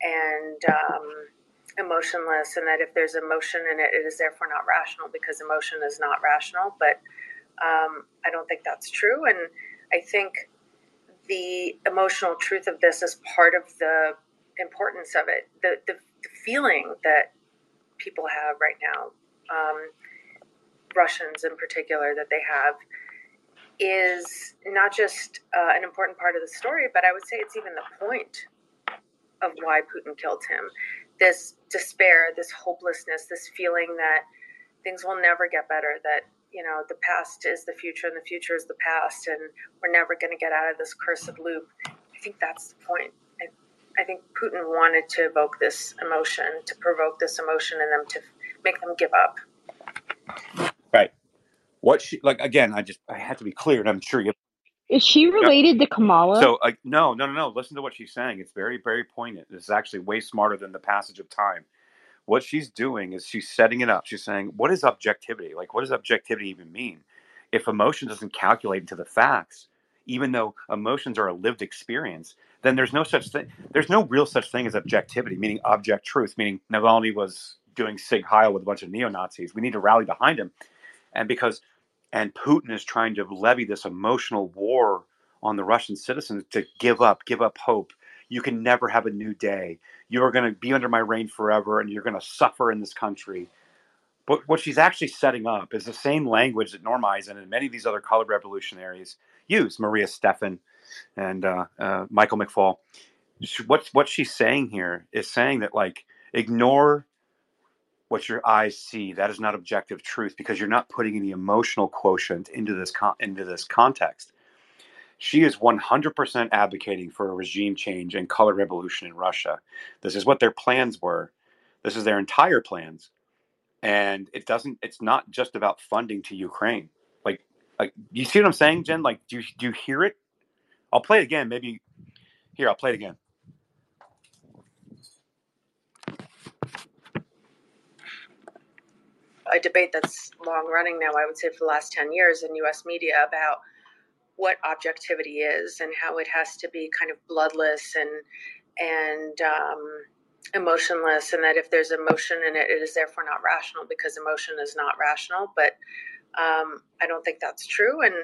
and um, emotionless, and that if there's emotion in it, it is therefore not rational because emotion is not rational. But um, I don't think that's true, and I think the emotional truth of this is part of the importance of it. The the, the feeling that people have right now. Um, Russians in particular that they have is not just uh, an important part of the story, but I would say it's even the point of why Putin killed him. This despair, this hopelessness, this feeling that things will never get better, that you know the past is the future and the future is the past, and we're never going to get out of this cursed loop. I think that's the point. I, I think Putin wanted to evoke this emotion, to provoke this emotion in them, to make them give up. What she like again? I just I have to be clear, and I'm sure you. Is she related to Kamala? So uh, no, no, no, no. Listen to what she's saying. It's very, very poignant. This is actually way smarter than the passage of time. What she's doing is she's setting it up. She's saying, "What is objectivity? Like, what does objectivity even mean? If emotion doesn't calculate into the facts, even though emotions are a lived experience, then there's no such thing. There's no real such thing as objectivity, meaning object truth. Meaning Navalny was doing Sieg Heil with a bunch of neo Nazis. We need to rally behind him, and because and Putin is trying to levy this emotional war on the Russian citizens to give up, give up hope. You can never have a new day. You're going to be under my reign forever, and you're going to suffer in this country. But what she's actually setting up is the same language that Norm Eisen and many of these other colored revolutionaries use. Maria Stephan and uh, uh, Michael McFaul. What what she's saying here is saying that like ignore what your eyes see. That is not objective truth because you're not putting any emotional quotient into this con- into this context. She is 100% advocating for a regime change and color revolution in Russia. This is what their plans were. This is their entire plans. And it doesn't it's not just about funding to Ukraine. Like like you see what I'm saying, Jen? Like do you do you hear it? I'll play it again. Maybe here, I'll play it again. A debate that's long running now, I would say for the last 10 years in US media about what objectivity is and how it has to be kind of bloodless and and um, emotionless and that if there's emotion in it it is therefore not rational because emotion is not rational. But um, i don't think that's true. And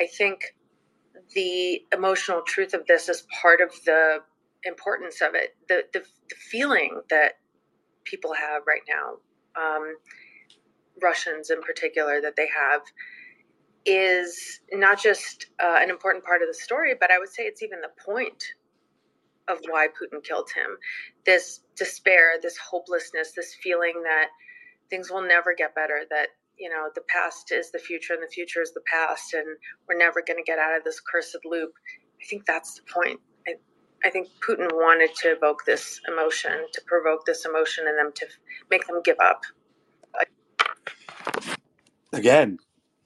i think the emotional truth of this is part of the importance of it the, the, the feeling that people have right now. Um, Russians in particular that they have is not just uh, an important part of the story, but I would say it's even the point of why Putin killed him. This despair, this hopelessness, this feeling that things will never get better, that you know the past is the future and the future is the past, and we're never going to get out of this cursed loop. I think that's the point. I, I think Putin wanted to evoke this emotion, to provoke this emotion in them, to make them give up again,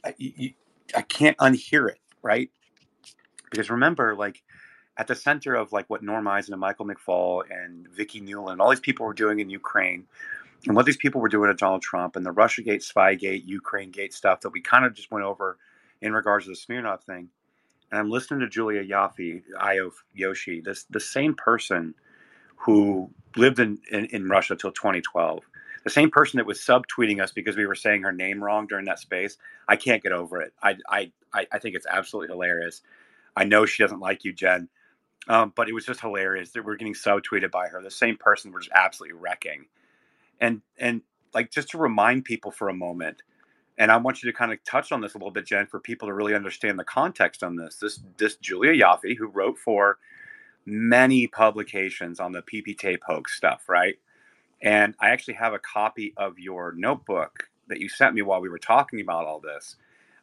I, you, I can't unhear it, right? Because remember, like at the center of like what Norm Eisen and Michael McFaul and Vicki Nuland, all these people were doing in Ukraine, and what these people were doing to Donald Trump and the RussiaGate, SpyGate, Ukraine Gate stuff that we kind of just went over in regards to the Smirnov thing. And I'm listening to Julia Ioffe, Io Yoshi, this the same person who lived in, in, in Russia till 2012 the same person that was subtweeting us because we were saying her name wrong during that space. I can't get over it. I I I think it's absolutely hilarious. I know she doesn't like you, Jen, um, but it was just hilarious that we're getting subtweeted by her. The same person we're just absolutely wrecking, and and like just to remind people for a moment. And I want you to kind of touch on this a little bit, Jen, for people to really understand the context on this. This this Julia Ioffe, who wrote for many publications on the PP tape hoax stuff, right? And I actually have a copy of your notebook that you sent me while we were talking about all this.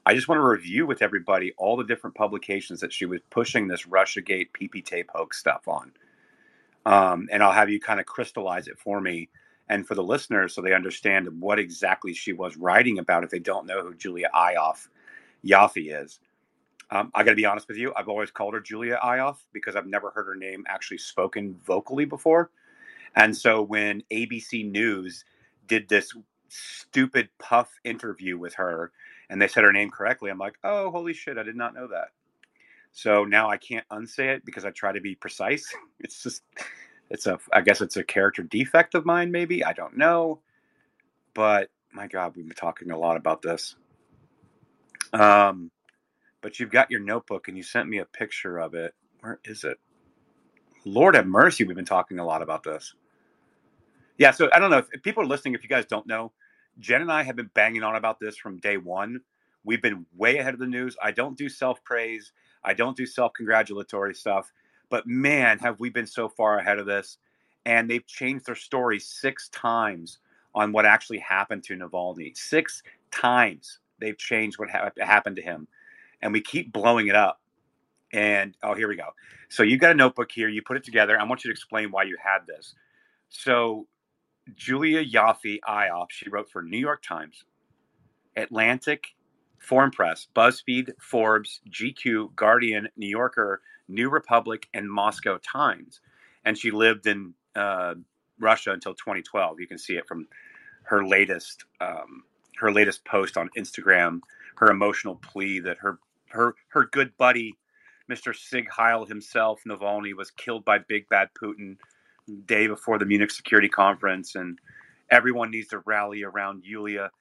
I just want to review with everybody all the different publications that she was pushing this Russiagate PP tape hoax stuff on. Um, and I'll have you kind of crystallize it for me and for the listeners so they understand what exactly she was writing about if they don't know who Julia Ioffe Yaffe is. Um, I got to be honest with you, I've always called her Julia Ioffe because I've never heard her name actually spoken vocally before. And so when ABC News did this stupid puff interview with her and they said her name correctly, I'm like, oh, holy shit, I did not know that. So now I can't unsay it because I try to be precise. It's just, it's a, I guess it's a character defect of mine, maybe. I don't know. But my God, we've been talking a lot about this. Um, but you've got your notebook and you sent me a picture of it. Where is it? Lord have mercy, we've been talking a lot about this. Yeah, so I don't know if, if people are listening. If you guys don't know, Jen and I have been banging on about this from day one. We've been way ahead of the news. I don't do self praise. I don't do self congratulatory stuff. But man, have we been so far ahead of this? And they've changed their story six times on what actually happened to Navalny. Six times they've changed what ha- happened to him, and we keep blowing it up. And oh, here we go. So you've got a notebook here. You put it together. I want you to explain why you had this. So Julia Yaffe Ioff, she wrote for New York Times, Atlantic, Foreign Press, BuzzFeed, Forbes, GQ, Guardian, New Yorker, New Republic, and Moscow Times. And she lived in uh, Russia until 2012. You can see it from her latest um, her latest post on Instagram. Her emotional plea that her her her good buddy, Mr. Sieg Heil himself, Navalny, was killed by big bad Putin day before the Munich Security Conference, and everyone needs to rally around Yulia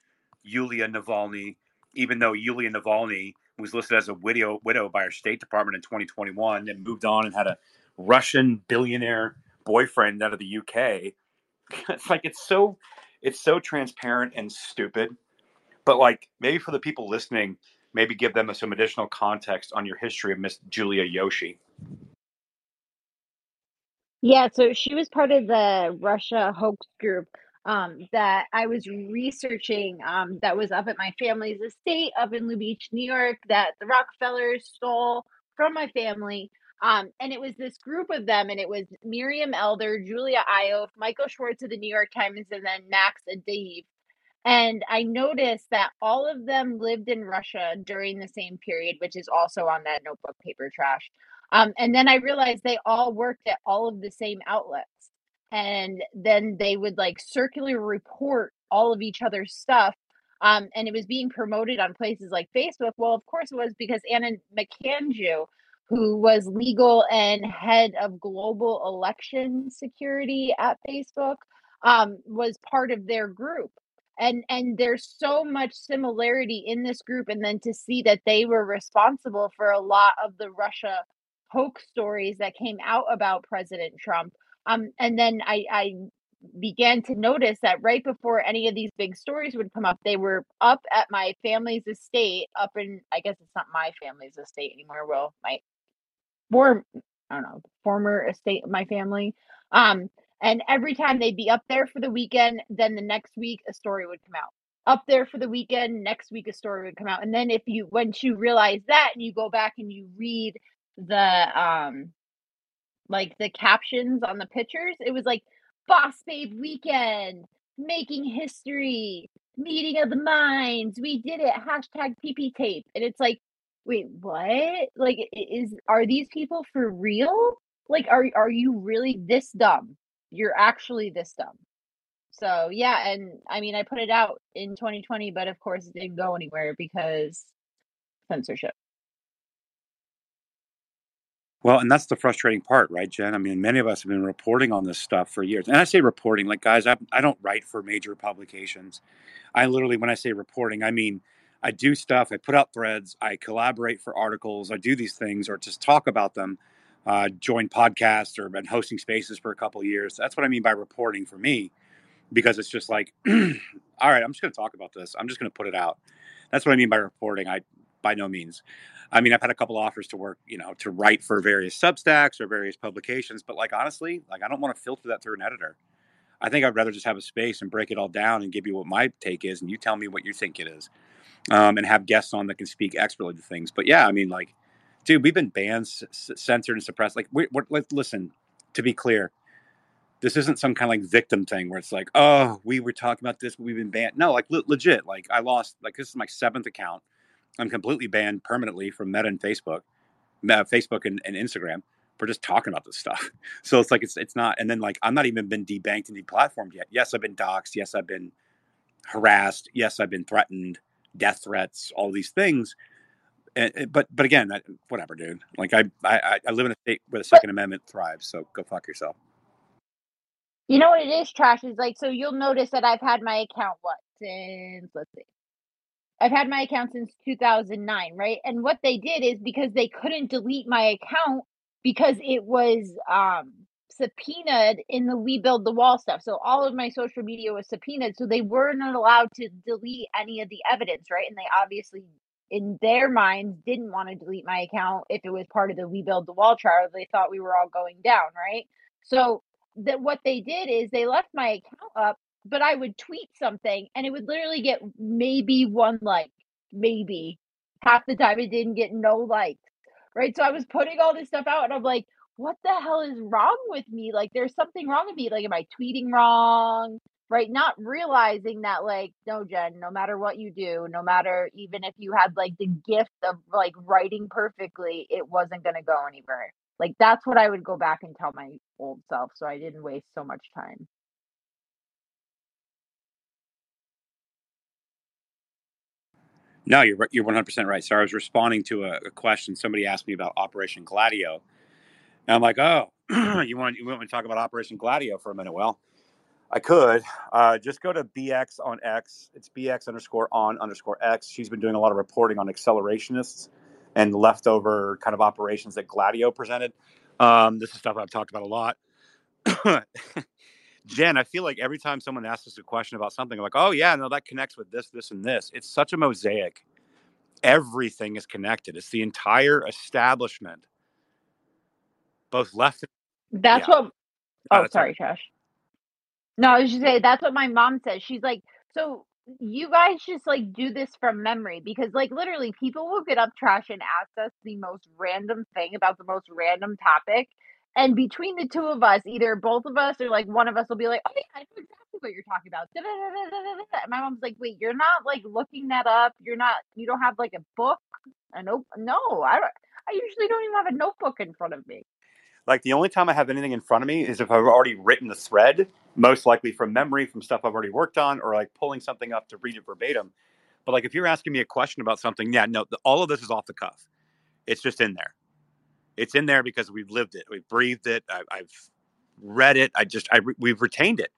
Yulia Navalny, even though Yulia Navalny was listed as a widow widow by our State Department in 2021 and moved on and had a Russian billionaire boyfriend out of the UK. It's like it's so it's so transparent and stupid. But like maybe for the people listening, maybe give them some additional context on your history of Miss Julia Yoshi. Yeah, so she was part of the Russia hoax group um, that I was researching um, that was up at my family's estate up in New Beach, New York, that the Rockefellers stole from my family. Um, and it was this group of them, and it was Miriam Elder, Julia Ioff, Michael Schwirtz of the New York Times, and then Max Adiev. And I noticed that all of them lived in Russia during the same period, which is also on that notebook paper trash. Um, and then I realized they all worked at all of the same outlets. And then they would like circularly report all of each other's stuff. Um, and it was being promoted on places like Facebook. Well, of course it was because Anna Makanju, who was legal and head of global election security at Facebook, um, was part of their group and and there's so much similarity in this group and then to see that they were responsible for a lot of the russia hoax stories that came out about president trump um and then i i began to notice that right before any of these big stories would come up they were up at my family's estate up in i guess it's not my family's estate anymore well my former i don't know former estate my family um and every time they'd be up there for the weekend, then the next week a story would come out. Up there for the weekend, next week a story would come out. And then if you once you realize that and you go back and you read the um like the captions on the pictures, it was like Boss Babe Weekend, making history, meeting of the minds, we did it, hashtag PP tape. And it's like, wait, what? Like is are these people for real? Like are are you really this dumb? you're actually this dumb. So yeah, and I mean I put it out in 2020, but of course it didn't go anywhere because censorship. Well, and that's the frustrating part, right, Jen? I mean, many of us have been reporting on this stuff for years. And I say reporting, like, guys, I, I don't write for major publications. I literally, when I say reporting, I mean, I do stuff, I put out threads, I collaborate for articles, I do these things or just talk about them uh, joined podcasts or been hosting spaces for a couple years. That's what I mean by reporting for me, because it's just like, all right, I'm just going to talk about this. I'm just going to put it out. That's what I mean by reporting. I by no means. I mean, I've had a couple offers to work, you know, to write for various Substacks or various publications, but like honestly, like I don't want to filter that through an editor. I think I'd rather just have a space and break it all down and give you what my take is, and you tell me what you think it is, um, and have guests on that can speak expertly to things. But yeah, I mean, like dude, we've been banned, censored, and suppressed. Like, we, are listen, to be clear, this isn't some kind of like victim thing where it's like, oh, we were talking about this, but we've been banned. No, like le- legit. Like, I lost, like, this is my seventh account. I'm completely banned permanently from Meta and Facebook, Meta, Facebook and, and Instagram for just talking about this stuff. So it's like it's it's not, and then like I'm not even been debanked and deplatformed yet. Yes, I've been doxxed. Yes, I've been harassed. Yes, I've been threatened, death threats, all these things and, but but again, whatever, dude. Like I, I I live in a state where the Second Amendment thrives. So go fuck yourself. You know what it is, trash is like. So you'll notice that I've had my account what since let's see, I've had my account since 2009, right? And what they did is because they couldn't delete my account because it was um subpoenaed in the We Build the Wall stuff. So all of my social media was subpoenaed, so they weren't allowed to delete any of the evidence, right? And they obviously in their minds didn't want to delete my account if it was part of the we build the wall trial they thought we were all going down right so that what they did is they left my account up but i would tweet something and it would literally get maybe one like maybe half the time it didn't get no likes right? So I was putting all this stuff out and I'm like, what the hell is wrong with me? Like, there's something wrong with me. Like, am I tweeting wrong? Right? Not realizing that, like, no, Jen, no matter what you do, no matter even if you had like the gift of like writing perfectly, it wasn't going to go anywhere. Like, that's what I would go back and tell my old self so I didn't waste so much time. No, you're you're 100 percent right. So I was responding to a, a, question somebody asked me about Operation Gladio, and I'm like, oh, you want you want me to talk about Operation Gladio for a minute? Well, I could uh, just go to BX on X. It's BX underscore on underscore X. She's been doing a lot of reporting on accelerationists and leftover kind of operations that Gladio presented. Um, this is stuff I've talked about a lot. Jen, I feel like every time someone asks us a question about something, I'm like, oh yeah, no, that connects with this, this, and this. It's such a mosaic. Everything is connected. It's the entire establishment, both left. And, that's yeah. what. Oh, oh sorry, Trash. No, I was just saying that's what my mom says. She's like, so you guys just like do this from memory because like literally people will get up trash and ask us the most random thing about the most random topic and between the two of us, either both of us or like one of us will be like, "Oh yeah, I know exactly what you're talking about." My mom's like, "Wait, you're not like looking that up. You're not. You don't have like a book, a note. No, I don't. I usually don't even have a notebook in front of me. Like the only time I have anything in front of me is if I've already written the thread, most likely from memory, from stuff I've already worked on, or like pulling something up to read it verbatim. But like if you're asking me a question about something, yeah, no, the, all of this is off the cuff. It's just in there it's in there because we've lived it, we've breathed it. I, have read it. I just I we've retained it,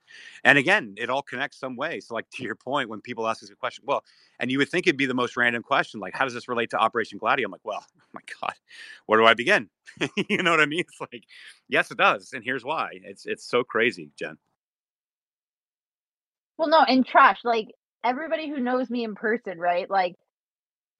and again, it all connects some way. So, like to your point, when people ask us a question, well, and you would think it'd be the most random question, like how does this relate to Operation Gladio? I'm like, well, oh my God, where do I begin? you know what I mean? It's like, yes, it does, and here's why. It's it's so crazy, Jen. Well, no, and trash like everybody who knows me in person, right? Like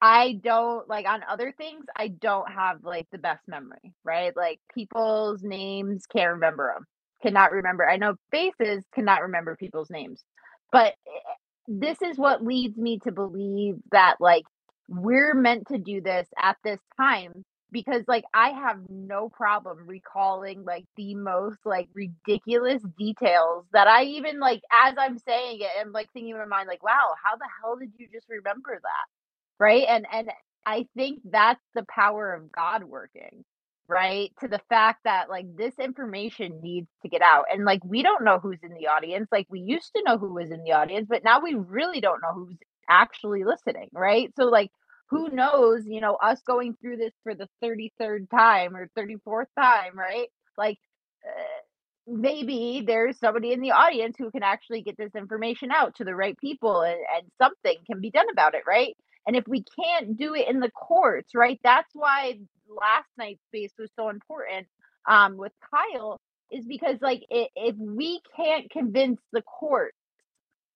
I don't like on other things, I don't have like the best memory, right? Like people's names can't remember them, cannot remember. I know faces cannot remember people's names. But eh, this is what leads me to believe that like we're meant to do this at this time because like I have no problem recalling like the most like ridiculous details that I even like as I'm saying it and like thinking in my mind like wow how the hell did you just remember that right? And and i think that's the power of god working right? To the fact that like this information needs to get out and like we don't know who's in the audience like we used to know who was in the audience but now we really don't know who's actually listening right? So like who knows you know us going through this for the 33rd time or 34th time right? Like uh, maybe there's somebody in the audience who can actually get this information out to the right people and, and something can be done about it right and if we can't do it in the courts, right? That's why last night's space was so important um, with Kyle, is because like it, if we can't convince the court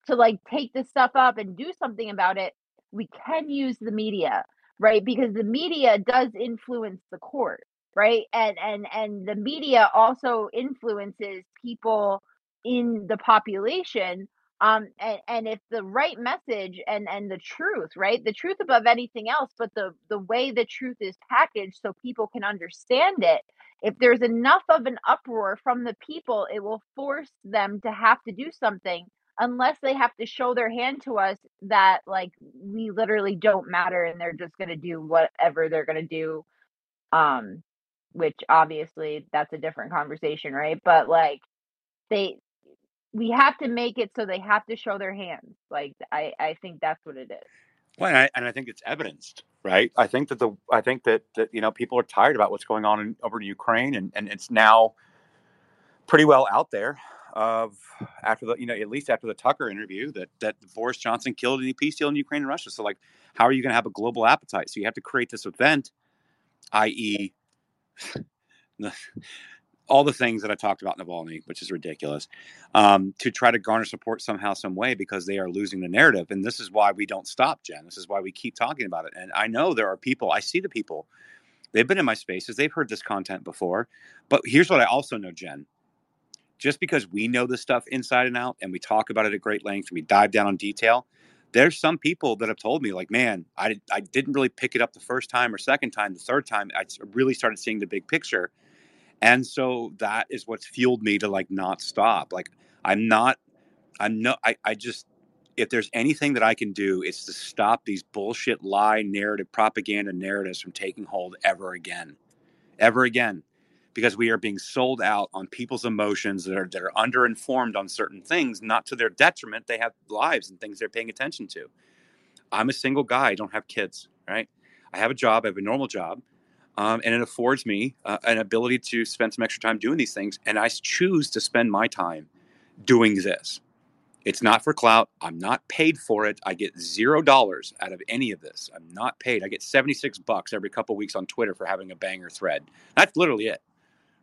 to like take this stuff up and do something about it, we can use the media, right? Because the media does influence the court, right? And and and the media also influences people in the population um and, and if the right message and and the truth right? The truth above anything else but the the way the truth is packaged so people can understand it. If there's enough of an uproar from the people it will force them to have to do something unless they have to show their hand to us that like we literally don't matter and they're just going to do whatever they're going to do. Um which obviously that's a different conversation right? But like they we have to make it so they have to show their hands. Like I, I think that's what it is. Well, and I, and I think it's evidenced, right? I think that the I think that that you know people are tired about what's going on in, over in Ukraine, and and it's now pretty well out there of after the you know at least after the Tucker interview that that Boris Johnson killed any peace deal in Ukraine and Russia. So like, how are you going to have a global appetite? So you have to create this event, i.e all the things that I talked about Navalny, which is ridiculous, um, to try to garner support somehow, some way, because they are losing the narrative. And this is why we don't stop, Jen. This is why we keep talking about it. And I know there are people, I see the people, they've been in my spaces, they've heard this content before. But here's what I also know, Jen. Just because we know this stuff inside and out and we talk about it at great length and we dive down on detail there's some people that have told me like man I, I didn't really pick it up the first time or second time the third time i really started seeing the big picture and so that is what's fueled me to like not stop like i'm not i'm no i, I just if there's anything that i can do it's to stop these bullshit lie narrative propaganda narratives from taking hold ever again ever again because we are being sold out on people's emotions that are that are underinformed on certain things, not to their detriment. They have lives and things they're paying attention to. I'm a single guy. I don't have kids, right? I have a job. I have a normal job. Um, and it affords me uh, an ability to spend some extra time doing these things. And I choose to spend my time doing this. It's not for clout. I'm not paid for it. I get zero dollars out of any of this. I'm not paid. I get 76 bucks every couple weeks on Twitter for having a banger thread. That's literally it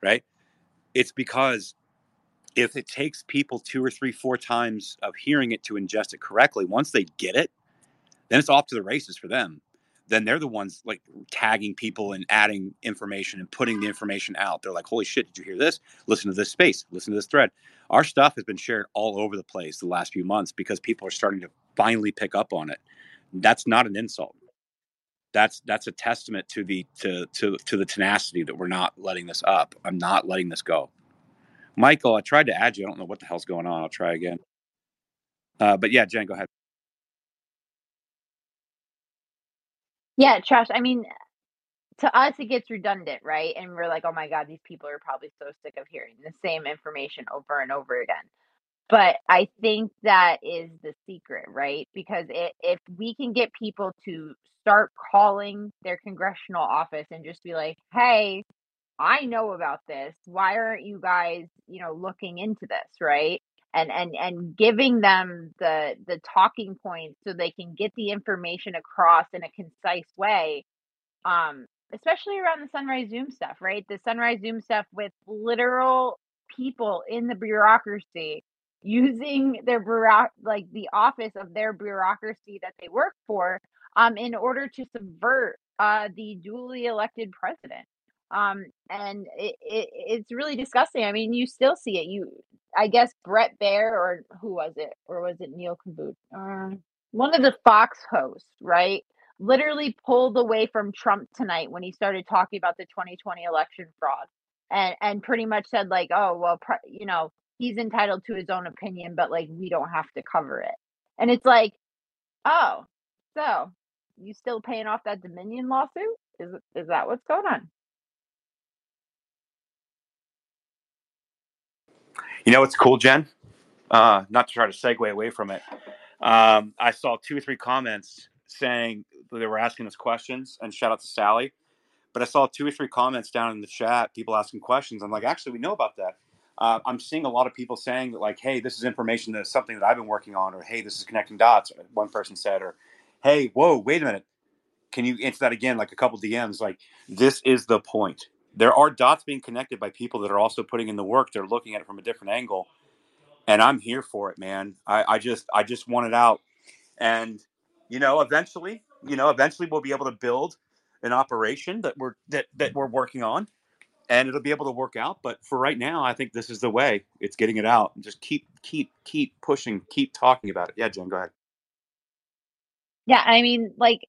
right? It's because if it takes people two or three, four times of hearing it to ingest it correctly, once they get it, then it's off to the races for them. Then they're the ones like tagging people and adding information and putting the information out. They're like, holy shit, did you hear this? Listen to this space, listen to this thread. Our stuff has been shared all over the place the last few months because people are starting to finally pick up on it. That's not an insult that's that's a testament to the to to to the tenacity that we're not letting this up. I'm not letting this go. Michael, I tried to add you. I don't know what the hell's going on. I'll try again. Uh, but yeah, Jen, go ahead. Yeah, trash. I mean, to us, it gets redundant, right? And we're like, oh my God, these people are probably so sick of hearing the same information over and over again. But I think that is the secret, right? Because it, if we can get people to start calling their congressional office and just be like, hey, I know about this. Why aren't you guys, you know, looking into this, right? And and and giving them the the talking points so they can get the information across in a concise way. Um, especially around the Sunrise Zoom stuff, right? The Sunrise Zoom stuff with literal people in the bureaucracy using their bureau like the office of their bureaucracy that they work for um in order to subvert uh the duly elected president um and it, it it's really disgusting i mean you still see it you i guess Bret Baier or who was it or was it neil Cavuto? Uh, one of the fox hosts right literally pulled away from trump tonight when he started talking about the 2020 election fraud and and pretty much said like oh well you know he's entitled to his own opinion, but like we don't have to cover it. And it's like, oh, so you still paying off that Dominion lawsuit? Is is that what's going on? You know what's cool, Jen? Uh, not to try to segue away from it. Um, I saw two or three comments saying they were asking us questions, and shout out to Sally. But I saw two or three comments down in the chat, people asking questions. I'm like, actually, we know about that uh, I'm seeing a lot of people saying that, like, hey, this is information that's something that I've been working on, or hey, this is connecting dots, one person said, or hey, whoa, wait a minute. Can you answer that again? Like a couple DMs, like, this is the point. There are dots being connected by people that are also putting in the work. They're looking at it from a different angle. And I'm here for it, man. I, I just I just want it out. And, you know, eventually, you know, eventually we'll be able to build an operation that we're that that we're working on and it'll be able to work out. But for right now, I think this is the way. It's getting it out. and Just keep, keep, keep pushing, keep talking about it. Yeah, Jen, go ahead. Yeah, I mean, like,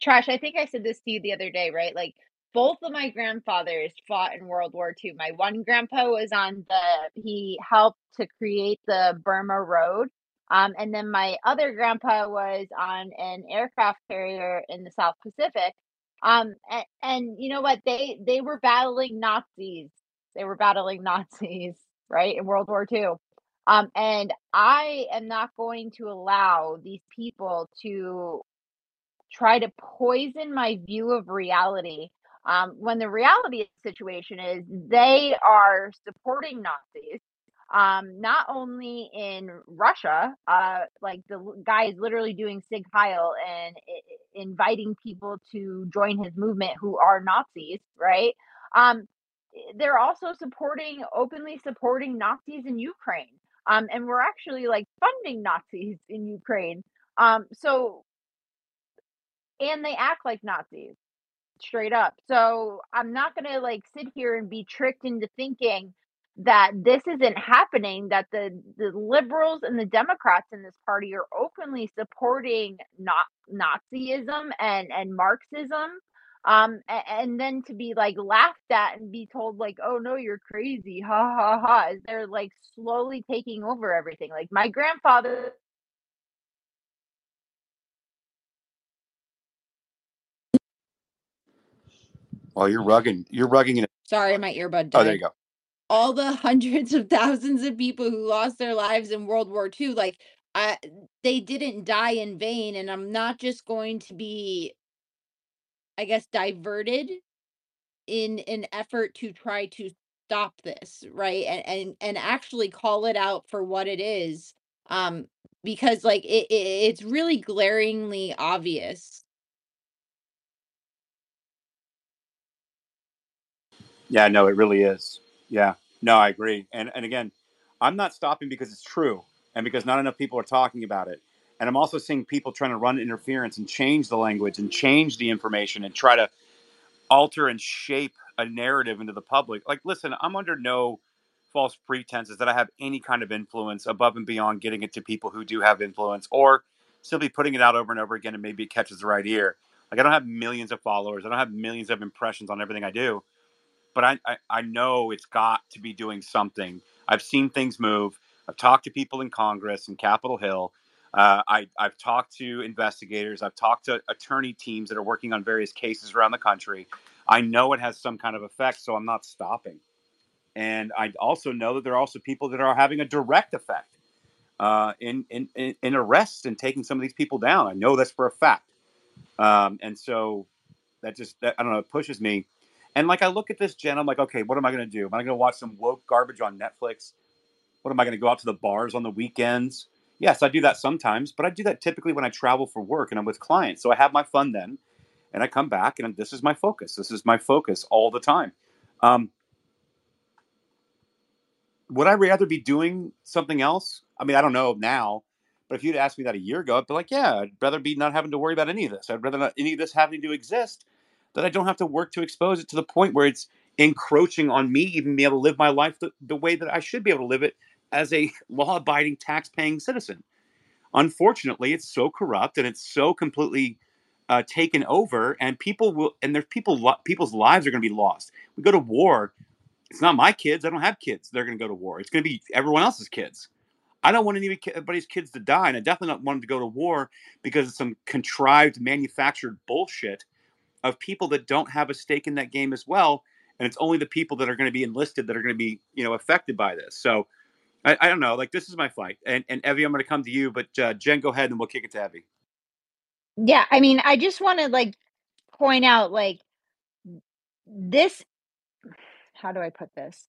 trash. I think I said this to you the other day, right? Like, both of my grandfathers fought in World War II. My one grandpa was on the, he helped to create the Burma Road. Um, and then my other grandpa was on an aircraft carrier in the South Pacific. Um, and, and you know what? They they were battling Nazis. They were battling Nazis, right, in World War II. Um, and I am not going to allow these people to try to poison my view of reality. Um, when the reality of the situation is they are supporting Nazis um, not only in Russia, uh, like the guy is literally doing Sieg Heil and inviting people to join his movement who are Nazis, right? Um, they're also supporting, openly supporting Nazis in Ukraine. Um, and we're actually like funding Nazis in Ukraine. Um, so, and they act like Nazis straight up. So I'm not going to like sit here and be tricked into thinking that this isn't happening that the the liberals and the democrats in this party are openly supporting not nazism and and marxism um and, and then to be like laughed at and be told like oh no you're crazy ha ha ha they're like slowly taking over everything like my grandfather Well, you're rugging. You're rugging it. Sorry, my earbud died. Oh, there you go. All the hundreds of thousands of people who lost their lives in World War II, like I, they didn't die in vain. And I'm not just going to be, I guess, diverted in an effort to try to stop this, right? And and and actually call it out for what it is. Um, because like it, it it's really glaringly obvious Yeah, no, it really is. Yeah, no, I agree. And and again, I'm not stopping because it's true and because not enough people are talking about it. And I'm also seeing people trying to run interference and change the language and change the information and try to alter and shape a narrative into the public. Like, listen, I'm under no false pretenses that I have any kind of influence above and beyond getting it to people who do have influence or simply putting it out over and over again and maybe it catches the right ear. Like, I don't have millions of followers, I don't have millions of impressions on everything I do but I, I, I know it's got to be doing something. I've seen things move. I've talked to people in Congress and Capitol Hill. Uh, I, I've talked to investigators. I've talked to attorney teams that are working on various cases around the country. I know it has some kind of effect, so I'm not stopping. And I also know that there are also people that are having a direct effect uh, in, in, in arrests and taking some of these people down. I know that's for a fact. Um, and so that just, that, I don't know, it pushes me and like I look at this, Jen, I'm like, okay, what am I going to do? Am I going to watch some woke garbage on Netflix? What am I going to go out to the bars on the weekends? Yes, I do that sometimes, but I do that typically when I travel for work and I'm with clients. So I have my fun then, and I come back and this is my focus. This is my focus all the time. Um, would I rather be doing something else? I mean, I don't know now, but if you'd asked me that a year ago, I'd be like, yeah, I'd rather be not having to worry about any of this. I'd rather not any of this having to exist that I don't have to work to expose it to the point where it's encroaching on me even being able to live my life the, the way that I should be able to live it as a law abiding tax paying citizen. Unfortunately, it's so corrupt and it's so completely uh, taken over, and people will, and there's people, people's lives are going to be lost. We go to war. It's not my kids. I don't have kids. They're going to go to war. It's going to be everyone else's kids. I don't want anybody's kids to die, and I definitely don't want them to go to war because of some contrived, manufactured bullshit of people that don't have a stake in that game as well. And it's only the people that are going to be enlisted that are going to be, you know, affected by this. So I, I don't know. Like this is my fight. And and Evie, I'm going to come to you, but uh, Jen, go ahead and we'll kick it to Evie. Yeah, I mean, I just want to like point out like this. How do I put this?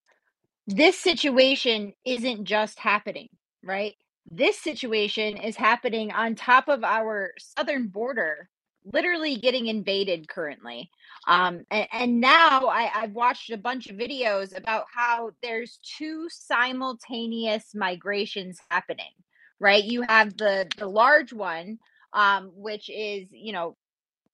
This situation isn't just happening, right? This situation is happening on top of our southern border literally getting invaded currently. Um, and, and now I, I've watched a bunch of videos about how there's two simultaneous migrations happening. Right, you have the the large one, um, which is you know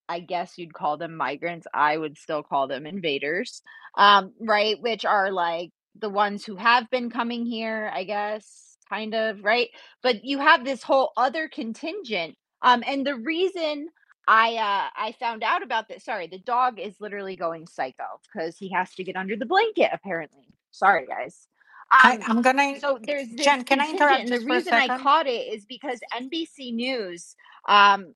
I guess you'd call them migrants. I would still call them invaders, um, right? Which are like the ones who have been coming here, I guess, kind of, right? But you have this whole other contingent. Um, and the reason I uh I found out about this. Sorry, the dog is literally going psycho because he has to get under the blanket apparently. Sorry, guys. I, Um, I'm gonna, so there's Jen, can I interrupt the just for a reason I caught it is because NBC News um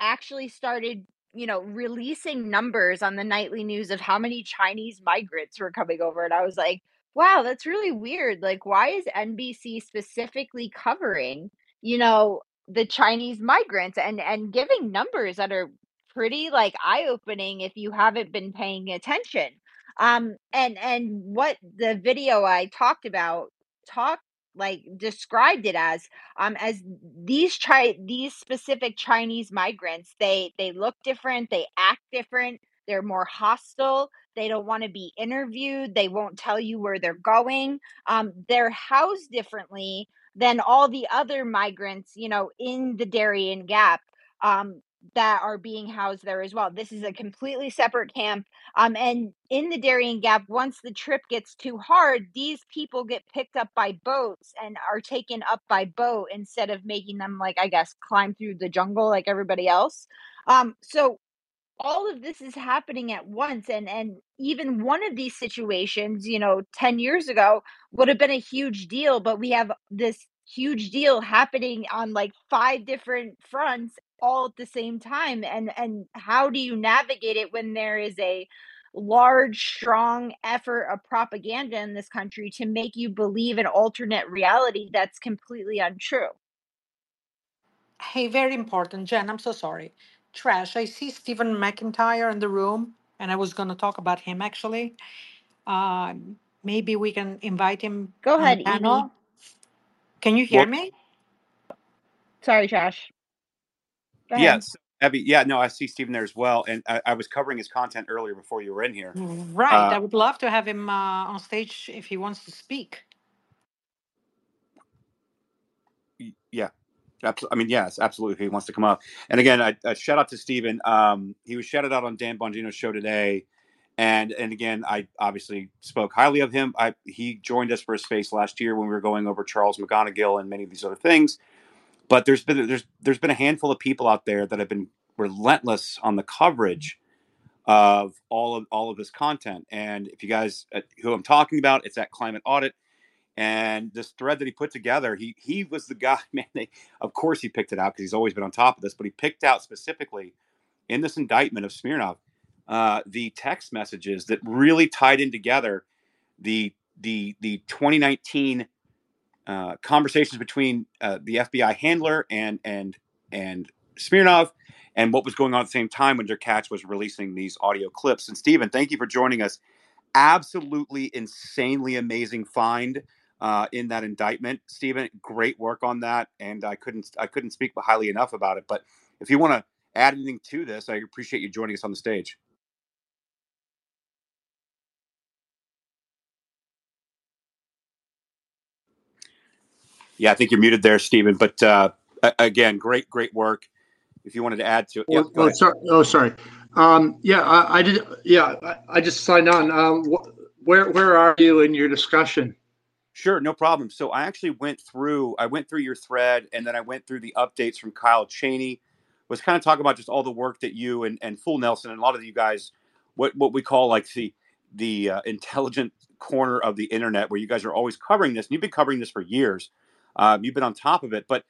actually started, you know, releasing numbers on the nightly news of how many Chinese migrants were coming over, and I was like, wow, that's really weird. Like, why is NBC specifically covering, you know, the Chinese migrants and and giving numbers that are pretty like eye-opening if you haven't been paying attention. Um and and what the video I talked about talked like described it as um as these chi these specific Chinese migrants they they look different, they act different, they're more hostile, they don't want to be interviewed, they won't tell you where they're going. Um they're housed differently than all the other migrants, you know, in the Darien Gap. Um, that are being housed there as well. This is a completely separate camp. Um, and in the Darien Gap, once the trip gets too hard, these people get picked up by boats and are taken up by boat instead of making them like I guess climb through the jungle like everybody else. Um, so all of this is happening at once and and even one of these situations you know 10 years ago would have been a huge deal but we have this huge deal happening on like five different fronts all at the same time and and how do you navigate it when there is a large strong effort of propaganda in this country to make you believe an alternate reality that's completely untrue Hey, very important. Jen, I'm so sorry. Trash, I see Stephen McIntyre in the room, and I was going to talk about him actually. Uh, maybe we can invite him go on the ahead evie panel. Can you hear Well, me? sorry trash go ahead yes, Abby. Yeah, no, I see Stephen there as well, and I, I was covering his content earlier before you were in here. Right. Uh, I would love to have him uh, on stage if he wants to speak. y- yeah, absolutely. I mean, yes, absolutely. He wants to come up, and again, I, I shout out to Stephen. Um, he was shouted out on Dan Bongino's show today, and and again, I obviously spoke highly of him. I he joined us for a space last year when we were going over Charles McGonigal and many of these other things. But there's been there's there's been a handful of people out there that have been relentless on the coverage of all of all of this content. And if you guys uh, who I'm talking about, it's at Climate Audit. And this thread that he put together, he he was the guy. Man, they, of course he picked it out because he's always been on top of this. But he picked out specifically in this indictment of Smirnov uh, the text messages that really tied in together the the the 2019 uh, conversations between uh, the FBI handler and and and Smirnov, and what was going on at the same time when Derkach was releasing these audio clips. And Stephen, thank you for joining us. Absolutely insanely amazing find uh, in that indictment, Stephen. Great work on that, and I couldn't I couldn't speak highly enough about it. But if you want to add anything to this, I appreciate you joining us on the stage. Yeah, I think you're muted there, Stephen. But uh, again, great, great work. If you wanted to add to it, yep, Oh, oh, sorry. Oh, sorry. Um, yeah, I, I did. Yeah, I, I just signed on. Um, wh- where where are you in your discussion? Sure, no problem. So I actually went through I went through your thread and then I went through the updates from Kyle Cheney. Was kind of talking about just all the work that you and, and Full Nelson and a lot of you guys what what we call like the the uh, intelligent corner of the internet where you guys are always covering this and you've been covering this for years. Um, you've been on top of it, but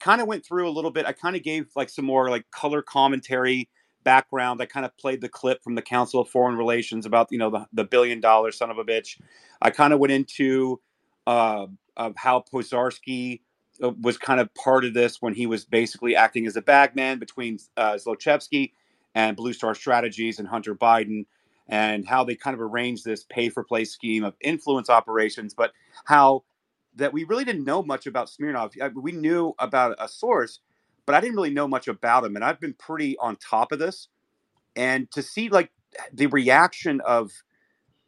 kind of went through a little bit. I kind of gave like some more like color commentary background. I kind of played the clip from the Council of Foreign Relations about you know the, the billion dollar son of a bitch. I kind of went into uh, of how Pozharskyi uh, was kind of part of this when he was basically acting as a bagman between uh, Zlochevsky and Blue Star Strategies and Hunter Biden, and how they kind of arranged this pay for play scheme of influence operations, but how that we really didn't know much about Smirnov. We knew about a source, but I didn't really know much about him. And I've been pretty on top of this. And to see like the reaction of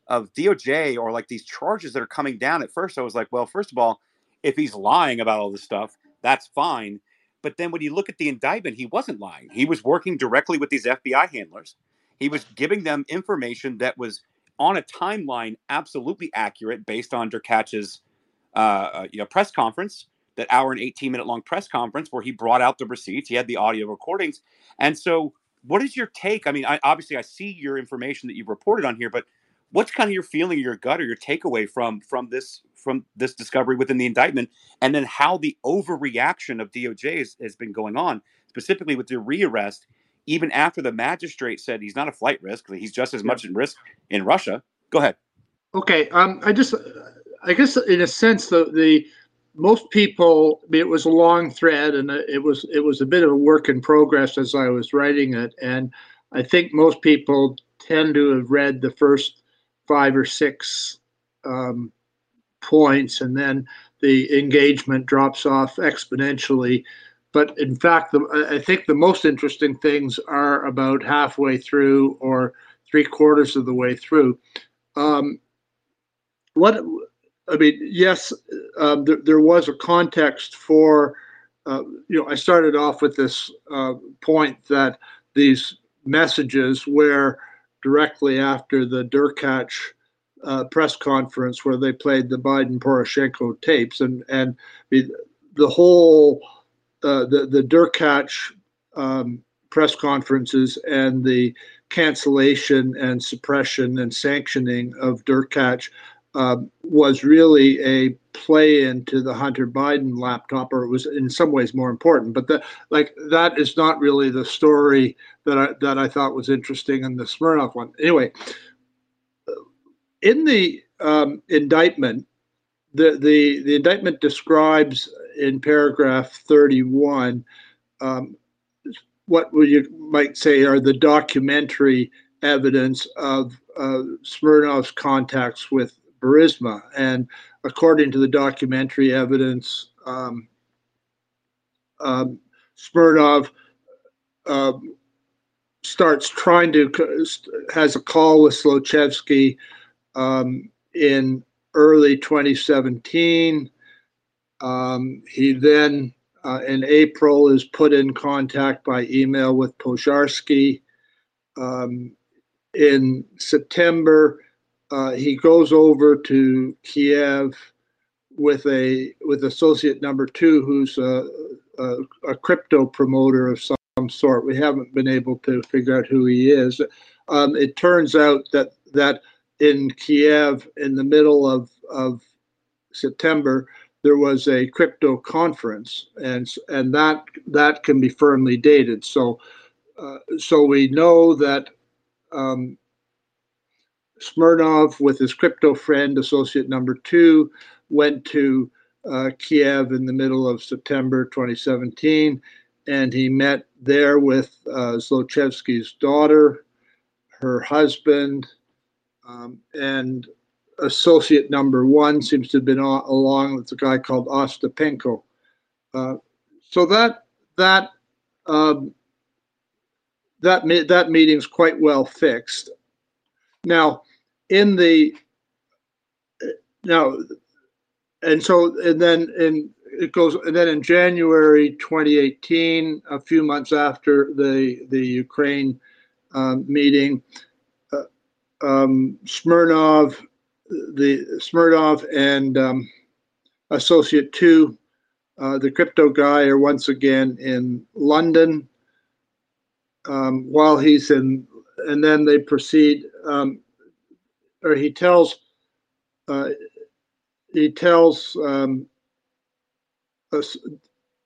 of DOJ or like these charges that are coming down at first, I was like, well, first of all, if he's lying about all this stuff, that's fine. But then when you look at the indictment, he wasn't lying. He was working directly with these FBI handlers. He was giving them information that was on a timeline absolutely accurate based on Derkach's uh, you know, press conference, that hour and 18 minute long press conference where he brought out the receipts. He had the audio recordings. And so, what is your take? I mean, I, obviously, I see your information that you've reported on here, but what's kind of your feeling, your gut, or your takeaway from from this from this discovery within the indictment, and then how the overreaction of DOJ has, has been going on, specifically with the rearrest, even after the magistrate said he's not a flight risk, he's just as much at risk in Russia. Go ahead. Okay. Um, I just, I guess, in a sense, the the most people. I mean, it was a long thread, and it was it was a bit of a work in progress as I was writing it, and I think most people tend to have read the first five or six um, points, and then the engagement drops off exponentially. But in fact, the, I think the most interesting things are about halfway through or three quarters of the way through. Um, what I mean, yes, um, there, there was a context for uh, you know, I started off with this uh, point that these messages where directly after the Derkach uh, press conference where they played the Biden Poroshenko tapes. And and the, whole uh, the the Derkach um, press conferences and the cancellation and suppression and sanctioning of Derkach uh, was really a play into the Hunter Biden laptop, or it was in some ways more important. But like, that is not really the story that I that I thought was interesting in the Smirnov one. Anyway, in the um, indictment, the, the the indictment describes in paragraph 31 um, what you might say are the documentary evidence of uh, Smirnov's contacts with Burisma. And according to the documentary evidence, um, um, Smirnov uh, starts trying to has a call with Zlochevsky um, in early 2017. Um, he then, uh, in April, is put in contact by email with Pozharskyi. Um, in September, uh, he goes over to Kiev with a with associate number two, who's a, a, a, crypto promoter of some sort. We haven't been able to figure out who he is. Um, it turns out that that in Kiev in the middle of of September there was a crypto conference, and and that that can be firmly dated. So uh, so we know that. Um, Smirnov, with his crypto friend, associate number two, went to uh, Kiev in the middle of September 2017, and he met there with uh, Zlochevsky's daughter, her husband, um, and associate number one seems to have been along with a guy called Ostapenko. Uh, so that that um, that that meeting's quite well fixed. Now, in the now and so and then in it goes and then in January 2018, a few months after the the Ukraine um, meeting, uh, um, Smirnov, the Smirnov and um, Associate Two, uh, the crypto guy, are once again in London. Um, while he's in, and then they proceed. Or he tells uh, he tells um,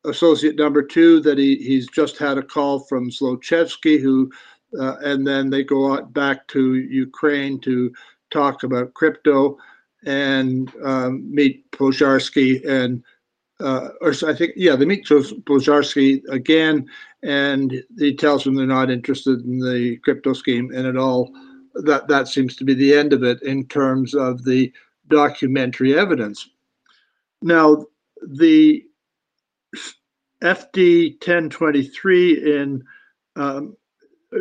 associate number two that he, he's just had a call from Zlochevsky, who, uh, and then they go out back to Ukraine to talk about crypto and um, meet Pozharskyi and, uh, or I think, yeah, they meet Pozharskyi again, and he tells them they're not interested in the crypto scheme, and it all that that seems to be the end of it in terms of the documentary evidence. Now, the FD 1023 in um,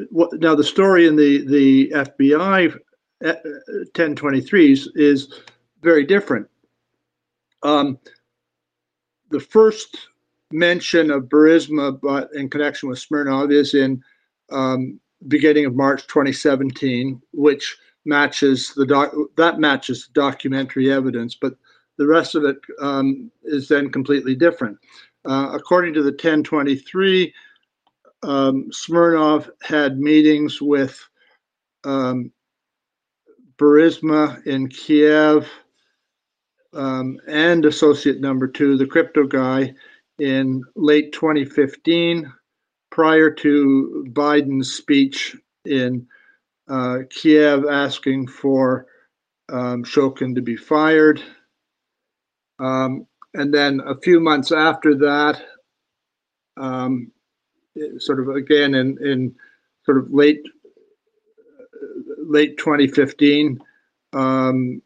what, now the story in the the FBI 1023s uh, is very different. Um, the first mention of Burisma, but in connection with Smirnov, is in um, beginning of March 2017, which matches the doc that matches documentary evidence, but the rest of it um, is then completely different. Uh, according to the 1023, um, Smirnov had meetings with um, Burisma in Kiev um, and associate number two, the crypto guy, in late 2015 prior to Biden's speech in uh, Kiev asking for um, Shokin to be fired. Um, and then a few months after that, um, sort of again in, in sort of late late 2015, um,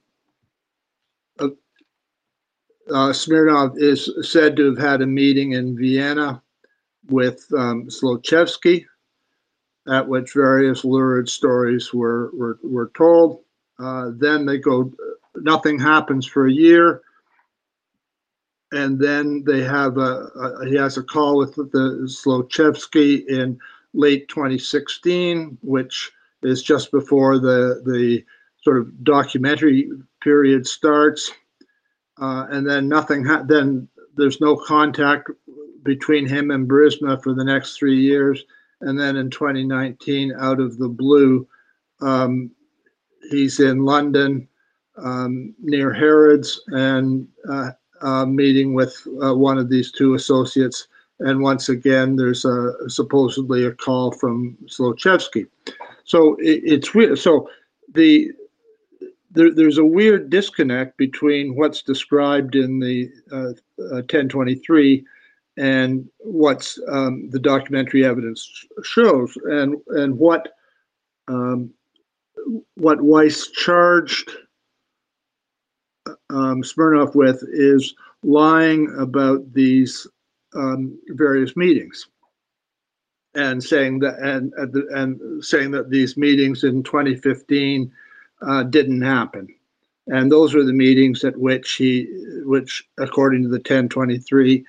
uh, uh, Smirnov is said to have had a meeting in Vienna with um, Zlochevsky, at which various lurid stories were, were, were told. Uh, then they go, nothing happens for a year. and then they have a, a, he has a call with the Zlochevsky in late 2016, which is just before the the sort of documentary period starts, uh, and then nothing. Ha- then there's no contact between him and Burisma for the next three years, and then in 2019, out of the blue, um, he's in London um, near Harrods and uh, uh, meeting with uh, one of these two associates. And once again, there's a supposedly a call from Zlochevsky. So it, it's weird. So the there, there's a weird disconnect between what's described in the uh, uh, 1023 and what um, the documentary evidence shows, and and what um, what Weiss charged um, Smirnov with is lying about these um, various meetings. And saying that and and saying that these meetings in 2015 uh, didn't happen. And those were the meetings at which he which according to the 1023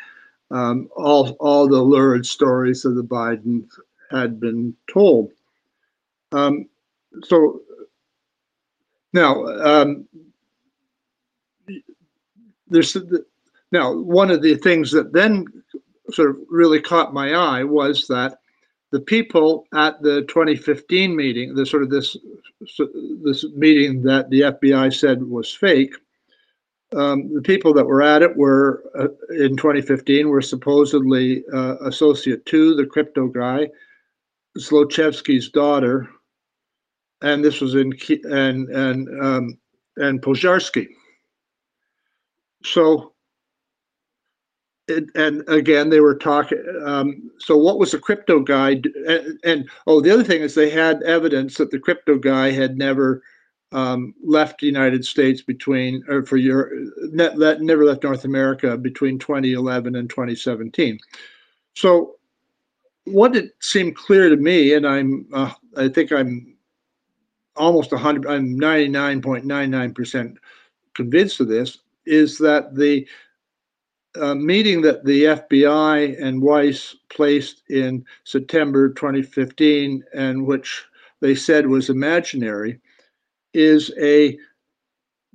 um, all all the lurid stories of the Biden had been told. Um, so now um, there's now one of the things that then sort of really caught my eye was that the people at the 2015 meeting, the sort of this this meeting that the FBI said was fake, um, the people that were at it were uh, in 2015 were supposedly uh, associate two, the crypto guy, Zlochevsky's daughter, and this was in and and um, and Pozharskyi. So, it, and again, they were talking. Um, so, what was the crypto guy? And, and, oh, the other thing is they had evidence that the crypto guy had never um, left the United States between, or for Europe, never left North America between 2011 and 2017. So, what it seemed clear to me, and I'm, uh, I think I'm almost 100, I'm 99.99% convinced of this, is that the uh, meeting that the FBI and Weiss placed in September 2015, and which they said was imaginary, is a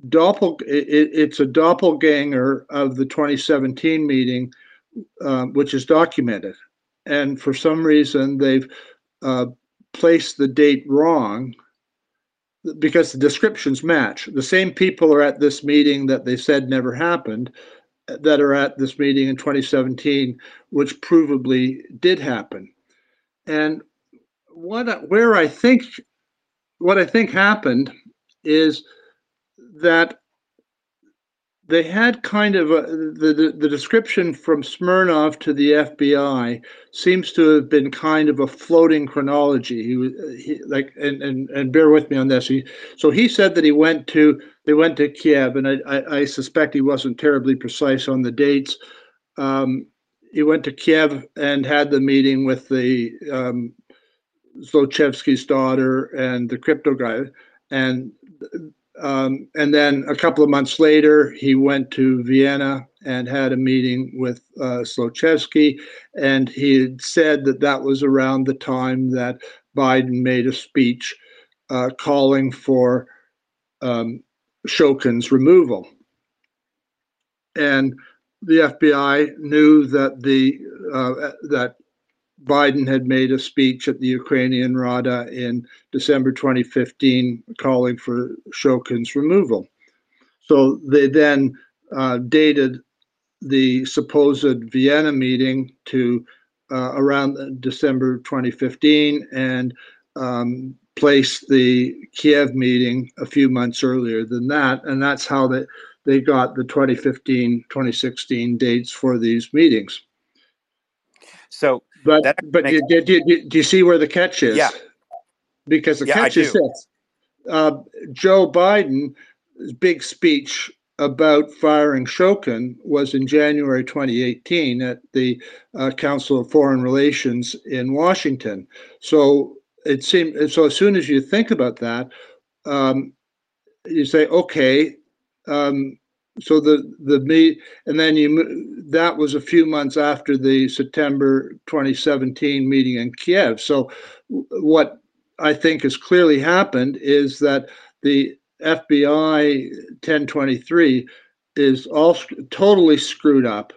doppel. It, it's a doppelganger of the 2017 meeting, uh, which is documented, and for some reason they've uh, placed the date wrong because the descriptions match. The same people are at this meeting that they said never happened, that are at this meeting in 2017, which provably did happen. And what where I think what I think happened is that they had kind of a, the, the description from Smirnov to the FBI seems to have been kind of a floating chronology. He, he like and, and and bear with me on this. He, so he said that he went to they went to Kiev, and I, I, I suspect he wasn't terribly precise on the dates. Um, he went to Kiev and had the meeting with the um, Zlochevsky's daughter and the crypto guy, and um, and then a couple of months later, he went to Vienna and had a meeting with uh, Zlochevsky. And he had said that that was around the time that Biden made a speech uh, calling for um, Shokin's removal. And the FBI knew that the uh, that Biden had made a speech at the Ukrainian Rada in December 2015 calling for Shokin's removal. So they then uh, dated the supposed Vienna meeting to uh, around December 2015 and um, placed the Kiev meeting a few months earlier than that. And that's how they, they got the 2015 2016 dates for these meetings. So but but do, do, do, do, you see where the catch is? Yeah. Because the yeah, catch is this: uh, Joe Biden's big speech about firing Shokin was in January 2018 at the uh, Council of Foreign Relations in Washington. So it seemed so. As soon as you think about that, um, you say, okay. Um, so the the meet and then you that was a few months after the September 2017 meeting in Kiev. So what I think has clearly happened is that the FBI 1023 is all totally screwed up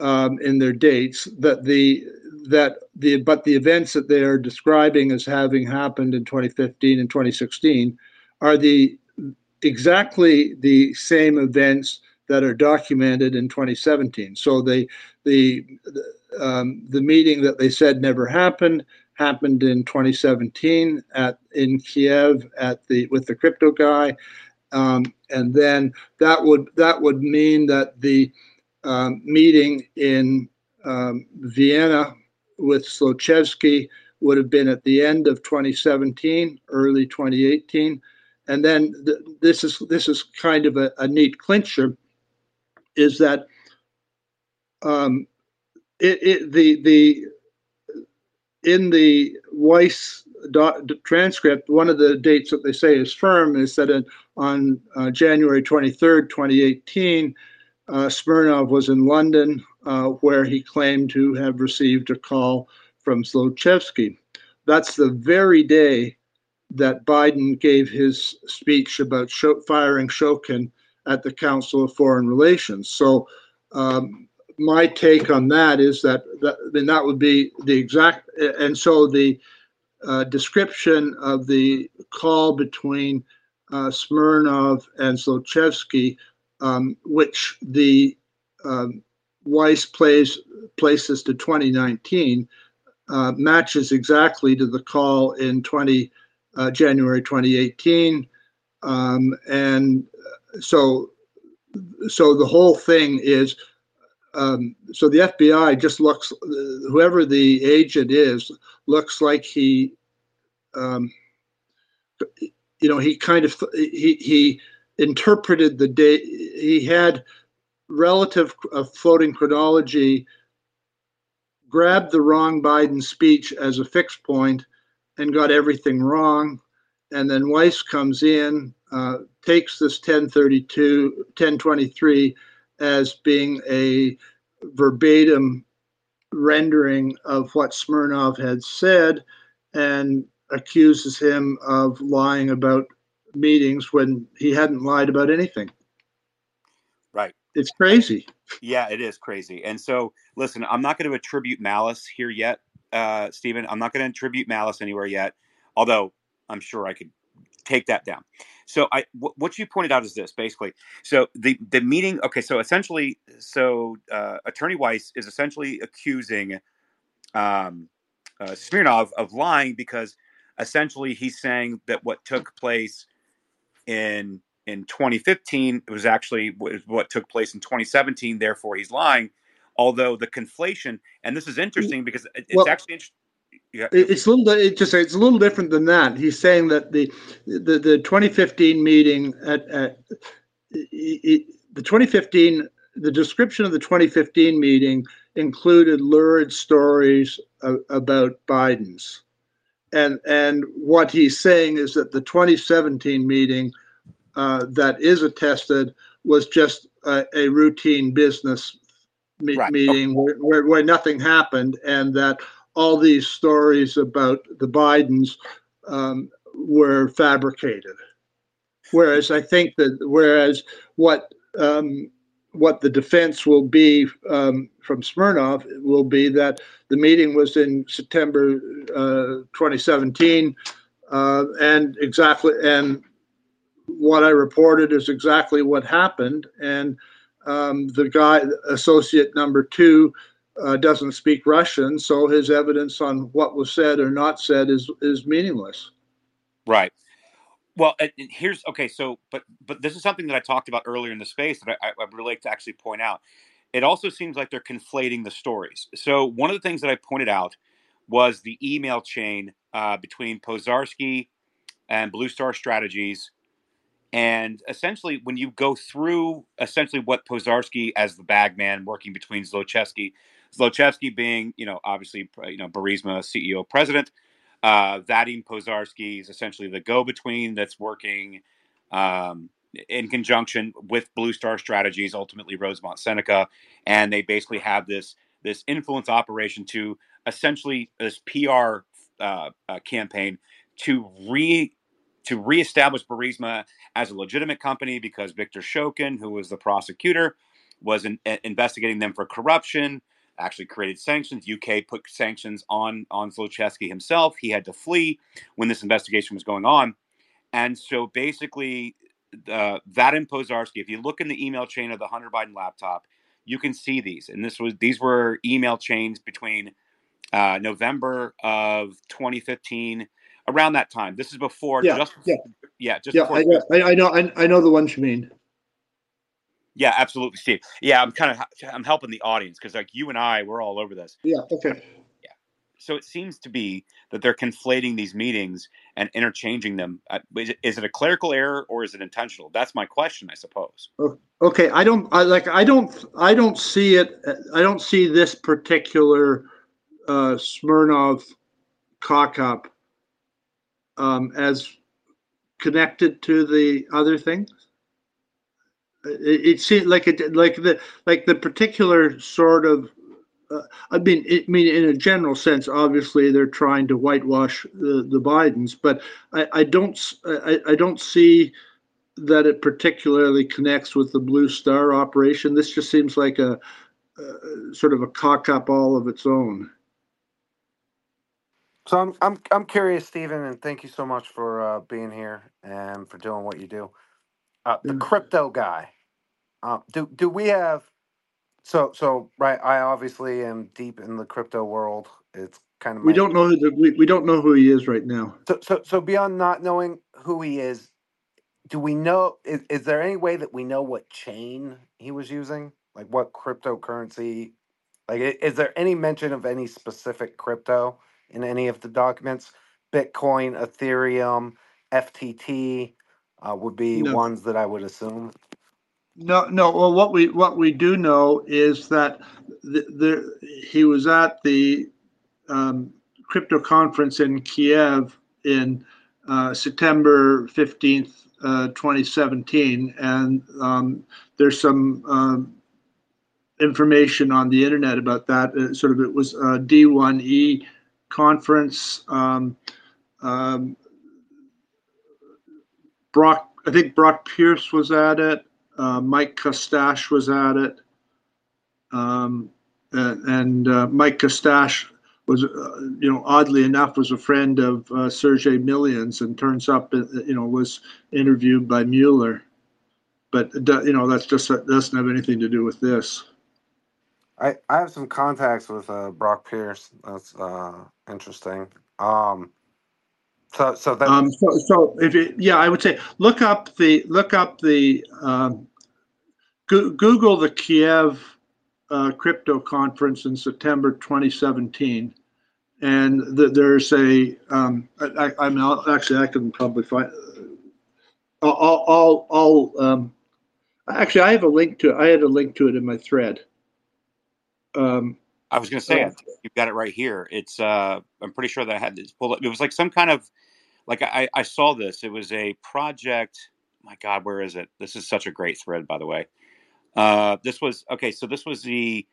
um, in their dates. That the that the but the events that they are describing as having happened in 2015 and 2016 are the exactly the same events that are documented in 2017. So they the um, the meeting that they said never happened happened in 2017 at in Kiev at the with the crypto guy, um, and then that would that would mean that the um, meeting in um, Vienna with Zlochevsky would have been at the end of 2017, early 2018, and then th- this is this is kind of a, a neat clincher, is that um, it, it the the in the Weiss transcript, one of the dates that they say is firm is that on uh, January 23rd, 2018, uh, Smirnov was in London, uh, where he claimed to have received a call from Zlochevsky. That's the very day that Biden gave his speech about firing Shokin at the Council of Foreign Relations. So, um, my take on that is that, that mean, that would be the exact, and so the uh, description of the call between uh, Smirnov and Zlochevsky, um, which the um, Weiss plays places to 2019, uh, matches exactly to the call in 20 uh, January 2018, um, and so so the whole thing is um, so the FBI just looks, whoever the agent is, looks like he, um, you know, he kind of he he interpreted the day he had relative uh, floating chronology, grabbed the wrong Biden speech as a fixed point, and got everything wrong. And then Weiss comes in, uh, takes this 1032, 1023 as being a verbatim rendering of what Smirnov had said and accuses him of lying about meetings when he hadn't lied about anything. Right. It's crazy. Yeah, it is crazy. And so, listen, I'm not going to attribute malice here yet, uh, Stephen. I'm not going to attribute malice anywhere yet, although I'm sure I could take that down. So I w- what you pointed out is this basically. So the the meeting. Okay, so essentially, so uh, Attorney Weiss is essentially accusing um, uh, Smirnov of lying because essentially he's saying that what took place in in 2015 was actually what took place in 2017. Therefore, he's lying. Although the conflation, and this is interesting because it's well, actually interesting yeah. It's a little. It just it's a little different than that. He's saying that the the, the 2015 meeting at, at it, the 2015 the description of the 2015 meeting included lurid stories of, about Biden's, and and what he's saying is that the 2017 meeting uh, that is attested was just a, a routine business me- right. meeting okay. where, where, where nothing happened, and that all these stories about the Bidens um, were fabricated. Whereas I think that whereas what um, what the defense will be um, from Smirnov will be that the meeting was in September uh, 2017, uh, and exactly and what I reported is exactly what happened. And um, the guy, associate number two, uh, doesn't speak Russian, so his evidence on what was said or not said is is meaningless. Right. Well, here's okay. So, but but this is something that I talked about earlier in the space that I, I would like to actually point out. It also seems like they're conflating the stories. So, one of the things that I pointed out was the email chain uh, between Pozharskyi and Blue Star Strategies and essentially, when you go through essentially what Pozharskyi as the bagman working between Zlochevsky Zlochevsky being, you know, obviously, you know, Burisma CEO president. Uh, Vadim Pozharskyi is essentially the go-between that's working um, in conjunction with Blue Star Strategies, ultimately Rosemont Seneca, and they basically have this this influence operation to essentially this PR uh, uh, campaign to re to reestablish Burisma as a legitimate company because Viktor Shokin, who was the prosecutor, was in, investigating them for corruption. Actually, created sanctions. UK put sanctions on on Zlochevsky himself. He had to flee when this investigation was going on, and so basically, uh, Vadim Pozharskyi. If you look in the email chain of the Hunter Biden laptop, you can see these. And this was these were email chains between uh, November of 2015, around that time. This is before, yeah, just yeah, yeah, just yeah. before. I, I, I know, I, I know the ones you mean. Yeah, absolutely, Steve. Yeah, I'm kind of I'm helping the audience because like you and I, we're all over this. Yeah. Okay. Yeah. So it seems to be that they're conflating these meetings and interchanging them. Uh, is it, is it a clerical error or is it intentional? That's my question, I suppose. Okay, I don't I like I don't I don't see it. I don't see this particular uh, Smirnov cock up um, as connected to the other things it, it seemed like it like the like the particular sort of uh, I mean, it, I mean, in a general sense, obviously they're trying to whitewash the, the Bidens, but I, I don't, I, I, don't see that it particularly connects with the Blue Star operation. This just seems like a, a sort of a cock up all of its own. So I'm, I'm, I'm curious, Stephen, and thank you so much for uh, being here and for doing what you do. Uh, the crypto guy. Um, do do we have so so right? I obviously am deep in the crypto world. It's kind of we don't know who the, we, we don't know who he is right now. So so so beyond not knowing who he is, do we know? Is, is there any way that we know what chain he was using? Like what cryptocurrency? Like is there any mention of any specific crypto in any of the documents? Bitcoin, Ethereum, FTT uh, would be no. ones that I would assume. No, no. Well, what we what we do know is that the, the he was at the um, crypto conference in Kiev in uh, September fifteenth, uh, twenty seventeen, and um, there's some um, information on the internet about that. Uh, sort of, it was a D1E conference. Um, um, Brock, I think Brock Pierce was at it. Uh, Mike Kostash was at it, um, and, uh, Mike Kostash was, uh, you know, oddly enough, was a friend of uh, Sergey Millian, and turns up, uh, you know, was interviewed by Mueller. But you know, that's just that doesn't have anything to do with this. I, I have some contacts with uh, Brock Pierce. That's interesting. Um, so, so that. Um, so, so if it, yeah, I would say look up the look up the um, go, Google the Kiev uh, crypto conference in September 2017, and the, there's a. Um, I, I mean, I'll, actually, I can probably find. I'll, I'll, I'll um, actually, I have a link to. I had a link to it in my thread. Um, I was going to say, uh, you've got it right here. It's, uh, I'm pretty sure that I had this pulled up. It was like some kind of, like I, I saw this. It was a project. My God, where is it? This is such a great thread, by the way. Uh, this was okay. So this was the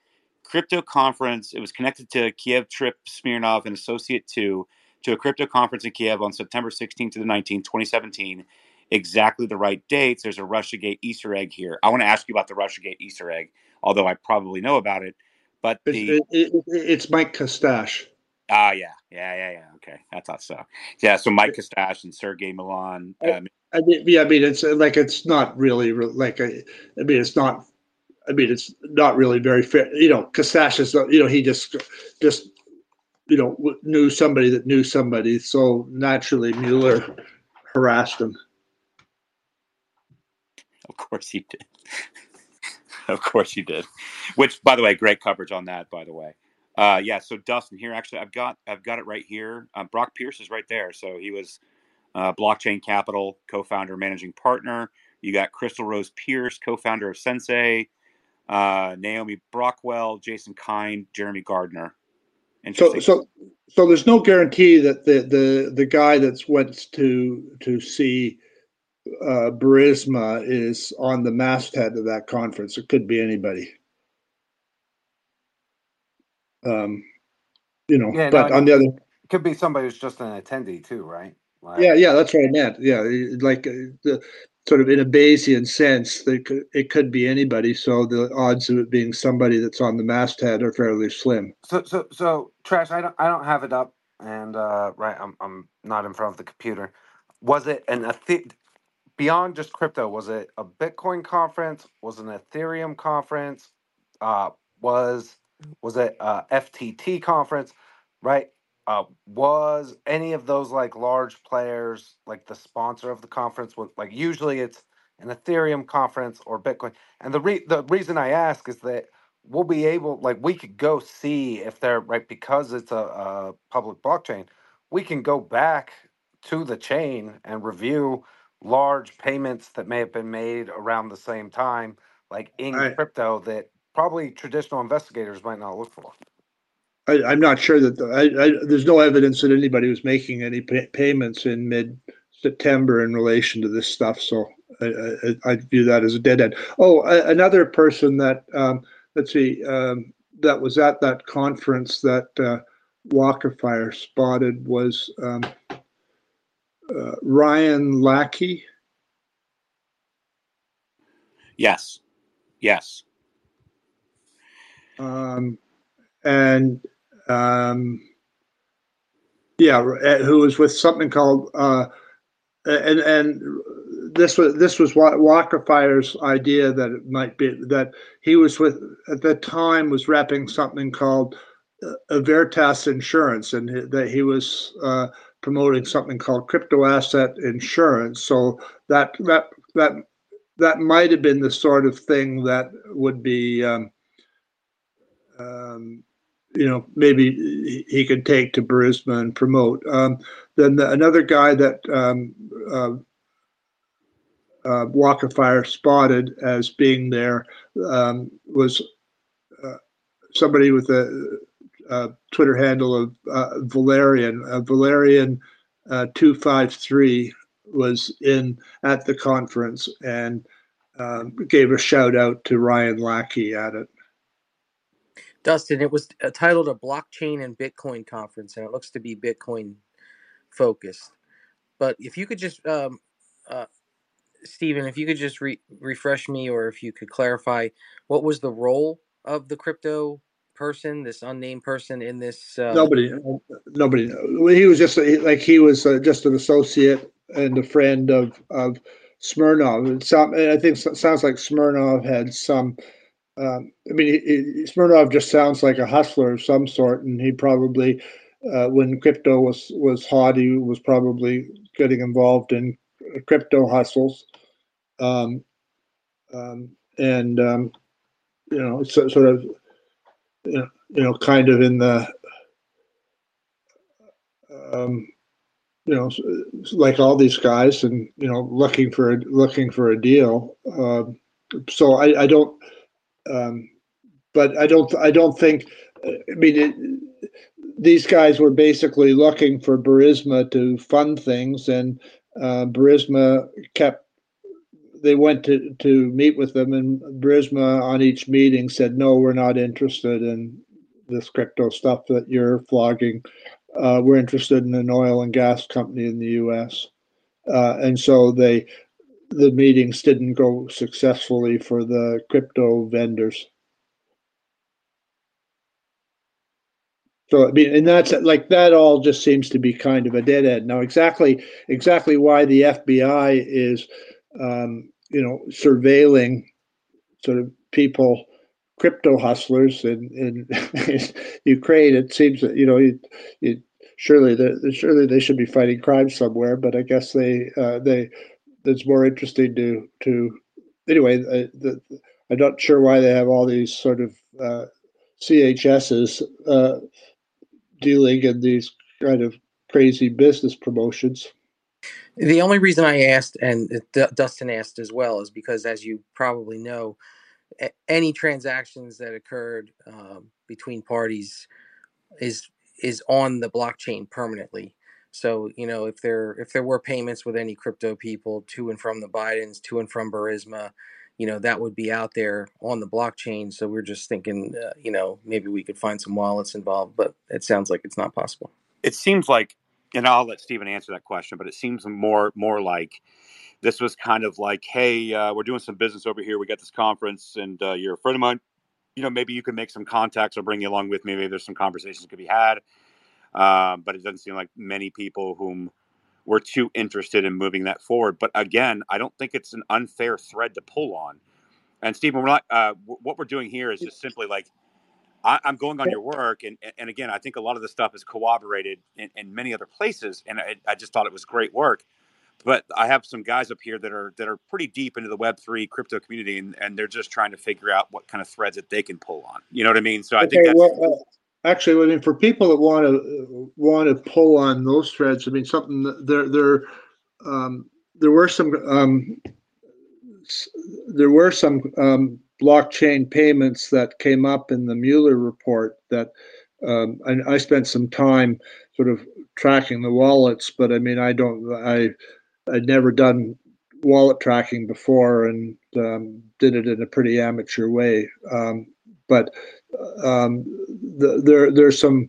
crypto conference. It was connected to Kiev trip Smirnov and Associate Two to a crypto conference in Kiev on September 16th to the 19th, 2017. Exactly the right dates. There's a RussiaGate Easter egg here. I want to ask you about the RussiaGate Easter egg, although I probably know about it. But the it, it, it's Mike Kostash. Ah, yeah, yeah, yeah, yeah. Okay, I thought so. Yeah, so Mike Kostash and Sergey Millian. Um, I mean, yeah, I mean, it's like it's not really like a, I mean, it's not. I mean, it's not really very fair. You know, Kostash is, you know, he just just you know knew somebody that knew somebody, so naturally Mueller harassed him. Of course he did. of course you did. Which, by the way, great coverage on that. By the way, uh, yeah. So Dustin here, actually, I've got I've got it right here. Uh, Brock Pierce is right there. So he was uh, Blockchain Capital co-founder, managing partner. You got Crystal Rose Pierce, co-founder of Sensay. Uh, Naomi Brockwell, Jason Kind, Jeremy Gardner. So, so, so there's no guarantee that the the the guy that's went to to see uh, Burisma is on the masthead of that conference. It could be anybody. Um, you know, Yeah, but I on the other, it could be somebody who's just an attendee too, right? Like, yeah, yeah, that's what I meant. Yeah, like uh, the sort of in a Bayesian sense, they could, it could be anybody. So the odds of it being somebody that's on the masthead are fairly slim. So, so, so, trash. I don't, I don't have it up, and uh, right, I'm, I'm not in front of the computer. Was it an beyond just crypto? Was it a Bitcoin conference? Was it an Ethereum conference? Uh, was was it a FTT conference? Right? Uh, was any of those like large players like the sponsor of the conference? Was like usually it's an Ethereum conference or Bitcoin. And the re- the reason I ask is that we'll be able like we could go see if they're right because it's a, a public blockchain. We can go back to the chain and review large payments that may have been made around the same time, like in I, crypto, that probably traditional investigators might not look for. I, I'm not sure that the, I, I, there's no evidence that anybody was making any pay, payments in mid September in relation to this stuff. So I, I, I view that as a dead end. Oh, a, another person that um, let's see um, that was at that conference that uh, Walker Fire spotted was um, uh, Ryan Lackey. Yes, yes. Um, and um, yeah, who was with something called uh, and and this was this was Walker Fire's idea that it might be that he was with at the time was repping something called uh, Veritas Insurance, and that he was uh, promoting something called crypto asset insurance. So that that that that might have been the sort of thing that would be. Um, um, you know, maybe he could take to Burisma and promote. Um, then the, another guy that um, uh, uh, Walker Fire spotted as being there um, was uh, somebody with a, a, Twitter handle of uh, Valerian. Valerian uh, two five three was in at the conference and um, gave a shout out to Ryan Lackey at it. Dustin, it was uh, titled a blockchain and Bitcoin conference, and it looks to be Bitcoin focused. But if you could just, um, uh, Stephen, if you could just re- refresh me, or if you could clarify, what was the role of the crypto person, this unnamed person in this? Uh... Nobody, nobody. He was just like he was uh, just an associate and a friend of of Smirnov. It sound, I think it sounds like Smirnov had some um, I mean, Smirnov just sounds like a hustler of some sort, and he probably, uh, when crypto was was hot, he was probably getting involved in crypto hustles, um, um, and um, you know, so, sort of, you know, kind of in the, um, you know, like all these guys, and you know, looking for looking for a deal. Uh, so I, I don't um, but I don't. I don't think. I mean, it, these guys were basically looking for Burisma to fund things, and uh, kept. They went to to meet with them, and Burisma on each meeting said, "No, we're not interested in this crypto stuff that you're flogging. Uh, we're interested in an oil and gas company in the U.S." Uh, and so they the meetings didn't go successfully for the crypto vendors. So I mean, and that's like that all just seems to be kind of a dead end. Now, exactly exactly why the FBI is, um, you know, surveilling sort of people, crypto hustlers in, in Ukraine. It seems that you know, it, it, surely surely they should be fighting crime somewhere, but I guess they uh, they that's more interesting to to anyway. Uh, the, I'm not sure why they have all these sort of uh, CHSs uh, dealing in these kind of crazy business promotions. The only reason I asked, and D- Dustin asked as well, is because, as you probably know, any transactions that occurred um, between parties is is on the blockchain permanently. So you know, if there if there were payments with any crypto people to and from the Bidens, to and from Burisma, you know, that would be out there on the blockchain. So we're just thinking, uh, you know, maybe we could find some wallets involved, but it sounds like it's not possible. It seems like, and I'll let Stephen answer that question, but it seems more more like this was kind of like, hey, uh, we're doing some business over here. We got this conference, and uh, you're a friend of mine. You know, maybe you can make some contacts or bring you along with me. Maybe there's some conversations that could be had. Um, but it doesn't seem like many people whom were too interested in moving that forward. But again, I don't think it's an unfair thread to pull on. And Stephen, we're not. Uh, what we're doing here is just simply like I, am going on your work, and and again, I think a lot of the stuff is corroborated in, in many other places, and I, I, just thought it was great work. But I have some guys up here that are that are pretty deep into the Web three crypto community, and, and they're just trying to figure out what kind of threads that they can pull on. You know what I mean? So I okay, think that's. Well, uh, Actually, I mean, for people that want to want to pull on those threads, I mean, something that there there um, there were some um, there were some um, blockchain payments that came up in the Mueller report that um, I, I spent some time sort of tracking the wallets, but I mean, I don't I I'd never done wallet tracking before and um, did it in a pretty amateur way. Um, but um, the, there there's some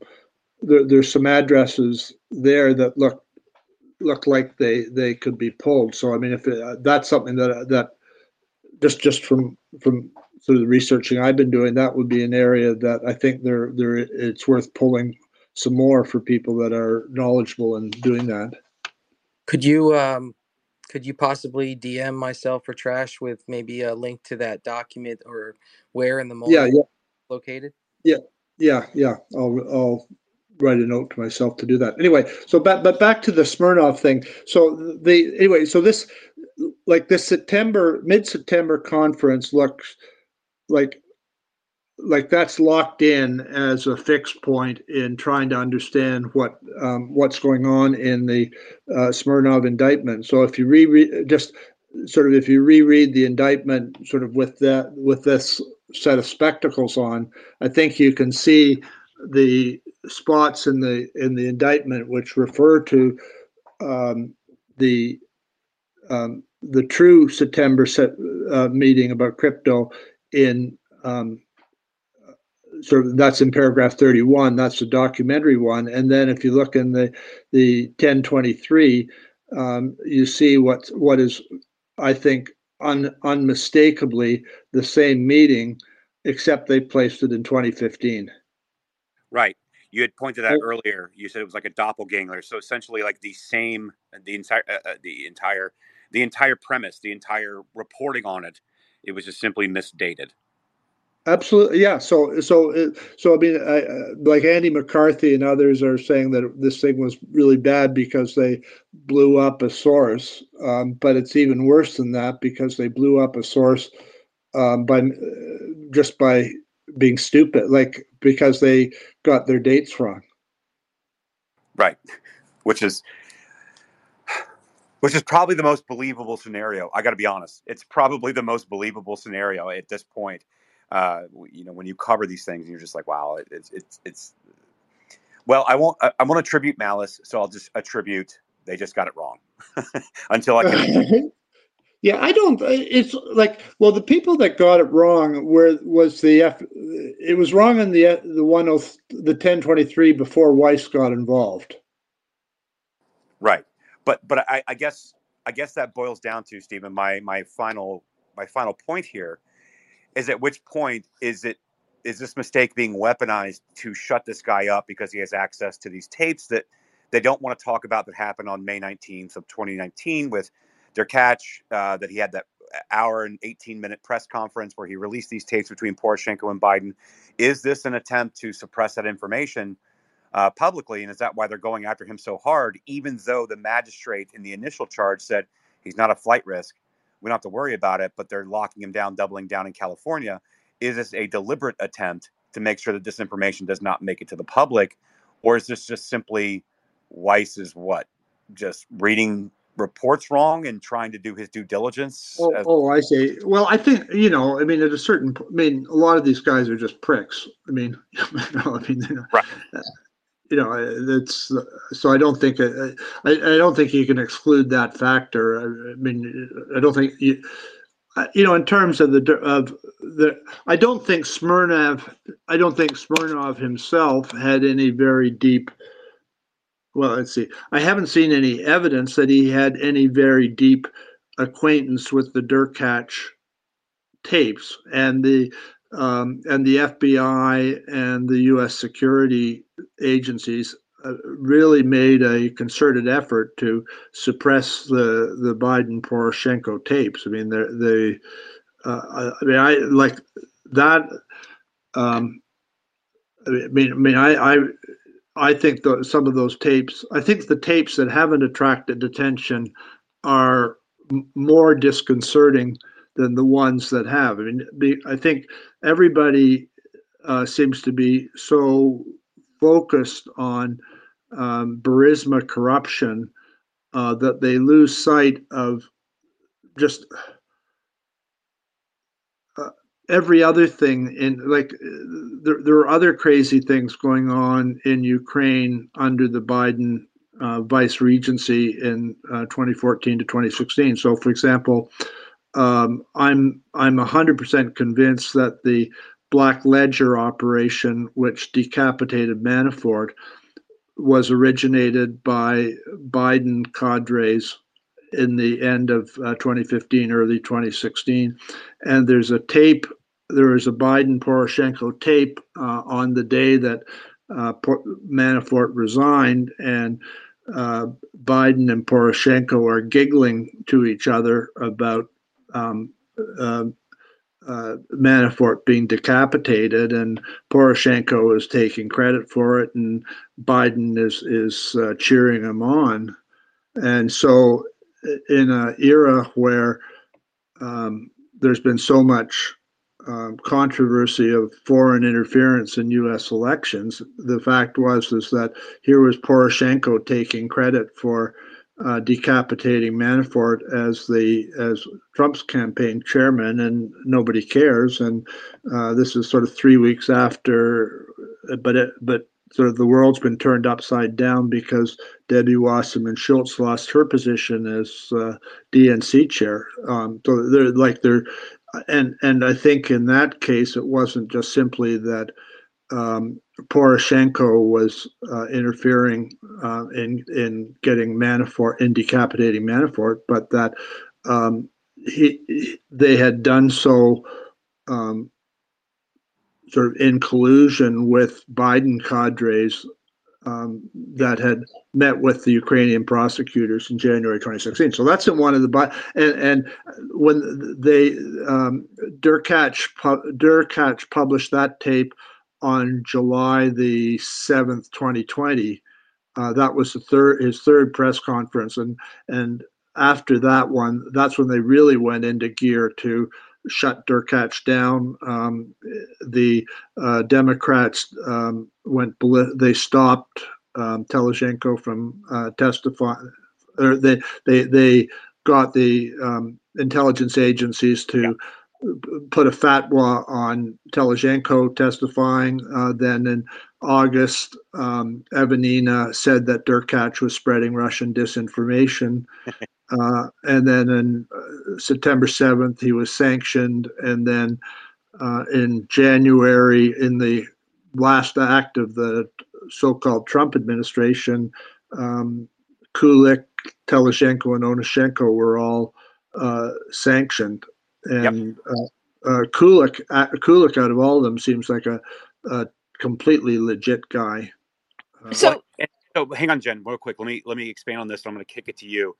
there, there's some addresses there that look look like they they could be pulled. So I mean, if it, uh, that's something that that just just from from sort of the researching I've been doing, that would be an area that I think there there it's worth pulling some more for people that are knowledgeable in doing that. Could you um, could you possibly DM myself or Trash with maybe a link to that document or where in the yeah, yeah. located? Yeah, yeah, yeah. I'll I'll write a note to myself to do that. Anyway, so back but back to the Smirnov thing. So the anyway, so this like the September mid September conference looks like like that's locked in as a fixed point in trying to understand what um, what's going on in the uh, Smirnov indictment. So if you reread just sort of if you reread the indictment sort of with that with this set of spectacles on, I think you can see the spots in the in the indictment which refer to um, the um, the true September set, uh, meeting about crypto in um, sort of that's in paragraph 31 that's the documentary one. And then if you look in the the 1023 um, you see what what is i think un, unmistakably the same meeting except they placed it in 2015 right. You had pointed out earlier. You said it was like a doppelganger. So essentially like the same the entire uh, uh, the entire the entire premise the entire reporting on it it was just simply misdated Absolutely, yeah. So, so, so I mean, I, like Andy McCarthy and others are saying that this thing was really bad because they blew up a source, um, but it's even worse than that because they blew up a source um, by just by being stupid, like because they got their dates wrong. Right, which is which is probably the most believable scenario. I got to be honest; it's probably the most believable scenario at this point uh, you know, when you cover these things, and you're just like, wow, it, it's it's it's. Well, I won't. I, I won't attribute malice, so I'll just attribute they just got it wrong until I can. yeah, I don't. Uh, it's like well, the people that got it wrong were was the F. It was wrong in the the one of the ten twenty three before Weiss got involved. Right, but but I, I guess I guess that boils down to Stephen. My my final my final point here is at which point is it is this mistake being weaponized to shut this guy up because he has access to these tapes that they don't want to talk about that happened on May 19th of 2019 with Derkach, uh, that he had that hour and 18 minute press conference where he released these tapes between Poroshenko and Biden. Is this an attempt to suppress that information uh, publicly? And is that why they're going after him so hard, even though the magistrate in the initial charge said he's not a flight risk? we don't have to worry about it, but they're locking him down, doubling down in California. Is this a deliberate attempt to make sure that this information does not make it to the public? Or is this just simply Weiss is what? Just reading reports wrong and trying to do his due diligence? Oh, as- oh, I see. Well, I think, you know, I mean, at a certain, I mean, a lot of these guys are just pricks. I mean, I mean, right. You know, that's so. I don't think uh, I, I don't think you can exclude that factor. I, mean, I don't think you, you know, in terms of the of the, I don't think Smirnov, I don't think Smirnov himself had any very deep. Well, let's see. I haven't seen any evidence that he had any very deep acquaintance with the Derkach tapes and the um, and the FBI and the U.S. security agencies uh, really made a concerted effort to suppress the the Biden Poroshenko tapes. I mean, they, uh, I mean, I like that. Um, I mean, I mean, I, I, I think the, some of those tapes. I think the tapes that haven't attracted attention are m- more disconcerting than the ones that have. I mean, I think everybody uh, seems to be so focused on um, Burisma corruption uh, that they lose sight of just uh, every other thing in like there, there are other crazy things going on in Ukraine under the Biden uh, vice regency in uh, 2014 to 2016. So, for example, um, I'm I'm 100% convinced that the Black Ledger operation, which decapitated Manafort, was originated by Biden cadres in the end of uh, 2015, early 2016. And there's a tape, there is a Biden Poroshenko tape uh, on the day that uh, Manafort resigned, and uh, Biden and Poroshenko are giggling to each other about um, uh, uh, Manafort being decapitated, and Poroshenko is taking credit for it, and Biden is is uh, cheering him on. And so, in an era where um, there's been so much um, controversy of foreign interference in U.S. elections, the fact was is that here was Poroshenko taking credit for uh, decapitating Manafort as the as Trump's campaign chairman, and nobody cares. And uh, this is sort of three weeks after, but it, but sort of the world's been turned upside down because Debbie Wasserman Schultz lost her position as uh, DNC chair. Um, so they're like they're, and and I think in that case it wasn't just simply that um, Poroshenko was uh, interfering uh, in in getting Manafort in decapitating Manafort, but that um, he they had done so um, sort of in collusion with Biden cadres um, that had met with the Ukrainian prosecutors in January 2016. So that's in one of the and and when they um, Derkach published that tape on July the 7th, 2020. Uh, that was the third his third press conference, and and after that one, that's when they really went into gear to shut Derkach down. Um, the uh, Democrats um, went they stopped um, from uh, testifying, or they they they got the um, intelligence agencies to. Yeah put a fatwa on Telizhenko testifying. Uh, then in August, um, Evanina said that Derkach was spreading Russian disinformation. Uh, and then in uh, September 7th, he was sanctioned. And then uh, in January, in the last act of the so called Trump administration, um, Kulik, Telizhenko, and Onyshchenko were all uh, sanctioned and yep. uh, uh, Kulik, uh, Kulik out of all of them seems like a, a completely legit guy. Uh, so, so hang on, Jen, real quick. Let me let me expand on this. I'm going to kick it to you.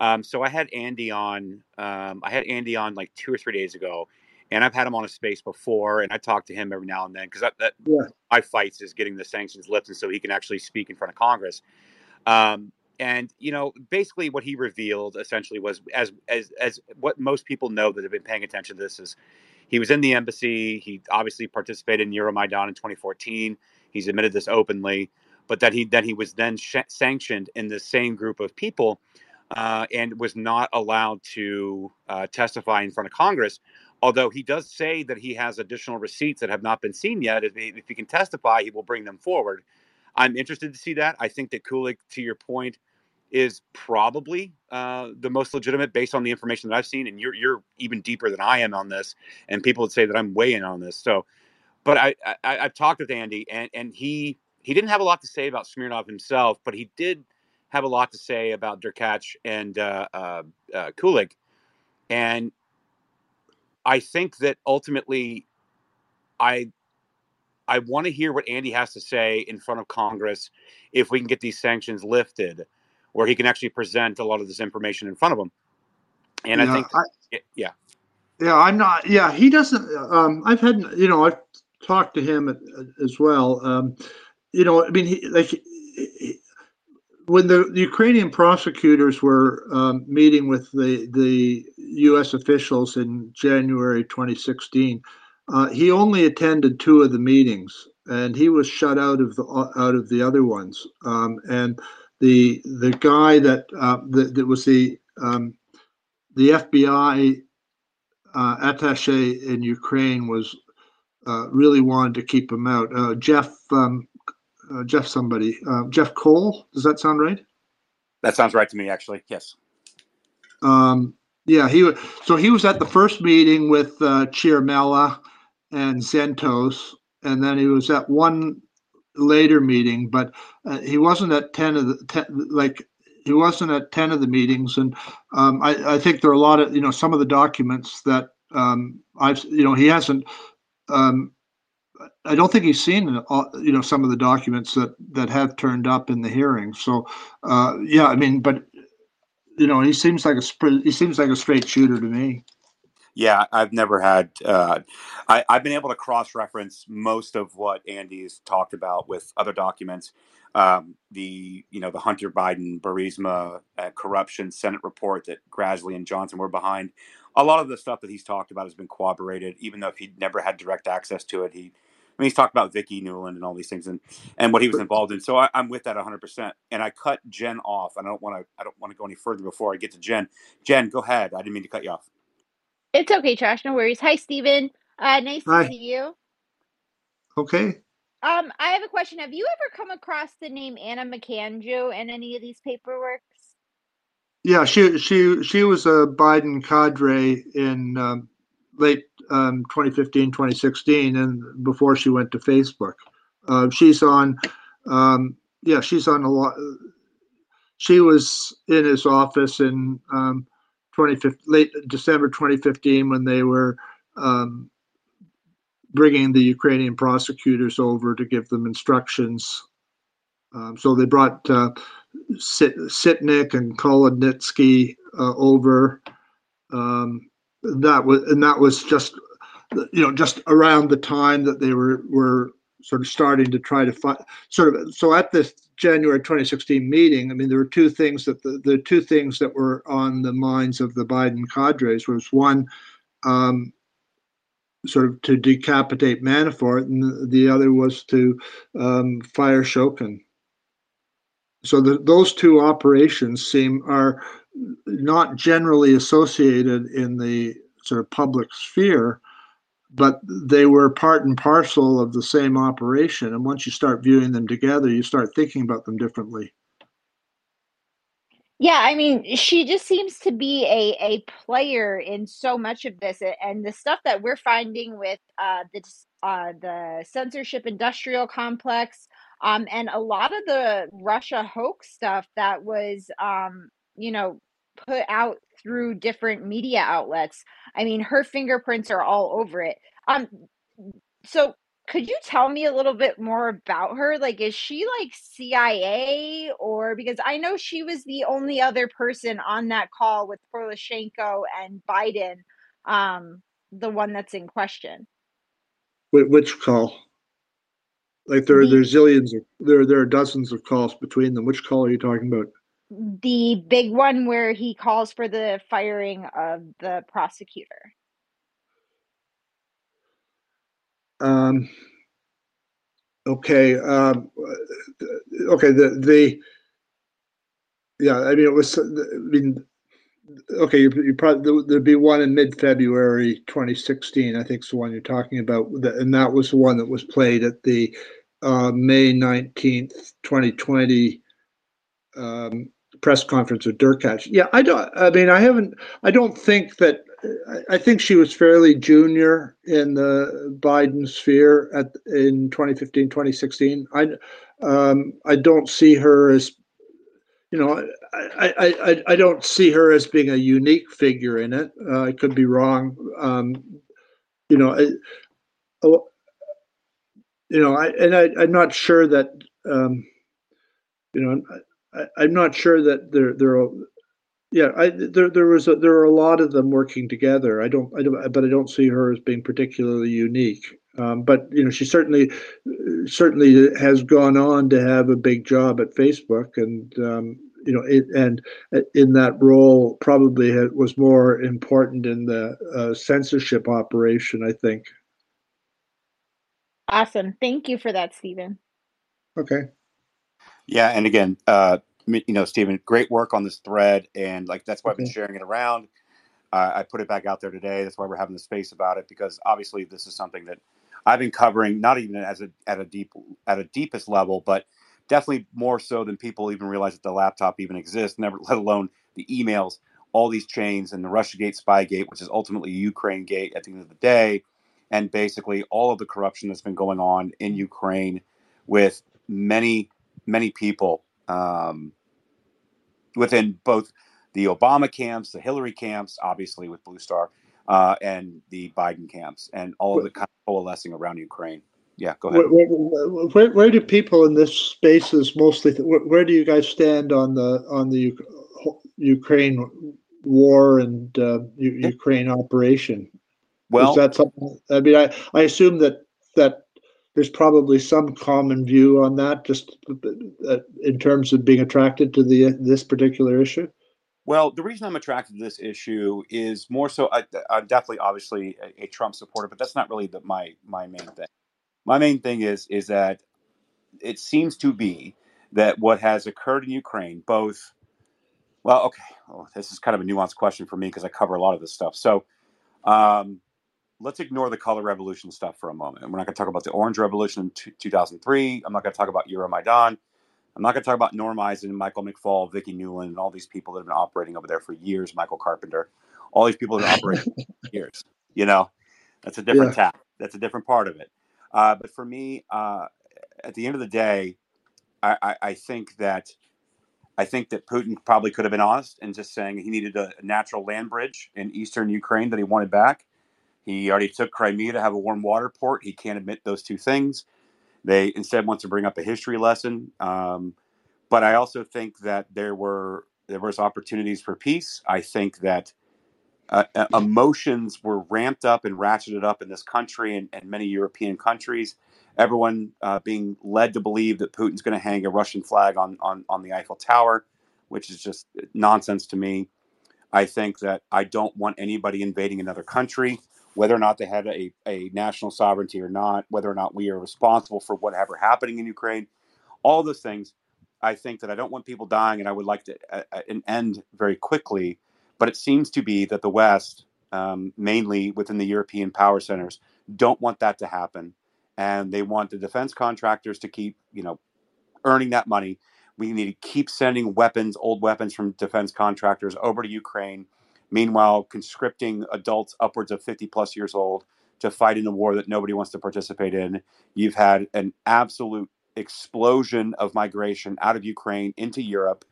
Um, so I had Andy on. Um, I had Andy on like two or three days ago, and I've had him on a space before, and I talk to him every now and then because that, that yeah. my fights is getting the sanctions lifted so he can actually speak in front of Congress. Um, and you know basically what he revealed essentially was as as as what most people know that have been paying attention to this is he was in the embassy he obviously participated in euromaidan in 2014 he's admitted this openly but that he that he was then sh- sanctioned in the same group of people uh, and was not allowed to uh, testify in front of congress although he does say that he has additional receipts that have not been seen yet if he, if he can testify he will bring them forward I'm interested to see that. I think that Kulik, to your point, is probably uh, the most legitimate based on the information that I've seen. And you're you're even deeper than I am on this, and people would say that I'm way in on this. So, but I, I I've talked with Andy, and and he he didn't have a lot to say about Smirnov himself, but he did have a lot to say about Derkach and uh, uh, uh, Kulik, and I think that ultimately, I I want to hear what Andy has to say in front of Congress if we can get these sanctions lifted, where he can actually present a lot of this information in front of them. And Yeah, I think, I- yeah, Yeah, I'm not. Yeah, he doesn't. Um, I've had, you know, I've talked to him as well. Um, you know, I mean, he, like he- when the Ukrainian prosecutors were um, meeting with the the U.S. officials in January 2016, uh, he only attended two of the meetings, and he was shut out of the out of the other ones. Um, and the the guy that uh, that, that was the um, the FBI uh, attaché in Ukraine was uh, really wanted to keep him out. Uh, Jeff, um, uh, Jeff, somebody, uh, Jeff Cole. Does that sound right? that sounds right to me, actually. Yes. Um, yeah, he was. So he was at the first meeting with uh, Ciaramella and Zentos, and then he was at one later meeting, but uh, he wasn't at ten of the ten, like he wasn't at ten of the meetings, and um, I, I think there are a lot of you know some of the documents that um, I've you know he hasn't. Um, I don't think he's seen uh, you know some of the documents that that have turned up in the hearing. So uh, yeah, I mean, but you know he seems like a he seems like a straight shooter to me. Yeah, I've never had. Uh, I, I've been able to cross-reference most of what Andy's talked about with other documents. Um, the you know the Hunter Biden Burisma uh, corruption Senate report that Grassley and Johnson were behind. A lot of the stuff that he's talked about has been corroborated, even though if he'd never had direct access to it. He, I mean, he's talked about Vicky Nuland and all these things and and what he was involved in. So I, I'm with that 100. percent And I cut Jen off. I don't want to. I don't want to go any further before I get to Jen. Jen, go ahead. I didn't mean to cut you off. It's okay, Trash. No worries. Hi, Stephen. Uh, nice to see you. Okay. Um, I have a question. Have you ever come across the name Anna Makanju in any of these paperworks? Yeah, she she she was a Biden cadre in um, late um, 2015, 2016, and before she went to Facebook. Uh, she's on, um, yeah, she's on a lot. She was in his office in um, 2015, late December 2015 when they were um, bringing the Ukrainian prosecutors over to give them instructions. Um, so they brought uh, Sit, Sitnik and Kolodnitsky uh, over. Um, that was and that was just you know just around the time that they were were sort of starting to try to find sort of so at this January 2016 meeting, I mean there were two things that the, the two things that were on the minds of the Biden cadres was one um, sort of to decapitate Manafort, and the, the other was to um, fire Shokin. So the, those two operations seem are not generally associated in the sort of public sphere, but they were part and parcel of the same operation. And once you start viewing them together, you start thinking about them differently. Yeah, I mean, she just seems to be a a player in so much of this, and the stuff that we're finding with uh, the uh, the censorship industrial complex, um, and a lot of the Russia hoax stuff that was, um, you know, put out through different media outlets. I mean, her fingerprints are all over it. Um, so could you tell me a little bit more about her? Like, is she like CIA or because I know she was the only other person on that call with Poroshenko and Biden, um, the one that's in question. Which call? Like there, The there's zillions of there. There are dozens of calls between them. Which call are you talking about? The big one where he calls for the firing of the prosecutor. Um, okay. Um, okay. The the yeah. I mean, it was. I mean, okay. You, you probably there'd be one in mid February 2016. I think is the one you're talking about, and that was the one that was played at the uh, May 19th, 2020 um, press conference with Derkach. Yeah, I don't, I mean, I haven't, I don't think that, I, I think she was fairly junior in the Biden sphere at in 2015, 2016. I, um, I don't see her as, you know, I, I, I, I don't see her as being a unique figure in it. Uh, I could be wrong. Um, you know, I, oh, you know, I, and I, I'm not sure that, um, you know, I, am not sure that there, there are, yeah, I, there, there was, a, there are a lot of them working together. I don't, I don't, but I don't see her as being particularly unique. Um, but you know, she certainly, certainly has gone on to have a big job at Facebook, and um, you know, it, and in that role, probably had, was more important in the uh, censorship operation. I think. Awesome. Thank you for that, Stephen. Okay. Yeah, and again, uh, you know, Stephen, great work on this thread, and like that's why I've been sharing it around. Uh, I put it back out there today. That's why we're having the space about it because obviously this is something that I've been covering, not even as a at a deep at a deepest level, but definitely more so than people even realize that the laptop even exists. Never, let alone the emails, all these chains, and the RussiaGate, SpyGate, which is ultimately Ukraine Gate at the end of the day, and basically all of the corruption that's been going on in Ukraine with many many people um, within both the Obama camps, the Hillary camps, obviously with Blue Star, uh, and the Biden camps, and all of it kind of coalescing around Ukraine. Yeah, go ahead. Where, where, where, where do people in this spaces mostly? Where, do you guys stand on the on the Uk- Ukraine war and uh, Ukraine operation? Well, is that something? I mean, I, I assume that that there's probably some common view on that, just uh, in terms of being attracted to the this particular issue. Well, the reason I'm attracted to this issue is more so. I, I'm definitely, obviously, a, a Trump supporter, but that's not really the, my my main thing. My main thing is is that it seems to be that what has occurred in Ukraine, both. Well, okay, well, this is kind of a nuanced question for me because I cover a lot of this stuff. So, um, let's ignore the color revolution stuff for a moment. We're not going to talk about the Orange Revolution in t- 2003. I'm not going to talk about Euromaidan. I'm not going to talk about Norm Eisen, Michael McFaul, Vicky Nuland, and all these people that have been operating over there for years. Michael Carpenter, all these people that have operating for years. You know, that's a different Yeah. tap. That's a different part of it. Uh, but for me, uh, at the end of the day, I, I, I think that I think that Putin probably could have been honest and just saying he needed a natural land bridge in eastern Ukraine that he wanted back. He already took Crimea to have a warm water port. He can't admit those two things. They instead wants to bring up a history lesson. Um, but I also think that there were there was opportunities for peace. I think that uh, uh, emotions were ramped up and ratcheted up in this country and, and many European countries. Everyone uh, being led to believe that Putin's going to hang a Russian flag on, on on the Eiffel Tower, which is just nonsense to me. I think that I don't want anybody invading another country, whether or not they had a, a national sovereignty or not, whether or not we are responsible for whatever happening in Ukraine, all those things. I think that I don't want people dying, and I would like to uh, uh, an end very quickly. But it seems to be that the West, um, mainly within the European power centers, don't want that to happen, and they want the defense contractors to keep, you know, earning that money. We need to keep sending weapons, old weapons from defense contractors over to Ukraine. Meanwhile, conscripting adults upwards of 50 plus years old to fight in a war that nobody wants to participate in. You've had an absolute explosion of migration out of Ukraine into Europe.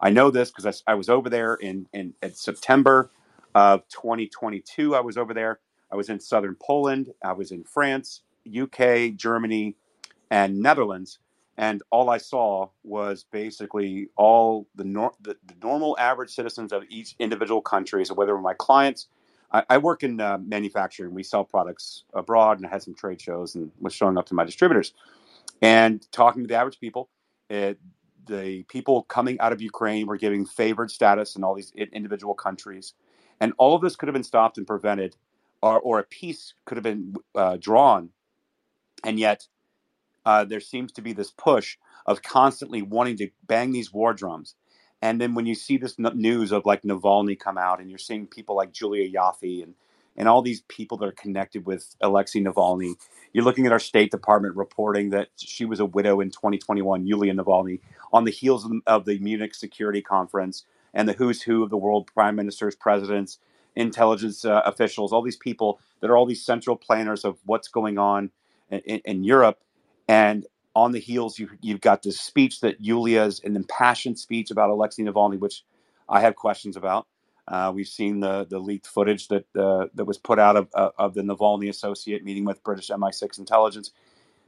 I know this because I, I was over there in, in, in September of 2022. I was over there. I was in southern Poland. I was in France, UK, Germany, and Netherlands and all I saw was basically all the, nor- the, the normal average citizens of each individual country. So whether my clients, I, I work in uh, manufacturing, we sell products abroad, and I had some trade shows and was showing up to my distributors and talking to the average people. It, the people coming out of Ukraine were giving favored status in all these individual countries, and all of this could have been stopped and prevented, or, or a peace could have been uh, drawn, and yet uh, there seems to be this push of constantly wanting to bang these war drums. And then when you see this n- news of like Navalny come out, and you're seeing people like Julia Ioffe and and all these people that are connected with Alexei Navalny. You're looking at our State Department reporting that she was a widow in 2021, Yulia Navalny, on the heels of, of the Munich Security Conference and the who's who of the world prime ministers, presidents, intelligence uh, officials, all these people that are all these central planners of what's going on in, in Europe. And on the heels, you, you've got this speech that Yulia's an impassioned speech about Alexei Navalny, which I have questions about. Uh, we've seen the the leaked footage that uh, that was put out of uh, of the Navalny associate meeting with British MI6 intelligence,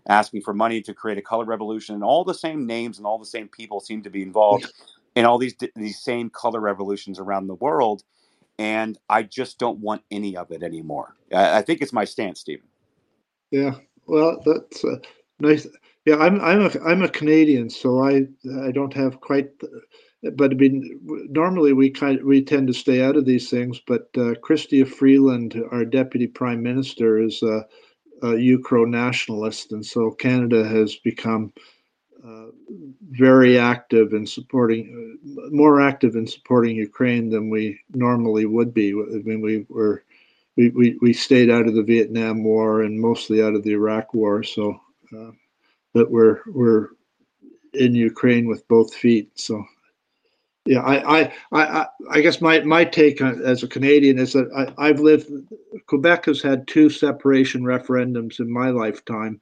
asking for money to create a color revolution, and all the same names and all the same people seem to be involved in all these these same color revolutions around the world. And I just don't want any of it anymore. I, I think it's my stance, Stephen. Yeah, well, that's uh, nice. Yeah, I'm I'm a I'm a Canadian, so I I don't have quite but I mean, normally we kind of, we tend to stay out of these things. But uh, Chrystia Freeland, our deputy prime minister, is a, a Ukro nationalist, and so Canada has become uh, very active in supporting, uh, more active in supporting Ukraine than we normally would be. I mean, we were. We, we, we stayed out of the Vietnam War and mostly out of the Iraq War, so uh, that we're we're in Ukraine with both feet. So yeah, I, I, I, I guess my, my take on, as a Canadian is that I, I've lived. Quebec has had two separation referendums in my lifetime,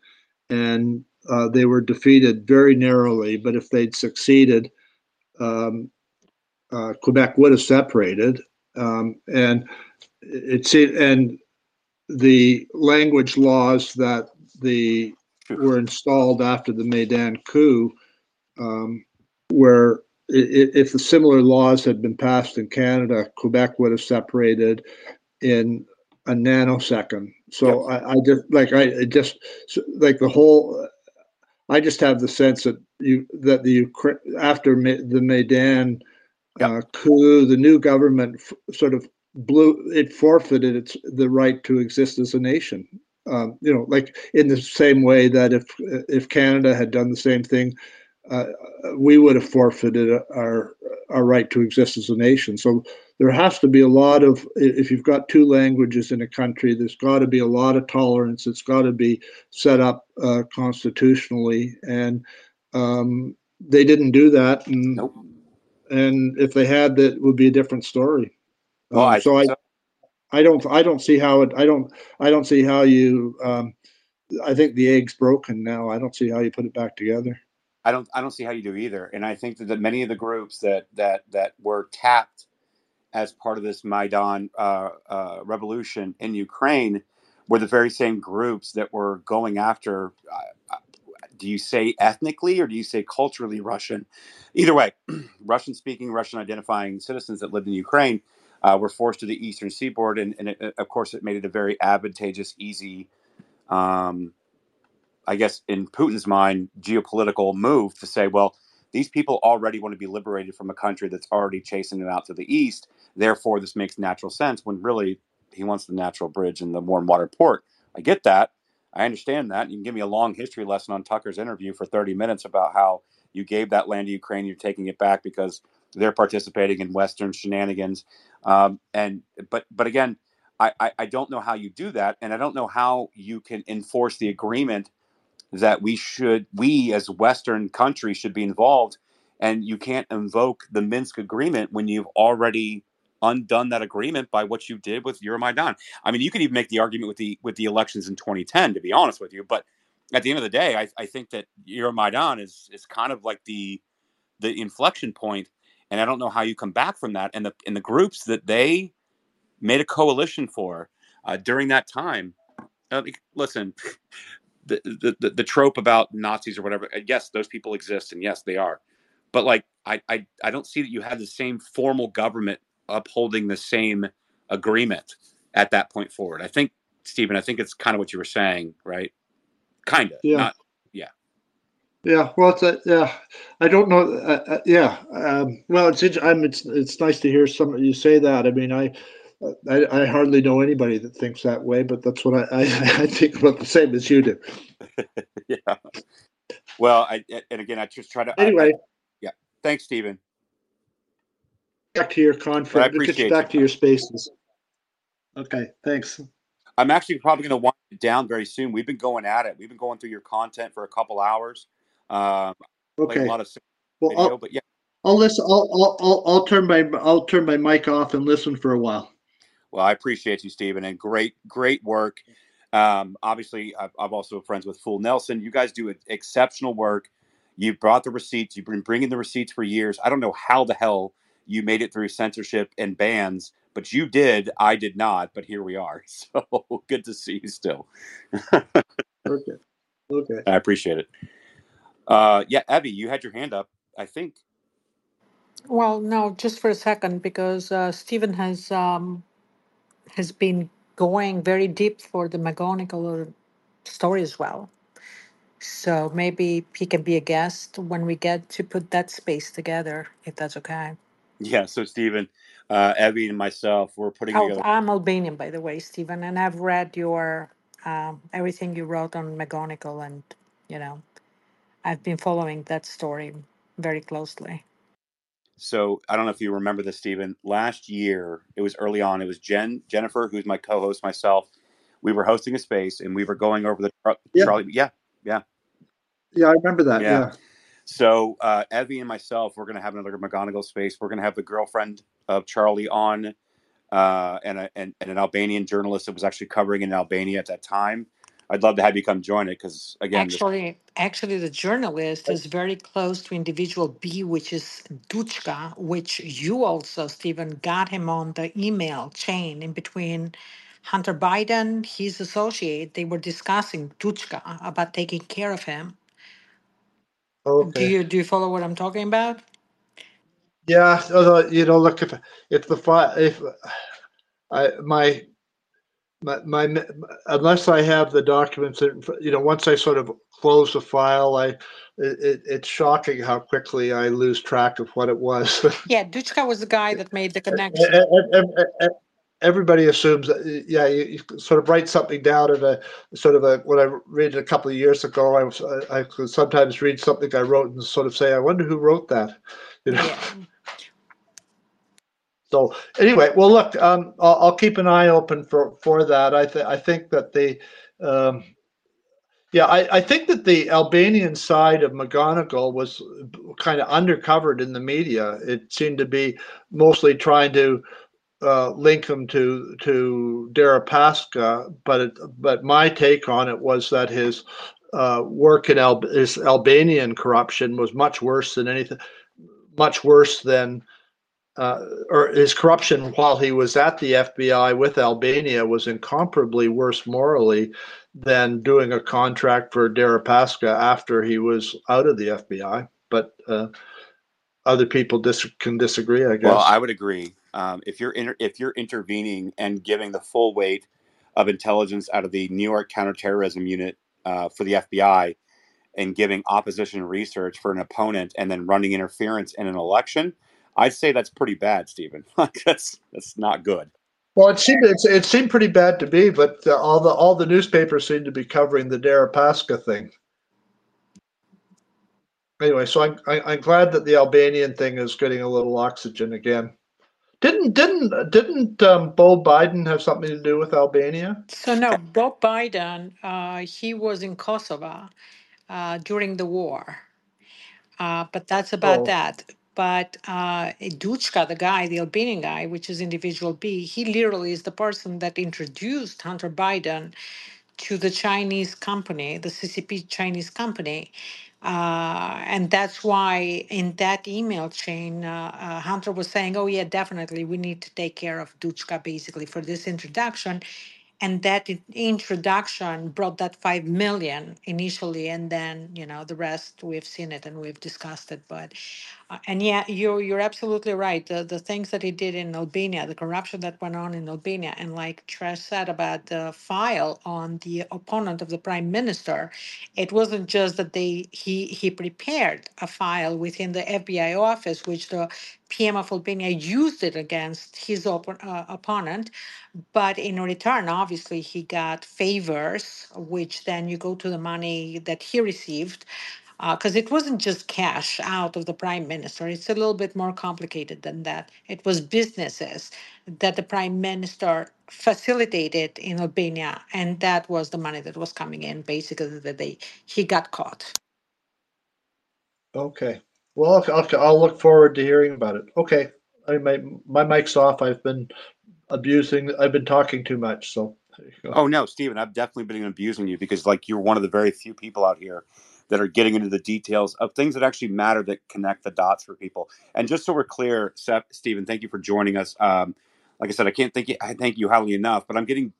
and uh, they were defeated very narrowly. But if they'd succeeded, um, uh, Quebec would have separated. Um, and it's and the language laws that the were installed after the Maidan coup um, were if the similar laws had been passed in Canada, Quebec would have separated in a nanosecond. So I, I, just like I just like the whole. I just have the sense that you that the Ukraine after the Maidan uh, coup, the new government f- sort of blew it forfeited its the right to exist as a nation. Um, you know, like in the same way that if if Canada had done the same thing uh, we would have forfeited our our right to exist as a nation. So there has to be a lot of if you've got two languages in a country, there's got to be a lot of tolerance. It's got to be set up uh, constitutionally, and um, they didn't do that. And nope. and if they had, that would be a different story. Um, I so I. So. I don't. I don't see how it. I don't. I don't see how you. Um, I think the egg's broken now. I don't see how you put it back together. I don't I don't see how you do either. And I think that, that many of the groups that that that were tapped as part of this Maidan uh, uh, revolution in Ukraine were the very same groups that were going after. Uh, do you say ethnically or do you say culturally Russian? Either way, Russian speaking, Russian identifying citizens that lived in Ukraine uh, were forced to the eastern seaboard. And, and it, of course, it made it a very advantageous, easy um, I guess, in Putin's mind, geopolitical move to say, well, these people already want to be liberated from a country that's already chasing them out to the east. Therefore, this makes natural sense when really he wants the natural bridge and the warm water port. I get that. I understand that. You can give me a long history lesson on Tucker's interview for 30 minutes about how you gave that land to Ukraine, you're taking it back because they're participating in Western shenanigans. Um, and but but again, I, I, I don't know how you do that, and I don't know how you can enforce the agreement that we should, we as Western countries should be involved. And you can't invoke the Minsk agreement when you've already undone that agreement by what you did with Euromaidan. I mean, you could even make the argument with the with the elections in 2010, to be honest with you. But at the end of the day, I, I think that Euromaidan is is kind of like the the inflection point, and I don't know how you come back from that. And the and the groups that they made a coalition for uh, during that time. Uh, listen, the, the the trope about Nazis or whatever. Uh, yes, those people exist, and yes, they are. But like, I I, I don't see that you had the same formal government upholding the same agreement at that point forward. I think, Stephen, I think it's kind of what you were saying, right? Kind of. Yeah. Not, yeah. Well, it's a, yeah. I don't know. Uh, uh, yeah. Um, well, it's, I'm, it's it's nice to hear some you say that. I mean, I I, I, hardly know anybody that thinks that way, but that's what I, I, I think about the same as you do. yeah. Well, I, and again, I just try to. Anyway. I, yeah. Thanks, Stephen. Back to your conference. Back to your spaces. Okay, thanks. I'm actually probably going to wind it down very soon. We've been going at it. We've been going through your content for a couple hours. Um, Okay. a lot of Well, video, I'll, but yeah, I'll listen. I'll, I'll, I'll, I'll turn my I'll turn my mic off and listen for a while. Well, I appreciate you, Stephen, and great, great work. Um, obviously, I've, I've also friends with Full Nelson. You guys do exceptional work. You brought the receipts. You've been bringing the receipts for years. I don't know how the hell you made it through censorship and bans, but you did. I did not, but here we are. So good to see you still. Okay. Okay. I appreciate it. Uh, yeah, Abby, you had your hand up. I think. Well, no, just for a second, because uh, Stephen has um, has been going very deep for the McGonigal story as well. So maybe he can be a guest when we get to put that space together, if that's okay. Yeah. So Stephen, uh, Evie, and myself, we're putting Oh, together. I'm Albanian, by the way, Stephen, and I've read your um, everything you wrote on McGonigal, and you know, I've been following that story very closely. So I don't know if you remember this, Stephen. Last year, it was early on. It was Jen, Jennifer, who's my co-host, myself. We were hosting a space, and we were going over the Char- Yeah. Charlie. Yeah, yeah, Yeah, I remember that. yeah. Yeah. So uh, Evie and myself, we're going to have another McGonigal space. We're going to have the girlfriend of Charlie on, uh, and, a, and and an Albanian journalist that was actually covering in Albania at that time. I'd love to have you come join it because again, this, Actually, actually, the journalist is very close to individual B, which is Duchka, which you also, Stephen, got him on the email chain in between Hunter Biden, his associate. They were discussing Duchka uh, about taking care of him. Do Okay. you do you follow what I'm talking about? Yeah. Although you know, look if if the fi- if I my my, my unless I have the documents, in fr- you know, once I sort of close the file, I it, it, it's shocking how quickly I lose track of what it was. Yeah, Duchka was the guy that made the connection. Everybody assumes that, yeah, you, you sort of write something down in a sort of a, when I read it a couple of years ago, I I, I could sometimes read something I wrote and sort of say, I wonder who wrote that, you know? Yeah. So anyway, well, look, um, I'll, I'll keep an eye open for, for that. I think, I think that the, um, yeah, I, I think that the Albanian side of McGonigal was kind of undercovered in the media. It seemed to be mostly trying to uh, link him to to Deripaska, but it, but my take on it was that his uh, work in Al- his Albanian corruption was much worse than anything, much worse than uh, or his corruption while he was at the FBI with Albania was incomparably worse morally than doing a contract for Deripaska after he was out of the FBI. But uh, other people dis- can disagree, I guess. well, I would agree. Um, if you're inter- if you're intervening and giving the full weight of intelligence out of the New York Counterterrorism Unit uh, for the FBI and giving opposition research for an opponent and then running interference in an election, I'd say that's pretty bad, Stephen. that's that's not good. Well, it seemed it, it seemed pretty bad to me, but uh, all the all the newspapers seem to be covering the Deripaska thing. Anyway, so I'm I, I'm glad that the Albanian thing is getting a little oxygen again. Didn't didn't didn't um, Bo Biden have something to do with Albania? So no, Bob Biden, uh, he was in Kosovo uh, during the war. Uh, but that's about Oh, that. But uh, Duchka, the guy, the Albanian guy, which is individual B, he literally is the person that introduced Hunter Biden to the Chinese company, the CCP Chinese company. Uh, and that's why in that email chain, uh, uh, Hunter was saying, oh, yeah, definitely, we need to take care of Duchka basically for this introduction. And that in- introduction brought that 5 million initially. And then, you know, the rest, we've seen it and we've discussed it. But uh, and yeah, you're you're absolutely right. The the things that he did in Albania, the corruption that went on in Albania, and like Trash said about the file on the opponent of the prime minister, it wasn't just that they he he prepared a file within the FBI office, which the PM of Albania used it against his op- uh, opponent, but in return, obviously, he got favors, which then you go to the money that he received Uh, because it wasn't just cash out of the prime minister. It's a little bit more complicated than that. It was businesses that the prime minister facilitated in Albania, and that was the money that was coming in basically the day he got caught. Okay. Well, I'll, I'll, I'll look forward to hearing about it. Okay. I my my mic's off. I've been abusing. I've been talking too much. So. there you go. Oh no, Stephen, I've definitely been abusing you because like you're one of the very few people out here that are getting into the details of things that actually matter that connect the dots for people. And just so we're clear, Seth, Stephen, thank you for joining us. Um, like I said, I can't thank you, I thank you highly enough, but I'm getting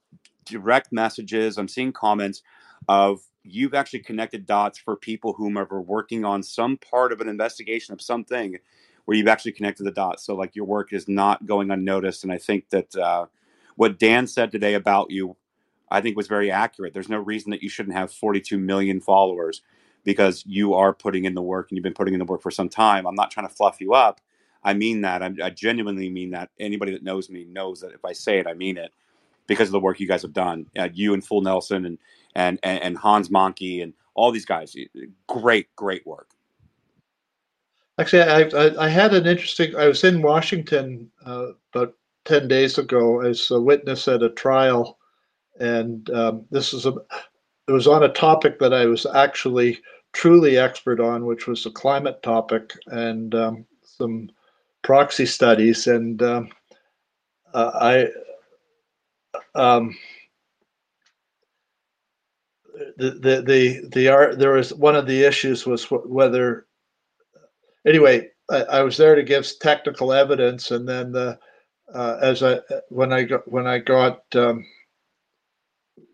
direct messages. I'm seeing comments of you've actually connected dots for people whom are working on some part of an investigation of something where you've actually connected the dots. So like your work is not going unnoticed. And I think that uh, what Dan said today about you, I think was very accurate. There's no reason that you shouldn't have 42 million followers because you are putting in the work and you've been putting in the work for some time. I'm not trying to fluff you up. I mean that. I'm, I genuinely mean that. Anybody that knows me knows that if I say it, I mean it because of the work you guys have done. Uh, you and Full Nelson and and and, and Hans Mahncke and all these guys. Great, great work. Actually, I, I, I had an interesting. I was in Washington uh, about ten days ago as a witness at a trial, and um, this is a. It was on a topic that I was actually truly expert on, which was the climate topic and um, some proxy studies, and um, uh, I. Um, the the the the art there was one of the issues was wh- whether anyway I, I was there to give technical evidence and then the uh, as I when I got when I got um,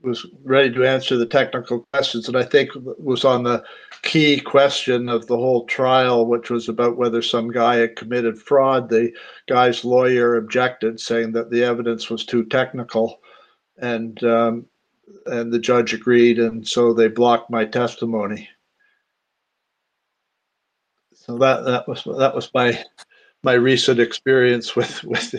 was ready to answer the technical questions and I think was on the key question of the whole trial which was about whether some guy had committed fraud the guy's lawyer objected saying that the evidence was too technical and um, and the judge agreed, and so they blocked my testimony. So that that was that was my my recent experience with with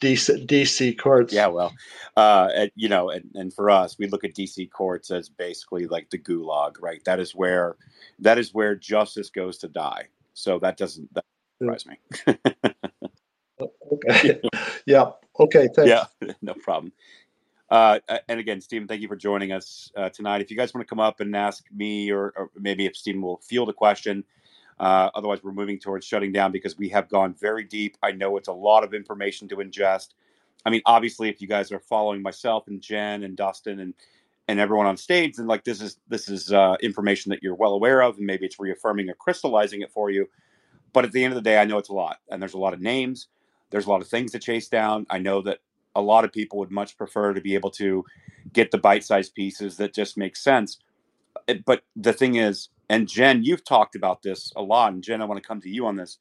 DC, DC courts. Yeah, well, uh, and, you know, and, and for us, we look at DC courts as basically like the gulag, right? That is where that is where justice goes to die. So that doesn't that surprise me. okay. Yeah. Okay. Thanks. Yeah, no problem. Uh, and again, Stephen, thank you for joining us uh, tonight. If you guys want to come up and ask me, or, or maybe if Stephen will field a question, uh, otherwise we're moving towards shutting down because we have gone very deep. I know it's a lot of information to ingest. I mean, obviously, if you guys are following myself and Jen and Dustin and and everyone on stage, then like this is this is uh, information that you're well aware of, and maybe it's reaffirming or crystallizing it for you. But at the end of the day, I know it's a lot, and there's a lot of names. There's a lot of things to chase down. I know that a lot of people would much prefer to be able to get the bite-sized pieces that just make sense. But the thing is, and Jen, you've talked about this a lot, and Jen, I want to come to you on this.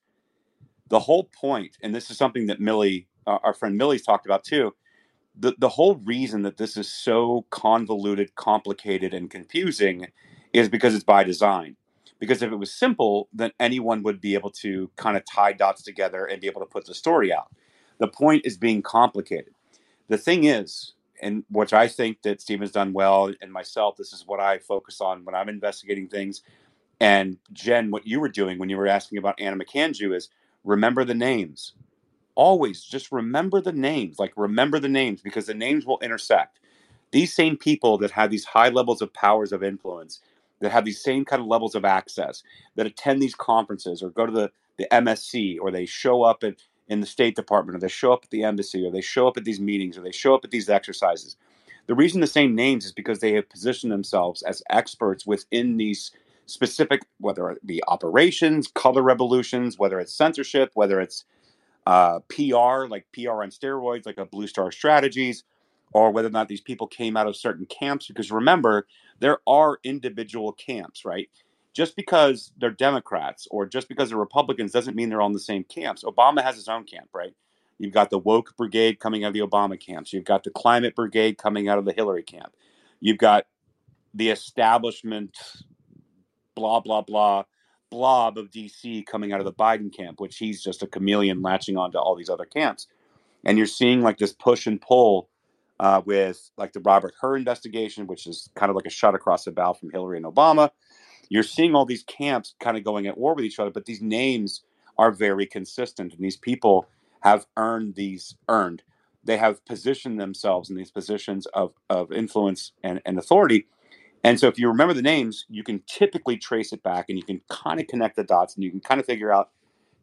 The whole point, and this is something that Millie, our friend Millie's talked about too. The the whole reason that this is so convoluted, complicated, and confusing is because it's by design. Because if it was simple, then anyone would be able to kind of tie dots together and be able to put the story out. The point is being complicated the thing is, and which I think that Stephen's done well, and myself, this is what I focus on when I'm investigating things. And Jen, what you were doing when you were asking about Anna Makanju is remember the names. Always just remember the names, like remember the names because the names will intersect. These same people that have these high levels of powers of influence, that have these same kind of levels of access, that attend these conferences or go to the, the MSC or they show up at in the State Department, or they show up at the embassy, or they show up at these meetings, or they show up at these exercises. The reason the same names is because they have positioned themselves as experts within these specific, whether it be operations, color revolutions, whether it's censorship, whether it's uh, PR, like PR on steroids, like a Blue Star Strategies, or whether or not these people came out of certain camps. Because remember, there are individual camps, right? Just because they're Democrats or just because they're Republicans doesn't mean they're all in the same camps. Obama has his own camp, right? You've got the woke brigade coming out of the Obama camps. You've got the climate brigade coming out of the Hillary camp. You've got the establishment, blah, blah, blah, blob of DC coming out of the Biden camp, which he's just a chameleon latching onto all these other camps. And you're seeing like this push and pull uh, with like the Robert Hur investigation, which is kind of like a shot across the bow from Hillary and Obama you're seeing all these camps kind of going at war with each other, but these names are very consistent, and these people have earned these earned. They have positioned themselves in these positions of of influence and, and authority. And so, if you remember the names, you can typically trace it back, and you can kind of connect the dots, and you can kind of figure out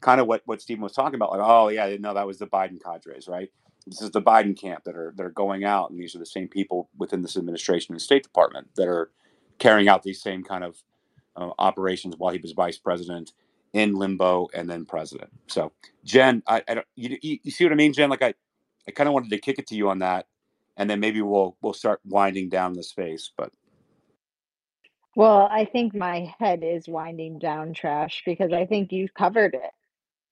kind of what what Stephen was talking about. Like, oh yeah, no, that was the Biden cadres, right? This is the Biden camp that are that are going out, and these are the same people within this administration and State Department that are carrying out these same kind of uh, operations while he was vice president in limbo and then president. So, Jen, I, I don't, you, you see what I mean, Jen? Like I, I kind of wanted to kick it to you on that, and then maybe we'll we'll start winding down the space. But Well, I think my head is winding down trash because I think you covered it,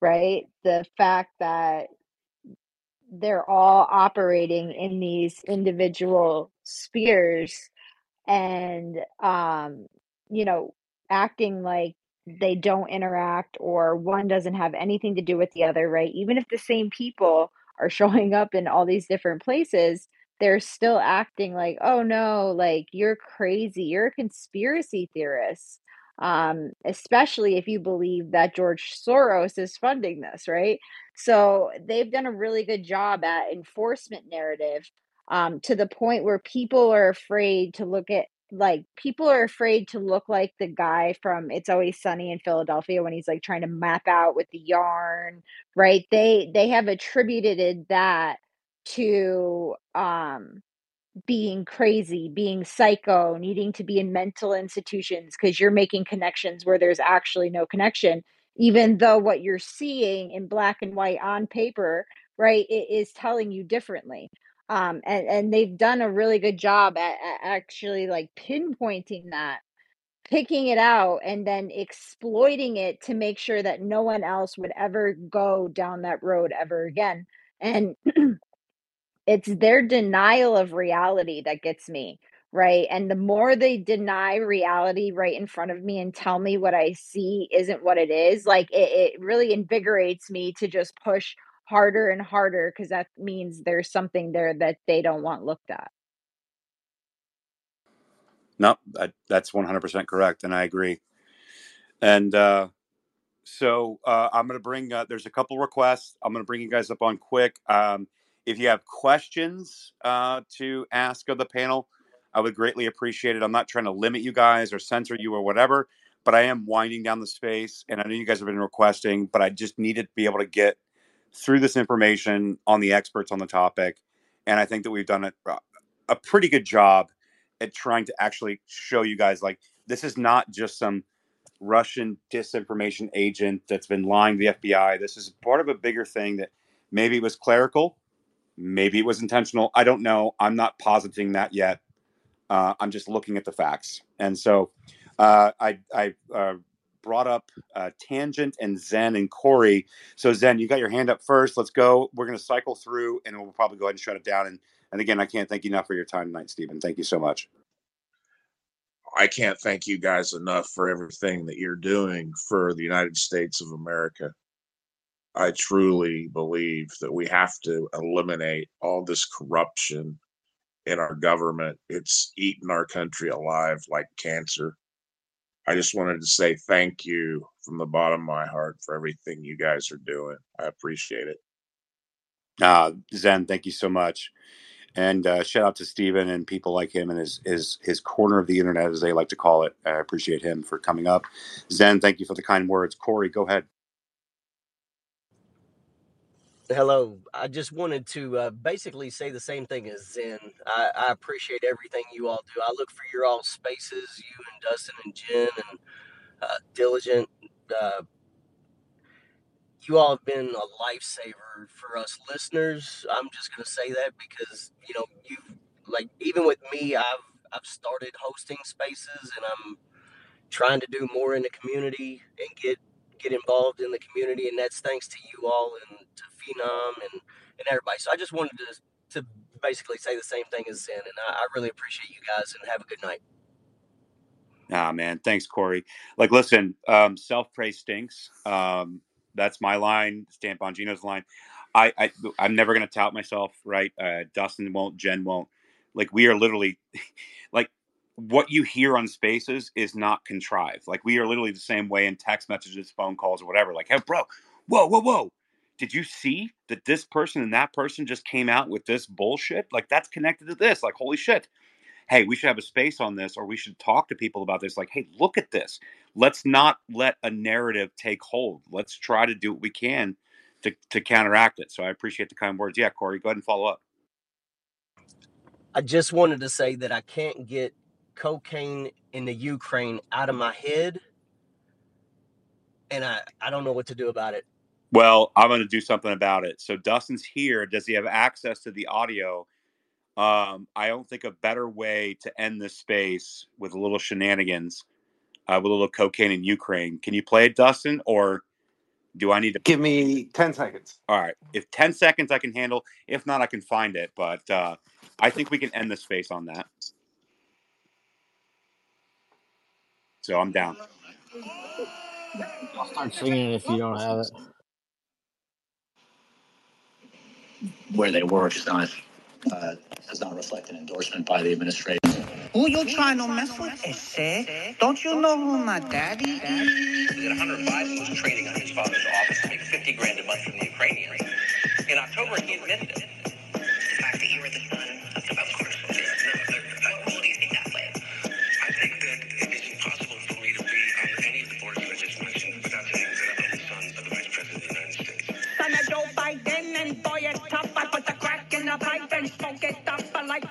right? The fact that they're all operating in these individual spheres and um you know acting like they don't interact or one doesn't have anything to do with the other right? Even if the same people are showing up in all these different places they're still acting like oh no like you're crazy. You're a conspiracy theorist. Um especially if you believe that George Soros is funding this right? So they've done a really good job at enforcement narrative um, to the point where people are afraid to look at like people are afraid to look like the guy from It's Always Sunny in Philadelphia when he's like trying to map out with the yarn, right? They they have attributed that to um being crazy, being psycho, needing to be in mental institutions because you're making connections where there's actually no connection, even though what you're seeing in black and white on paper, right, it is telling you differently. Um, and, and they've done a really good job at, at actually like pinpointing that, picking it out, and then exploiting it to make sure that no one else would ever go down that road ever again. And it's their denial of reality that gets me right and the more they deny reality right in front of me and tell me what i see isn't what it is like it, it really invigorates me to just push harder and harder because that means there's something there that they don't want looked at no, that, that's 100% correct, and I agree. And uh, so uh, I'm going to bring. Uh, there's a couple requests. I'm going to bring you guys up on quick. Um, if you have questions uh, to ask of the panel, I would greatly appreciate it. I'm not trying to limit you guys or censor you or whatever, but I am winding down the space, and I know you guys have been requesting, but I just needed to be able to get through this information on the experts on the topic, and I think that we've done a, a pretty good job at trying to actually show you guys like this is not just some Russian disinformation agent that's been lying to the FBI. This is part of a bigger thing that maybe it was clerical, maybe it was intentional. I don't know. I'm not positing that yet. Uh, I'm just looking at the facts. And so uh, I, I uh, brought up uh, Tangent and Zen and Corey. So, Zen, you got your hand up first. Let's go. We're going to cycle through and we'll probably go ahead and shut it down. And, and again, I can't thank you enough for your time tonight, Stephen. Thank you so much. I can't thank you guys enough for everything that you're doing for the United States of America. I truly believe that we have to eliminate all this corruption in our government. It's eating our country alive like cancer. I just wanted to say thank you from the bottom of my heart for everything you guys are doing. I appreciate it. Uh, Zen, thank you so much. And uh, shout out to Stephen and people like him and his, his his corner of the internet, as they like to call it. I appreciate him for coming up. Zen, thank you for the kind words. Corey, go ahead. Hello. I just wanted to uh, basically say the same thing as Zen. I, I appreciate everything you all do. I look for your all spaces, you and Dustin and Jen and uh, Diligent. Uh, you all have been a lifesaver for us listeners. I'm just going to say that because you know you've, like even with me, I've I've started hosting spaces and I'm trying to do more in the community and get get involved in the community, and that's thanks to you all and to Phenom and and everybody. So I just wanted to to basically say the same thing as Zen, and I, I really appreciate you guys and have a good night. Ah, man. Thanks, Corey. Like, listen, um, self praise stinks. Um, that's my line. Stan Bongino's line. I, I I'm never gonna tout myself, right? Uh, Dustin won't. Jen won't. Like, we are literally, like, what you hear on spaces is not contrived. Like we are literally the same way in text messages, phone calls, or whatever. Like, hey, bro, whoa, whoa, whoa. Did you see that this person and that person just came out with this bullshit? Like that's connected to this. Like, holy shit. Hey, we should have a space on this, or we should talk to people about this. Like, hey, look at this. Let's not let a narrative take hold. Let's try to do what we can to, to counteract it. So I appreciate the kind words. Yeah, Corey, go ahead and follow up. I just wanted to say that I can't get cocaine in the Ukraine out of my head, and I, I don't know what to do about it. Well, I'm going to do something about it. So Dustin's here. Does he have access to the audio? Um, I don't think a better way to end this space with a little shenanigans, uh, with a little cocaine in Ukraine. Can you play it, Dustin, or do I need to? Give me 10 seconds. All right. If 10 seconds I can handle. If not, I can find it. But uh, I think we can end the space on that. So I'm down. I'll start singing if you don't have it. Where they work is not uh, does not reflect an endorsement by the administration. Who you trying to mess with, Ese? Don't you know who my daddy is? that Hunter Biden was trading on his father's office to make 50 grand a month from the Ukrainians. In October, he admitted it. The crack in the pipe and smoke it up. I like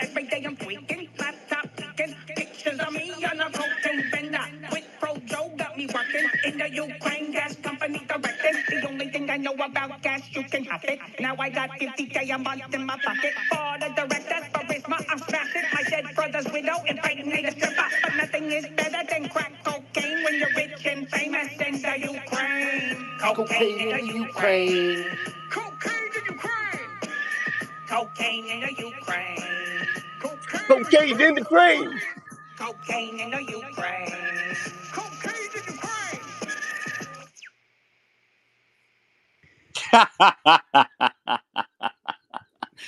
every day I'm tweaking, laptop leaking, pictures of me on a cocaine bender. With Pro Joe got me working in the Ukraine gas company directing. The only thing I know about gas, you can have it. Now I got 50k a month in my pocket. For the directors, charisma, I'm smashing. My dead brother's widow impregnated stripper. But nothing is better than crack cocaine when you're rich and famous in the Ukraine. Cocaine in the Ukraine. Cocaine in Ukraine. Cocaine in the Ukraine. Cocaine in the Ukraine. Cocaine in the Ukraine. Cocaine in the Ukraine.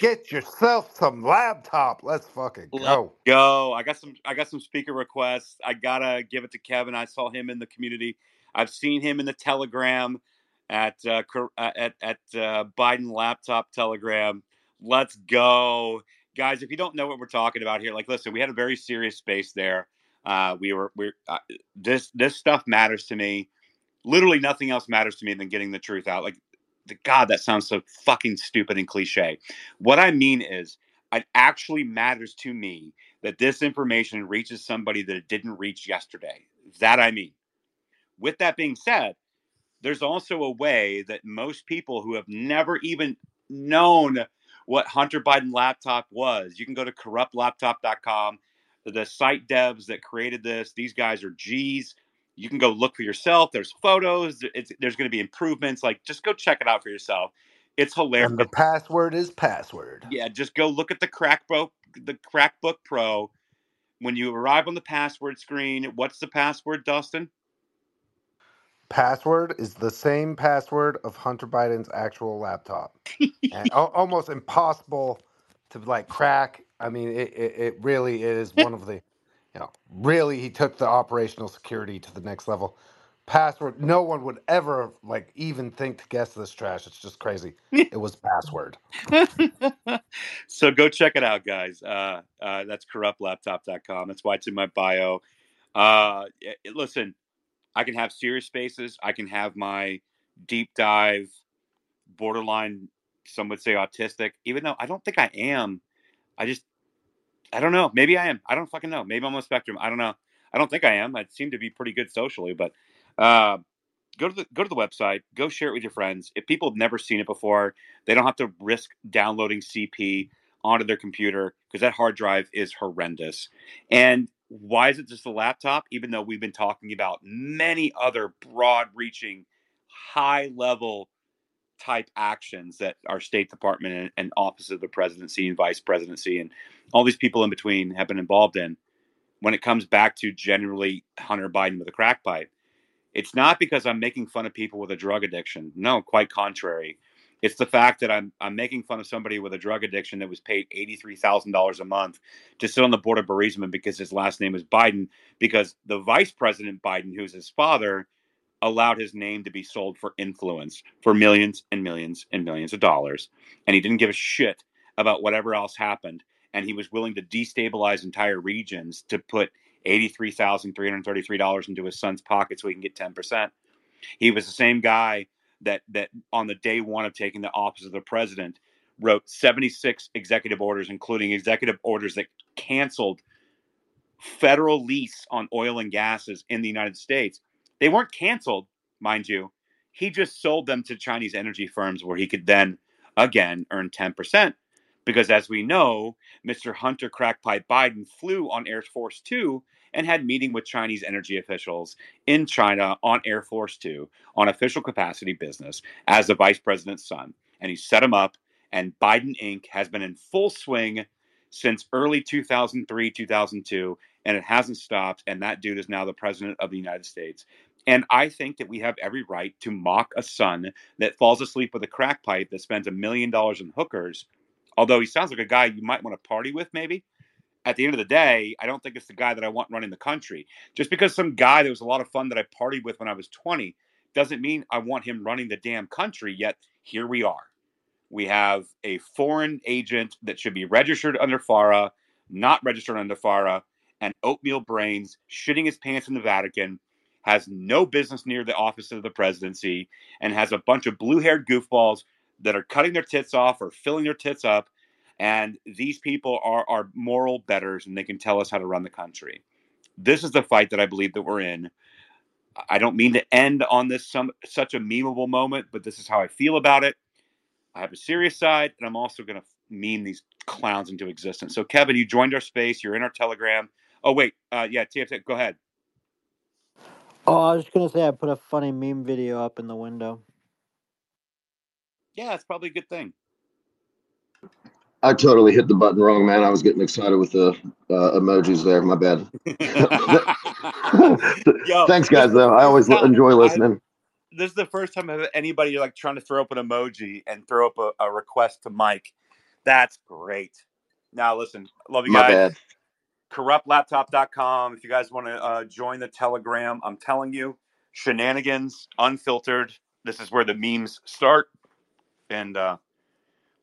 Get yourself some laptop. Let's fucking Let's go. go. I got some. I got some speaker requests. I gotta give it to Kevin. I saw him in the community. I've seen him in the Telegram at uh, cor- uh, at at uh, Biden laptop Telegram. Let's go, guys. If you don't know what we're talking about here, like, listen, we had a very serious space there. Uh, we were we're uh, this this stuff matters to me. Literally, nothing else matters to me than getting the truth out. Like, the, God, that sounds so fucking stupid and cliche. What I mean is, it actually matters to me that this information reaches somebody that it didn't reach yesterday. That I mean. With that being said, there's also a way that most people who have never even known what Hunter Biden laptop was, you can go to corruptlaptop.com. The site devs that created this, these guys are G's. You can go look for yourself. There's photos. It's, there's going to be improvements. Like, just go check it out for yourself. It's hilarious. And the password is password. Yeah, just go look at the Crackbook, the Crackbook Pro. When you arrive on the password screen, what's the password, Dustin? Password is the same password of Hunter Biden's actual laptop, and al- almost impossible to like crack. I mean, it, it, it really is one of the, you know, really he took the operational security to the next level. Password, no one would ever like even think to guess this trash. It's just crazy. It was password. so go check it out, guys. Uh, uh, that's corruptlaptop.com. That's why it's in my bio. Uh, y- listen, I can have serious spaces. I can have my deep dive, borderline, some would say autistic, even though I don't think I am. I just, I don't know. Maybe I am. I don't fucking know. Maybe I'm on spectrum. I don't know. I don't think I am. I seem to be pretty good socially, but uh, go to the go to the website. Go share it with your friends. If people have never seen it before, they don't have to risk downloading CP onto their computer because that hard drive is horrendous. And why is it just a laptop? Even though we've been talking about many other broad-reaching, high-level type actions that our State Department and, and Office of the Presidency and Vice Presidency and all these people in between have been involved in. When it comes back to generally Hunter Biden with a crack pipe, it's not because I'm making fun of people with a drug addiction. No, quite contrary. It's the fact that I'm I'm making fun of somebody with a drug addiction that was paid eighty three thousand dollars a month to sit on the board of Burisma because his last name is Biden. Because the vice president Biden, who's his father, allowed his name to be sold for influence for millions and millions and millions of dollars, and he didn't give a shit about whatever else happened, and he was willing to destabilize entire regions to put eighty three thousand three hundred thirty three dollars into his son's pocket so he can get ten percent. He was the same guy that that on the day one of taking the office of the president wrote 76 executive orders including executive orders that canceled federal lease on oil and gases in the United States. They weren't canceled, mind you. He just sold them to Chinese energy firms where he could then again earn 10%. Because as we know, Mr. Hunter Crackpipe Biden flew on Air Force Two and had meeting with Chinese energy officials in China on Air Force Two on official capacity business as the vice president's son. And he set him up, and Biden Inc. has been in full swing since early 2003, 2002, and it hasn't stopped. And that dude is now the president of the United States. And I think that we have every right to mock a son that falls asleep with a crack pipe that spends a million dollars in hookers. Although he sounds like a guy you might want to party with, maybe. At the end of the day, I don't think it's the guy that I want running the country. Just because some guy that was a lot of fun that I partied with when I was 20 doesn't mean I want him running the damn country. Yet here we are. We have a foreign agent that should be registered under FARA, not registered under FARA, and oatmeal brains shitting his pants in the Vatican, has no business near the office of the presidency, and has a bunch of blue haired goofballs that are cutting their tits off or filling their tits up. And these people are, are moral betters and they can tell us how to run the country. This is the fight that I believe that we're in. I don't mean to end on this some such a memeable moment, but this is how I feel about it. I have a serious side, and I'm also going to meme these clowns into existence. So, Kevin, you joined our space. You're in our Telegram. Oh, wait. Uh, yeah, TFT, go ahead. Oh, I was just gonna say I put a funny meme video up in the window. Yeah, it's probably a good thing. I totally hit the button wrong, man. I was getting excited with the uh, emojis there. My bad. Yo, Thanks, guys. Though I always enjoy I listening. this is the first time I've anybody like trying to throw up an emoji and throw up a, a request to mic. That's great. Now listen, love you My guys. bad. Corruptlaptop.com. If you guys want to uh, join the Telegram, I'm telling you, shenanigans, unfiltered. This is where the memes start. And uh,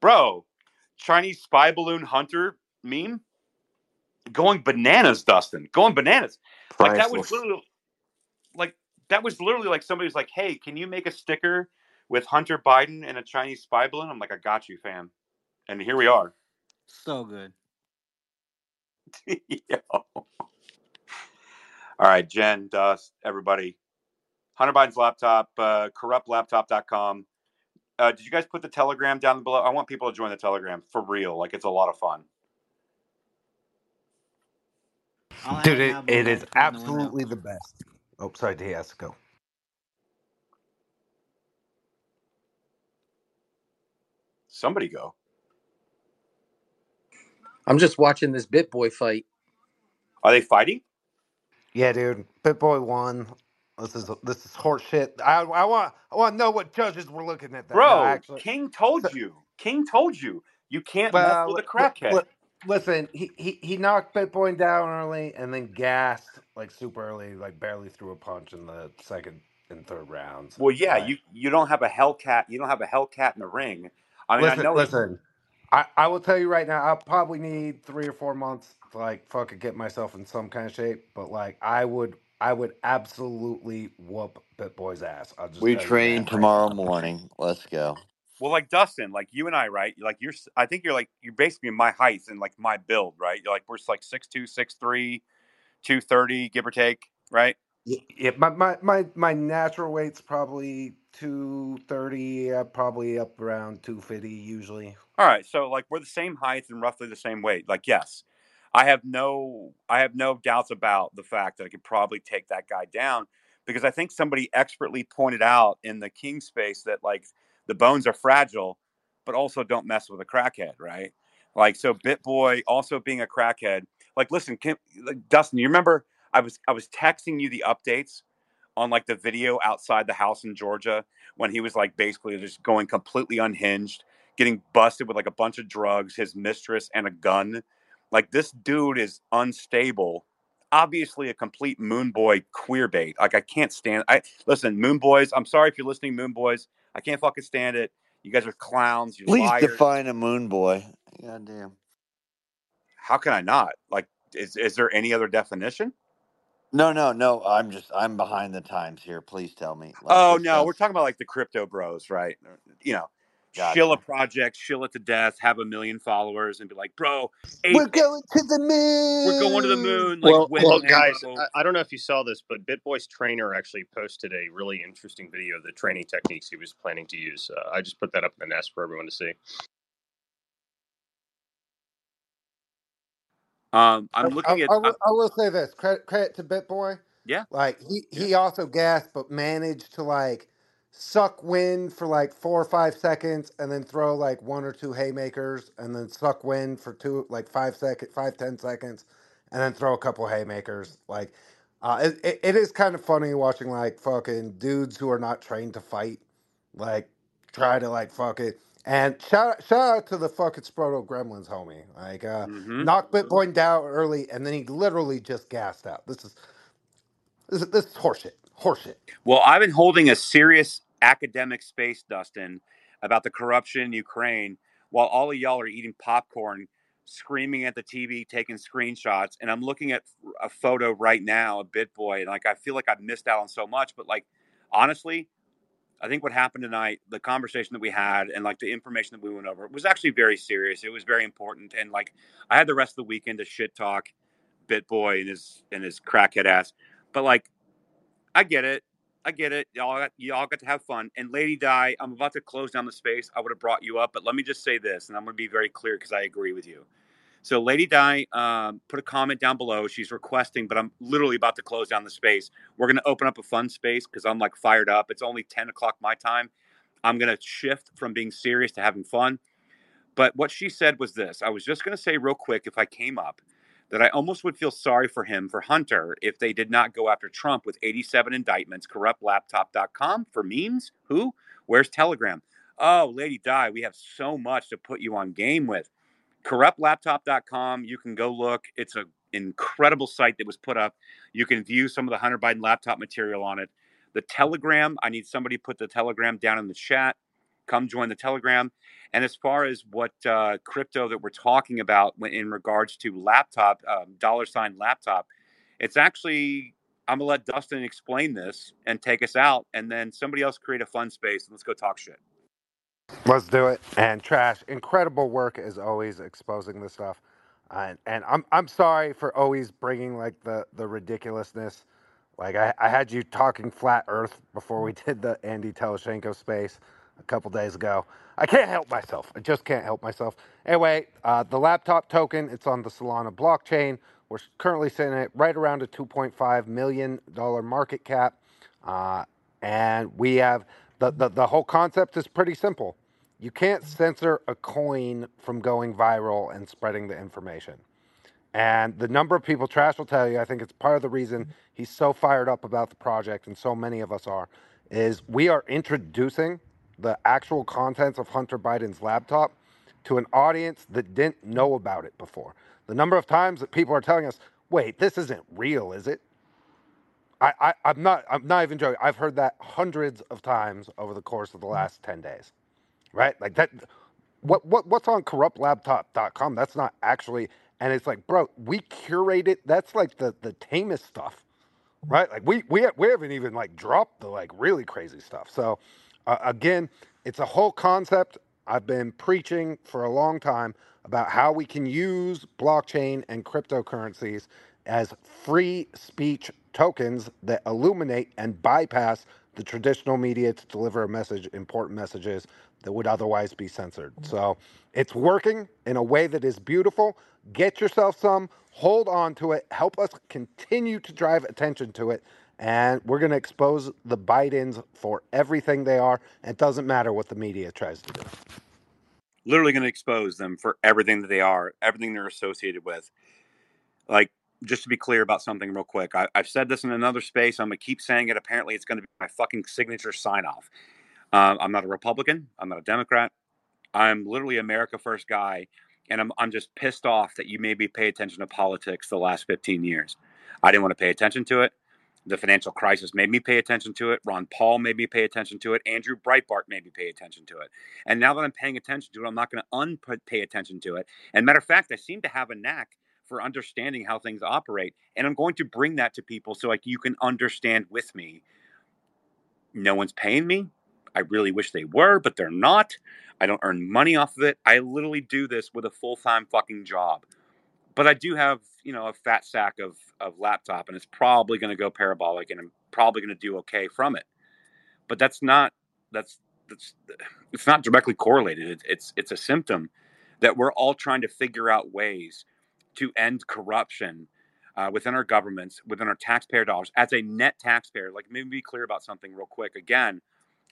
bro, Chinese spy balloon hunter meme going bananas, Dustin. Going bananas. Like that was literally like that was literally like somebody was like, "Hey, can you make a sticker with Hunter Biden and a Chinese spy balloon?" I'm like, "I got you, fam." And here we are. So good. All right, Jen, Dust, everybody. Hunter Biden's laptop, uh, corruptlaptop.com. Uh, did you guys put the Telegram down below? I want people to join the Telegram for real. Like it's a lot of fun. I'll Dude, have it, have it one is put in the absolutely the best. Oh, sorry, he has to go. Somebody go. I'm just watching this Bit Boy fight. Are they fighting? Yeah, dude. Bitboy won. This is this is horse shit. I I want I want to know what judges were looking at that. Bro, actually, King told you. King told you. You can't mess with a crackhead. li- listen, he, he he knocked Bitboy down early and then gassed like super early, like barely threw a punch in the second and third rounds. Well, yeah, Like, you you don't have a Hellcat. You don't have a Hellcat in the ring. I mean, I listen, know. He, listen. I, I will tell you right now, I'll probably need three or four months to like fucking get myself in some kind of shape. But like, I would, I would absolutely whoop Bitboy's ass. I'll just We tell you train that right tomorrow morning. Let's go. well, like Dustin, like you and I, right? Like you're. I think you're like you're basically my height and like my build, right? You're like we're like six two, six three, two thirty, give or take, right? Y- Yeah, my, my, my, my natural weight's probably 230, uh, probably up around 250 usually. All right, so like we're the same height and roughly the same weight. Like yes, I have no I have no doubts about the fact that I could probably take that guy down because I think somebody expertly pointed out in the king space that like the bones are fragile, but also don't mess with a crackhead, right? Like so, Bitboy also being a crackhead. Like, listen, Kim, like Dustin, you remember I was I was texting you the updates on like the video outside the house in Georgia when he was like basically just going completely unhinged, getting busted with like a bunch of drugs, his mistress, and a gun. Like this dude is unstable. Obviously, a complete moon boy queer bait. Like I can't stand. I listen, moon boys. I'm sorry if you're listening, moon boys. I can't fucking stand it. You guys are clowns. Please liars. define a moon boy. God damn. How can I not? Like, is is there any other definition? No, no, no. I'm just I'm behind the times here. Please tell me. Like Oh no, we're talking about like the crypto bros, right? You know, Gotcha. shill a project, shill it to death, have a million followers, and be like, bro, We're going to the moon. we're going to the moon. Like Well, well, guys, I, I don't know if you saw this, but BitBoy's trainer actually posted a really interesting video of the training techniques he was planning to use. Uh, I just put that up in the nest for everyone to see. Um, I'm I, looking at. I uh, will, I will say this credit, credit to BitBoy. yeah, Like he he also gasped, but managed to like suck wind for like four or five seconds, and then throw like one or two haymakers, and then suck wind for two like five second, five ten seconds, and then throw a couple haymakers. Like, uh, it, it, it is kind of funny watching like fucking dudes who are not trained to fight, like try to like fuck it. And shout shout out to the fucking Sproto Gremlins, homie. Like, uh, hmm knocked Bitcoin down early, and then he literally just gassed out. This is this is, this is horseshit. Horseshit. Well, I've been holding a serious academic space, Dustin, about the corruption in Ukraine, while all of y'all are eating popcorn, screaming at the TV, taking screenshots, and I'm looking at a photo right now of BitBoy, and like I feel like I've missed out on so much. But like, honestly, I think what happened tonight, the conversation that we had, and like the information that we went over, was actually very serious. It was very important, and like I had the rest of the weekend to shit talk BitBoy and his and his crackhead ass. But like, I get it, I get it. Y'all got y'all got to have fun. And Lady Di, I'm about to close down the space. I would have brought you up, but let me just say this, and I'm going to be very clear because I agree with you. So Lady Di um, put a comment down below. She's requesting, but I'm literally about to close down the space. We're going to open up a fun space because I'm like fired up. It's only 10 o'clock my time. I'm going to shift from being serious to having fun. But what she said was this I was just going to say real quick if I came up that I almost would feel sorry for him, for Hunter, if they did not go after Trump with 87 indictments, corruptlaptop.com for memes. Who? Where's Telegram? Oh, Lady Di, we have so much to put you on game with. Corruptlaptop.com. You can go look. It's an incredible site that was put up. You can view some of the Hunter Biden laptop material on it. The Telegram, I need somebody put the Telegram down in the chat. Come join the Telegram. And as far as what uh, crypto that we're talking about in regards to laptop, um, dollar sign laptop, it's actually, I'm going to let Dustin explain this and take us out. And then somebody else create a fun space and let's go talk shit. Let's do it. And trash, incredible work as always exposing this stuff. And and I'm I'm sorry for always bringing like the the ridiculousness. Like I, I had you talking flat Earth before we did the Andy Telizhenko space a couple days ago. I can't help myself. I just can't help myself. Anyway, uh, the laptop token, it's on the Solana blockchain. We're currently sitting at right around a $2.5 million market cap. Uh, and we have the, the, the whole concept is pretty simple. You can't censor a coin from going viral and spreading the information. And the number of people, Trash will tell you, I think it's part of the reason he's so fired up about the project, and so many of us are, is we are introducing the actual contents of Hunter Biden's laptop to an audience that didn't know about it before. The number of times that people are telling us, wait, this isn't real, is it? I, I, I'm not I'm not even joking. I've heard that hundreds of times over the course of the mm-hmm. last 10 days. Right? Like that what what what's on corruptlaptop.com? That's not actually and it's like, bro, we curate it. That's like the the tamest stuff right? Like we we we haven't even like dropped the like really crazy stuff. So uh, again, it's a whole concept I've been preaching for a long time about how we can use blockchain and cryptocurrencies as free speech tokens that illuminate and bypass the traditional media to deliver a message, important messages that would otherwise be censored. So it's working in a way that is beautiful. Get yourself some, hold on to it, help us continue to drive attention to it. And we're going to expose the Bidens for everything they are. It doesn't matter what the media tries to do. Literally going to expose them for everything that they are, everything they're associated with. Like just to be clear about something real quick, I, I've said this in another space. I'm gonna keep saying it. Apparently, it's going to be my fucking signature sign off. Uh, I'm not a Republican. I'm not a Democrat. I'm literally America First guy, and I'm I'm just pissed off that you maybe pay attention to politics the last 15 years. I didn't want to pay attention to it. The financial crisis made me pay attention to it. Ron Paul made me pay attention to it. Andrew Breitbart made me pay attention to it. And now that I'm paying attention to it, I'm not going to unpay attention to it. And matter of fact, I seem to have a knack for understanding how things operate, and I'm going to bring that to people so like you can understand with me. No one's paying me. I really wish they were, but they're not. I don't earn money off of it. I literally do this with a full time fucking job. But I do have, you know, a fat sack of, of laptop, and it's probably going to go parabolic, and I'm probably going to do okay from it. But that's not that's that's it's not directly correlated. It's it's it's a symptom that we're all trying to figure out ways to end corruption uh, within our governments, within our taxpayer dollars, as a net taxpayer. Like, maybe be clear about something real quick. Again,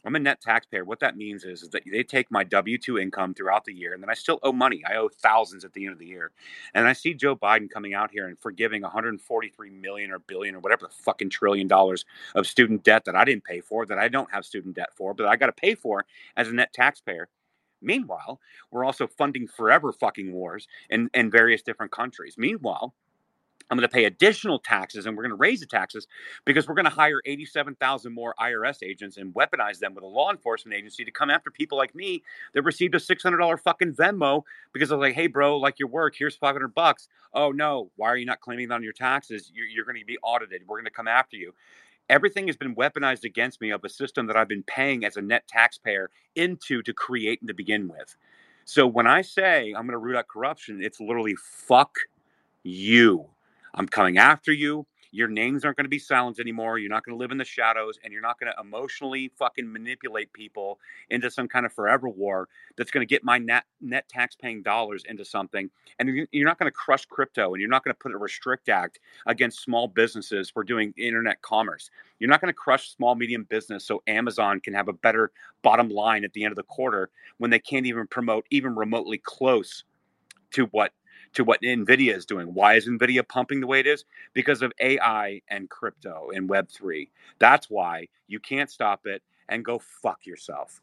I'm a net taxpayer. What that means is, is that they take my W 2 income throughout the year, and then I still owe money. I owe thousands at the end of the year. And I see Joe Biden coming out here and forgiving 143 million or billion or whatever the fucking trillion dollars of student debt that I didn't pay for, that I don't have student debt for, but I got to pay for as a net taxpayer. Meanwhile, we're also funding forever fucking wars in, in various different countries. Meanwhile, I'm going to pay additional taxes and we're going to raise the taxes because we're going to hire 87,000 more IRS agents and weaponize them with a law enforcement agency to come after people like me that received a $600 fucking Venmo because I was like, hey, bro, like your work, here's 500 bucks. Oh, no, why are you not claiming that on your taxes? You're, you're going to be audited. We're going to come after you. Everything has been weaponized against me of a system that I've been paying as a net taxpayer into to create and to begin with. So when I say I'm going to root out corruption, it's literally fuck you. I'm coming after you. Your names aren't going to be silenced anymore. You're not going to live in the shadows and you're not going to emotionally fucking manipulate people into some kind of forever war that's going to get my net, net tax paying dollars into something. And you're not going to crush crypto and you're not going to put a restrict act against small businesses for doing internet commerce. You're not going to crush small, medium business so Amazon can have a better bottom line at the end of the quarter when they can't even promote even remotely close to what to what Nvidia is doing. Why is Nvidia pumping the way it is? Because of AI and crypto and Web3. That's why you can't stop it and go fuck yourself.